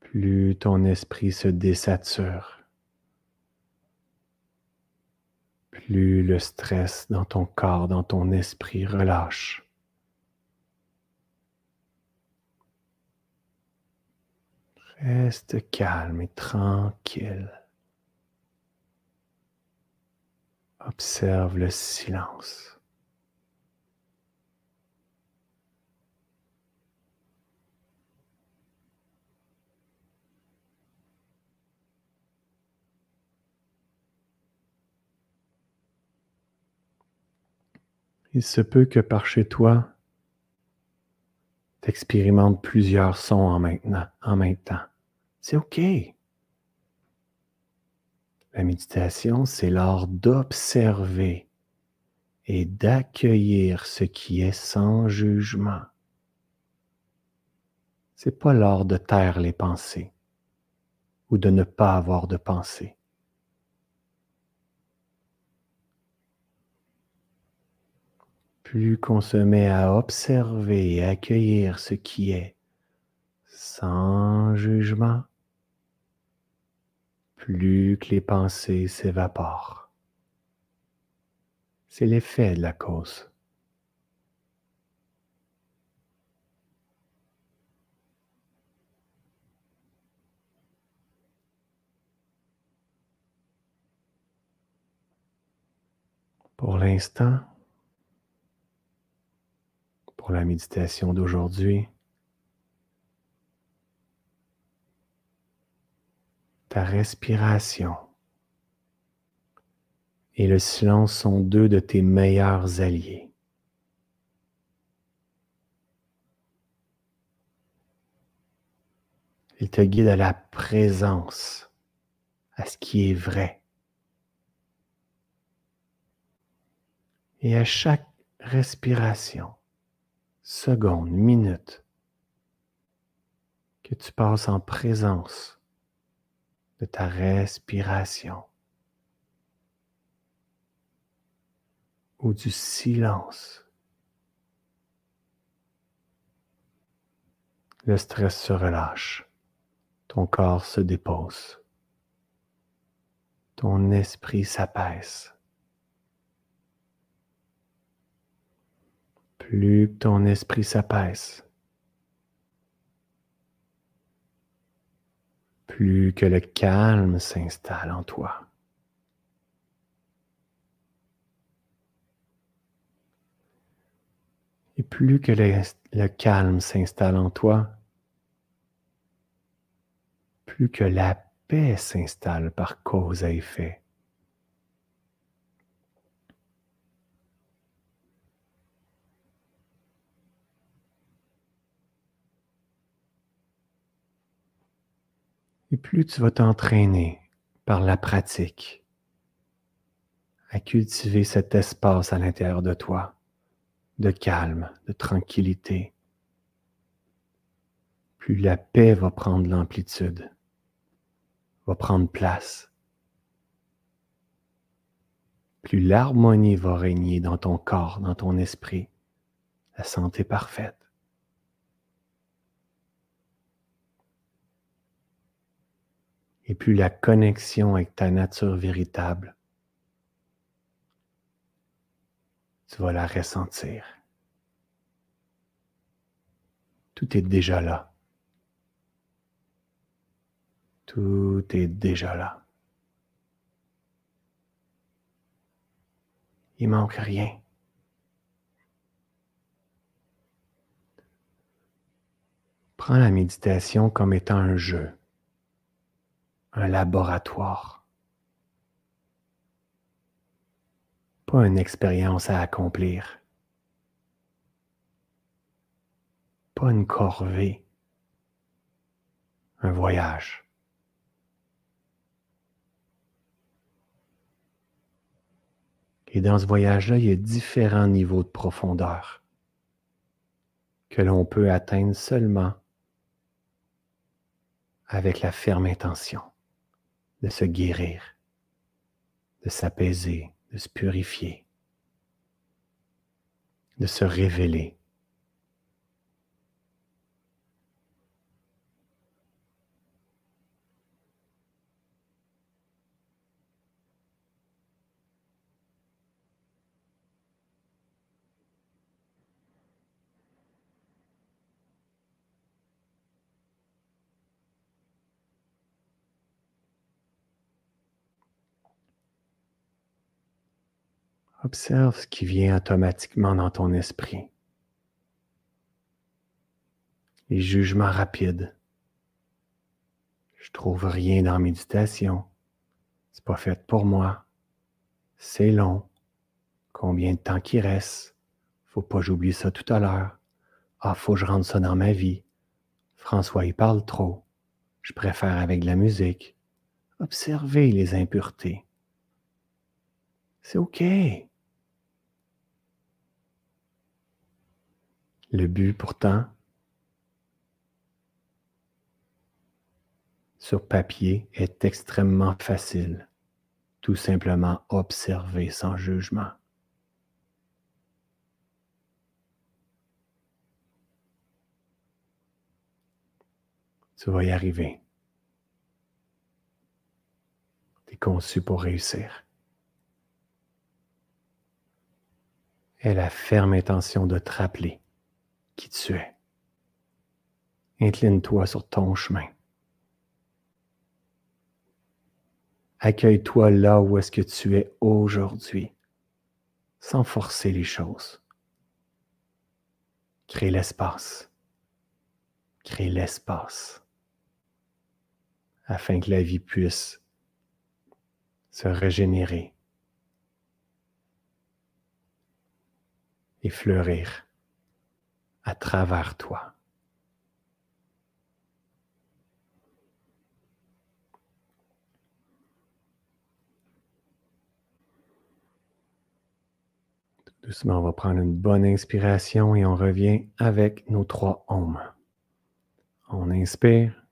Speaker 1: plus ton esprit se désature. Plus le stress dans ton corps, dans ton esprit relâche. Reste calme et tranquille. Observe le silence. Il se peut que par chez toi, tu expérimentes plusieurs sons en, en même temps. C'est OK. La méditation, c'est l'art d'observer et d'accueillir ce qui est sans jugement. C'est pas l'art de taire les pensées ou de ne pas avoir de pensées. Plus qu'on se met à observer et accueillir ce qui est sans jugement, plus que les pensées s'évaporent. C'est l'effet de la cause. Pour l'instant, pour la méditation d'aujourd'hui. Ta respiration et le silence sont deux de tes meilleurs alliés. Ils te guident à la présence, à ce qui est vrai. Et à chaque respiration, secondes, minutes que tu passes en présence de ta respiration.
Speaker 2: ou du silence. Le stress se relâche, ton corps se dépose, ton esprit s'apaise. Plus ton esprit s'apaise, plus que le calme s'installe en toi. Et plus que le, calme s'installe en toi, plus que la paix s'installe par cause à effet. Et plus tu vas t'entraîner par la pratique à cultiver cet espace à l'intérieur de toi, de calme, de tranquillité, plus la paix va prendre l'amplitude, va prendre place, plus l'harmonie va régner dans ton corps, dans ton esprit, la santé parfaite. Et plus la connexion avec ta nature véritable tu vas la ressentir. Tout est déjà là. Tout est déjà là. Il manque rien. Prends la méditation comme étant un jeu, un laboratoire. pas une expérience à accomplir, pas une corvée, un voyage. Et dans ce voyage-là, il y a différents niveaux de profondeur que l'on peut atteindre seulement avec la ferme intention de se guérir, de s'apaiser, de se purifier, de se révéler. Observe ce qui vient automatiquement dans ton esprit. Les jugements rapides. Je trouve rien dans la méditation. C'est pas fait pour moi. C'est long. Combien de temps qu'il reste? Faut pas j'oublie ça tout à l'heure. Ah, faut que je rentre ça dans ma vie. François, il parle trop. Je préfère avec de la musique. Observez les impuretés. C'est OK. Le but pourtant, sur papier, est extrêmement facile. Tout simplement observer sans jugement. Tu vas y arriver. Tu es conçu pour réussir. Et la ferme intention de te rappeler qui tu es. Incline-toi sur ton chemin. Accueille-toi là où est-ce que tu es aujourd'hui, sans forcer les choses. Crée l'espace. Crée l'espace afin que la vie puisse se régénérer et fleurir à travers toi. doucement, on va prendre une bonne inspiration et on revient avec nos trois ohms. On inspire.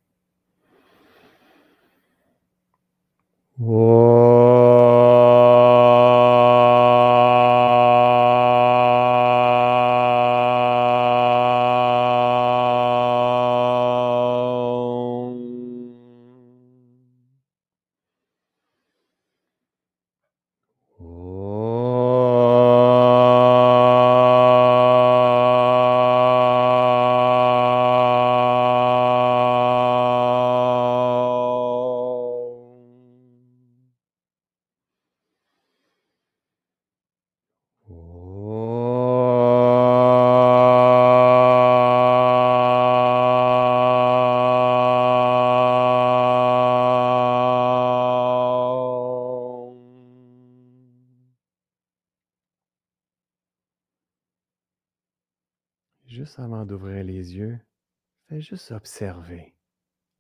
Speaker 2: Observer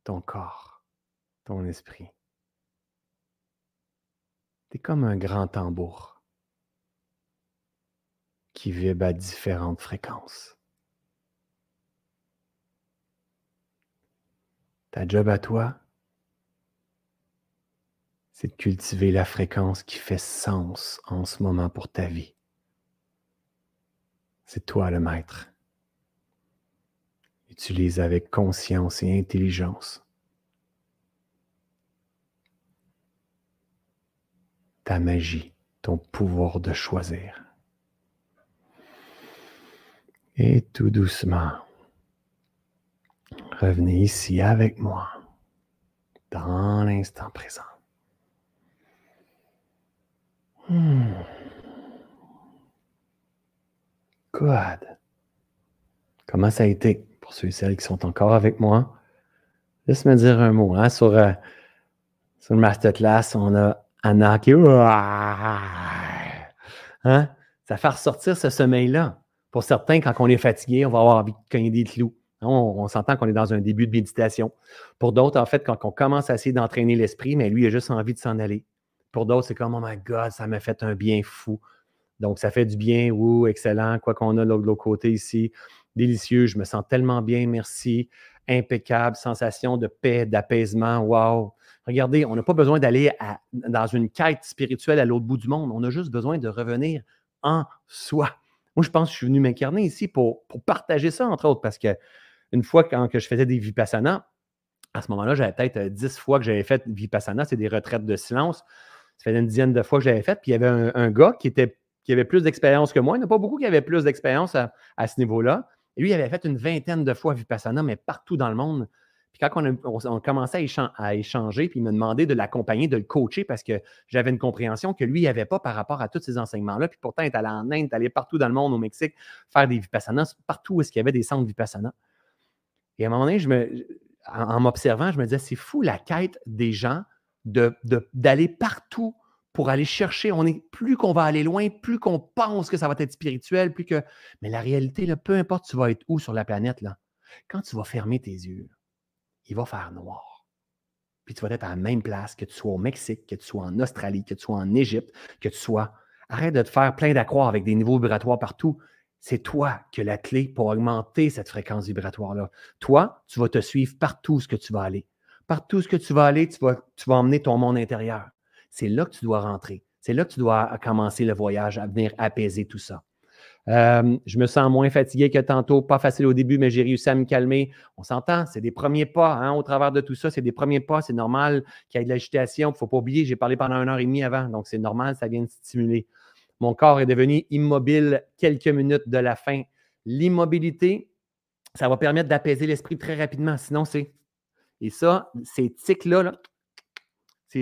Speaker 2: ton corps, ton esprit. Tu es comme un grand tambour qui vibre à différentes fréquences. Ta job à toi, c'est de cultiver la fréquence qui fait sens en ce moment pour ta vie. C'est toi le maître. Utilise avec conscience et intelligence ta magie, ton pouvoir de choisir. Et tout doucement, revenez ici avec moi, dans l'instant présent. Hmm. Good. Comment ça a été? Ceux et celles qui sont encore avec moi? Laisse-moi dire un mot. Hein, sur, euh, sur le masterclass, on a Anna qui. Hein? Ça fait ressortir ce sommeil-là. Pour certains, quand on est fatigué, on va avoir envie de cogner des clous. Hein, on, s'entend qu'on est dans un début de méditation. Pour d'autres, en fait, quand on commence à essayer d'entraîner l'esprit, mais lui, il a juste envie de s'en aller. Pour d'autres, c'est comme, oh my God, ça m'a fait un bien fou. Donc, ça fait du bien, ou excellent, quoi qu'on a de l'autre côté ici. Délicieux, je me sens tellement bien, merci. Impeccable, sensation de paix, d'apaisement, wow. Regardez, on n'a pas besoin d'aller dans une quête spirituelle à l'autre bout du monde. On a juste besoin de revenir en soi. Moi, je pense que je suis venu m'incarner ici pour, partager ça, entre autres, parce que une fois quand que je faisais des vipassana, à ce moment-là, j'avais peut-être dix fois que j'avais fait vipassana, c'est des retraites de silence. Ça faisait une dizaine de fois que j'avais fait. Puis il y avait un, gars qui, était, qui avait plus d'expérience que moi. Il n'y en a pas beaucoup qui avaient plus d'expérience à, à, ce niveau-là. Lui, il avait fait une vingtaine de fois Vipassana, mais partout dans le monde. Puis quand on, a, commençait à, échanger, puis il me demandait de l'accompagner, de le coacher parce que j'avais une compréhension que lui, il n'avait pas par rapport à tous ces enseignements-là. Puis pourtant, il est allé en Inde, il est allé partout dans le monde, au Mexique, faire des Vipassana, partout où est-ce qu'il y avait des centres Vipassana. Et à un moment donné, en, m'observant, je me disais, c'est fou la quête des gens d'aller partout pour aller chercher. On est, plus qu'on va aller loin, plus qu'on pense que ça va être spirituel, plus que. Mais la réalité, peu importe tu vas être où sur la planète, quand tu vas fermer tes yeux, il va faire noir. Puis tu vas être à la même place, que tu sois au Mexique, que tu sois en Australie, que tu sois en Égypte, que tu sois. Arrête de te faire plein d'accrocs avec des niveaux vibratoires partout. C'est toi qui as la clé pour augmenter cette fréquence vibratoire-là. Toi, tu vas te suivre partout ce que tu vas aller. Partout ce que tu vas aller, tu vas, tu vas emmener ton monde intérieur. C'est là que tu dois rentrer. C'est là que tu dois commencer le voyage à venir apaiser tout ça. Euh, je me sens moins fatigué que tantôt. Pas facile au début, mais j'ai réussi à me calmer. On s'entend, c'est des premiers pas hein, au travers de tout ça. C'est des premiers pas. C'est normal qu'il y ait de l'agitation. Il ne faut pas oublier, j'ai parlé pendant une heure et demie avant. Donc, c'est normal, ça vient de stimuler. Mon corps est devenu immobile quelques minutes de la fin. L'immobilité, ça va permettre d'apaiser l'esprit très rapidement. Sinon, c'est. Et ça, ces tics-là, là,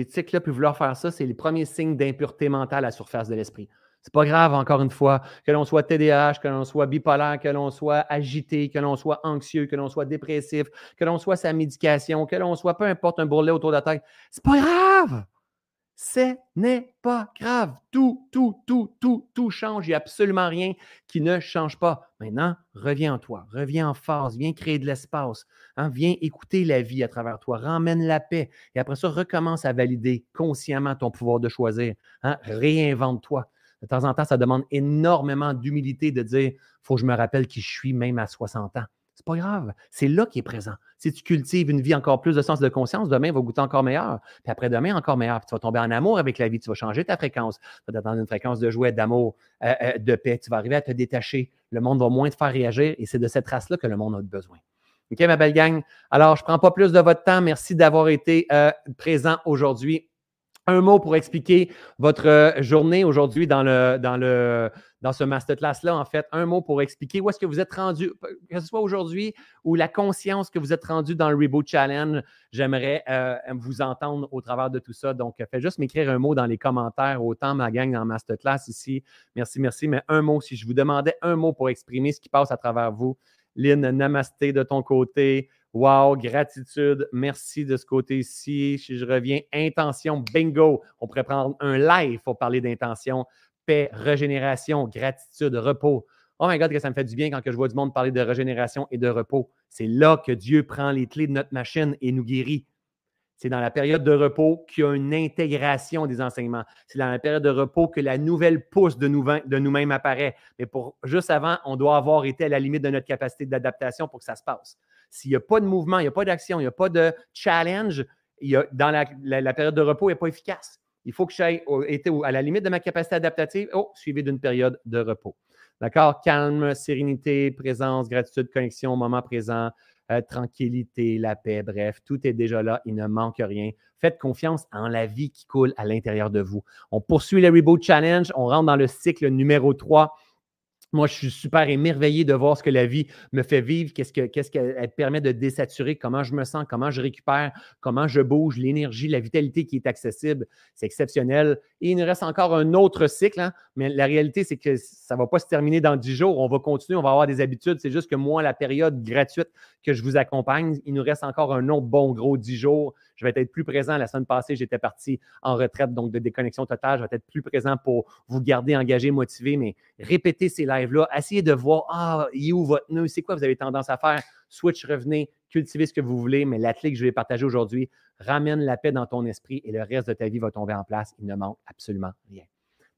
Speaker 2: ces tics-là, puis vouloir faire ça, c'est les premiers signes d'impureté mentale à la surface de l'esprit. C'est pas grave, encore une fois, que l'on soit TDAH, que l'on soit bipolaire, que l'on soit agité, que l'on soit anxieux, que l'on soit dépressif, que l'on soit sa médication, que l'on soit peu importe un bourrelet autour de la tête. C'est pas grave! Ce n'est pas grave. Tout, tout, tout, tout, tout change. Il n'y a absolument rien qui ne change pas. Maintenant, reviens en toi, reviens en force, viens créer de l'espace, hein, viens écouter la vie à travers toi, ramène la paix. Et après ça, recommence à valider consciemment ton pouvoir de choisir. Hein, réinvente-toi. De temps en temps, ça demande énormément d'humilité de dire faut que je me rappelle qui je suis même à 60 ans. Pas grave. C'est là qui est présent. Si tu cultives une vie encore plus de sens de conscience, demain va goûter encore meilleur. Puis après-demain, encore meilleur. Puis tu vas tomber en amour avec la vie. Tu vas changer ta fréquence. Tu vas dans une fréquence de joie, d'amour, euh, euh, de paix. Tu vas arriver à te détacher. Le monde va moins te faire réagir et c'est de cette race-là que le monde a besoin. OK, ma belle gang? Alors, je ne prends pas plus de votre temps. Merci d'avoir été euh, présent aujourd'hui un mot pour expliquer votre euh, journée aujourd'hui dans, le, ce masterclass-là, en fait. Un mot pour expliquer où est-ce que vous êtes rendu, que ce soit aujourd'hui ou la conscience que vous êtes rendu dans le Reboot Challenge. J'aimerais euh, vous entendre au travers de tout ça. Donc, faites juste m'écrire un mot dans les commentaires, autant ma gang dans masterclass ici. Merci, merci. Mais un mot, si je vous demandais un mot pour exprimer ce qui passe à travers vous. Lynn, namasté de ton côté. Wow, gratitude. Merci de ce côté-ci. Si je reviens, intention, bingo. On pourrait prendre un live pour parler d'intention. Paix, régénération, gratitude, repos.
Speaker 1: Oh my God, que ça me fait du bien quand je vois du monde parler de régénération et de repos. C'est là que Dieu prend les clés de notre machine et nous guérit. C'est dans la période de repos qu'il y a une intégration des enseignements. C'est dans la période de repos que la nouvelle pousse de nous-mêmes apparaît. Mais pour juste avant, on doit avoir été à la limite de notre capacité d'adaptation pour que ça se passe. S'il n'y a pas de mouvement, il n'y a pas d'action, il n'y a pas de challenge, dans la, période de repos, il n'est pas efficace. Il faut que j'aille à la limite de ma capacité adaptative, oh, suivi d'une période de repos. D'accord? Calme, sérénité, présence, gratitude, connexion, moment présent, euh, tranquillité, la paix, bref, tout est déjà là, il ne manque rien. Faites confiance en la vie qui coule à l'intérieur de vous. On poursuit le Reboot Challenge, on rentre dans le cycle numéro 3 moi, je suis super émerveillé de voir ce que la vie me fait vivre, qu'est-ce qu'elle permet de désaturer, comment je me sens, comment je récupère, comment je bouge, l'énergie, la vitalité qui est accessible. C'est exceptionnel. Et il nous reste encore un autre cycle, hein, mais la réalité, c'est que ça ne va pas se terminer dans dix jours. On va continuer, on va avoir des habitudes. C'est juste que moi, la période gratuite que je vous accompagne, il nous reste encore un autre bon gros dix jours. Je vais être plus présent. La semaine passée, j'étais parti en retraite, donc de déconnexion totale. Je vais être plus présent pour vous garder engagé, motivé, mais répétez ces lives-là. Essayez de voir, ah, il est où votre nœud? C'est quoi vous avez tendance à faire? Switch, revenez, cultivez ce que vous voulez, mais la clé que je vais partager aujourd'hui ramène la paix dans ton esprit et le reste de ta vie va tomber en place. Il ne manque absolument rien.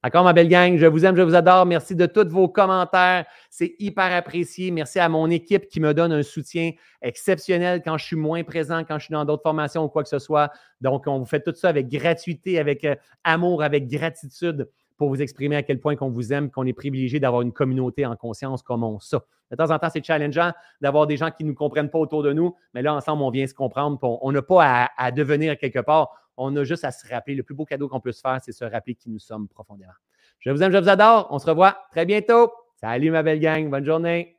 Speaker 1: D'accord, ma belle gang? Je vous aime, je vous adore. Merci de tous vos commentaires. C'est hyper apprécié. Merci à mon équipe qui me donne un soutien exceptionnel quand je suis moins présent, quand je suis dans d'autres formations ou quoi que ce soit. Donc, on vous fait tout ça avec gratuité, avec euh, amour, avec gratitude pour vous exprimer à quel point qu'on vous aime, qu'on est privilégié d'avoir une communauté en conscience comme on ça. De temps en temps, c'est challengeant d'avoir des gens qui ne nous comprennent pas autour de nous, mais là, ensemble, on vient se comprendre. On n'a pas à, à, devenir quelque part. On a juste à se rappeler. Le plus beau cadeau qu'on peut se faire, c'est se rappeler qui nous sommes profondément. Je vous aime, je vous adore. On se revoit très bientôt. Salut, ma belle gang. Bonne journée.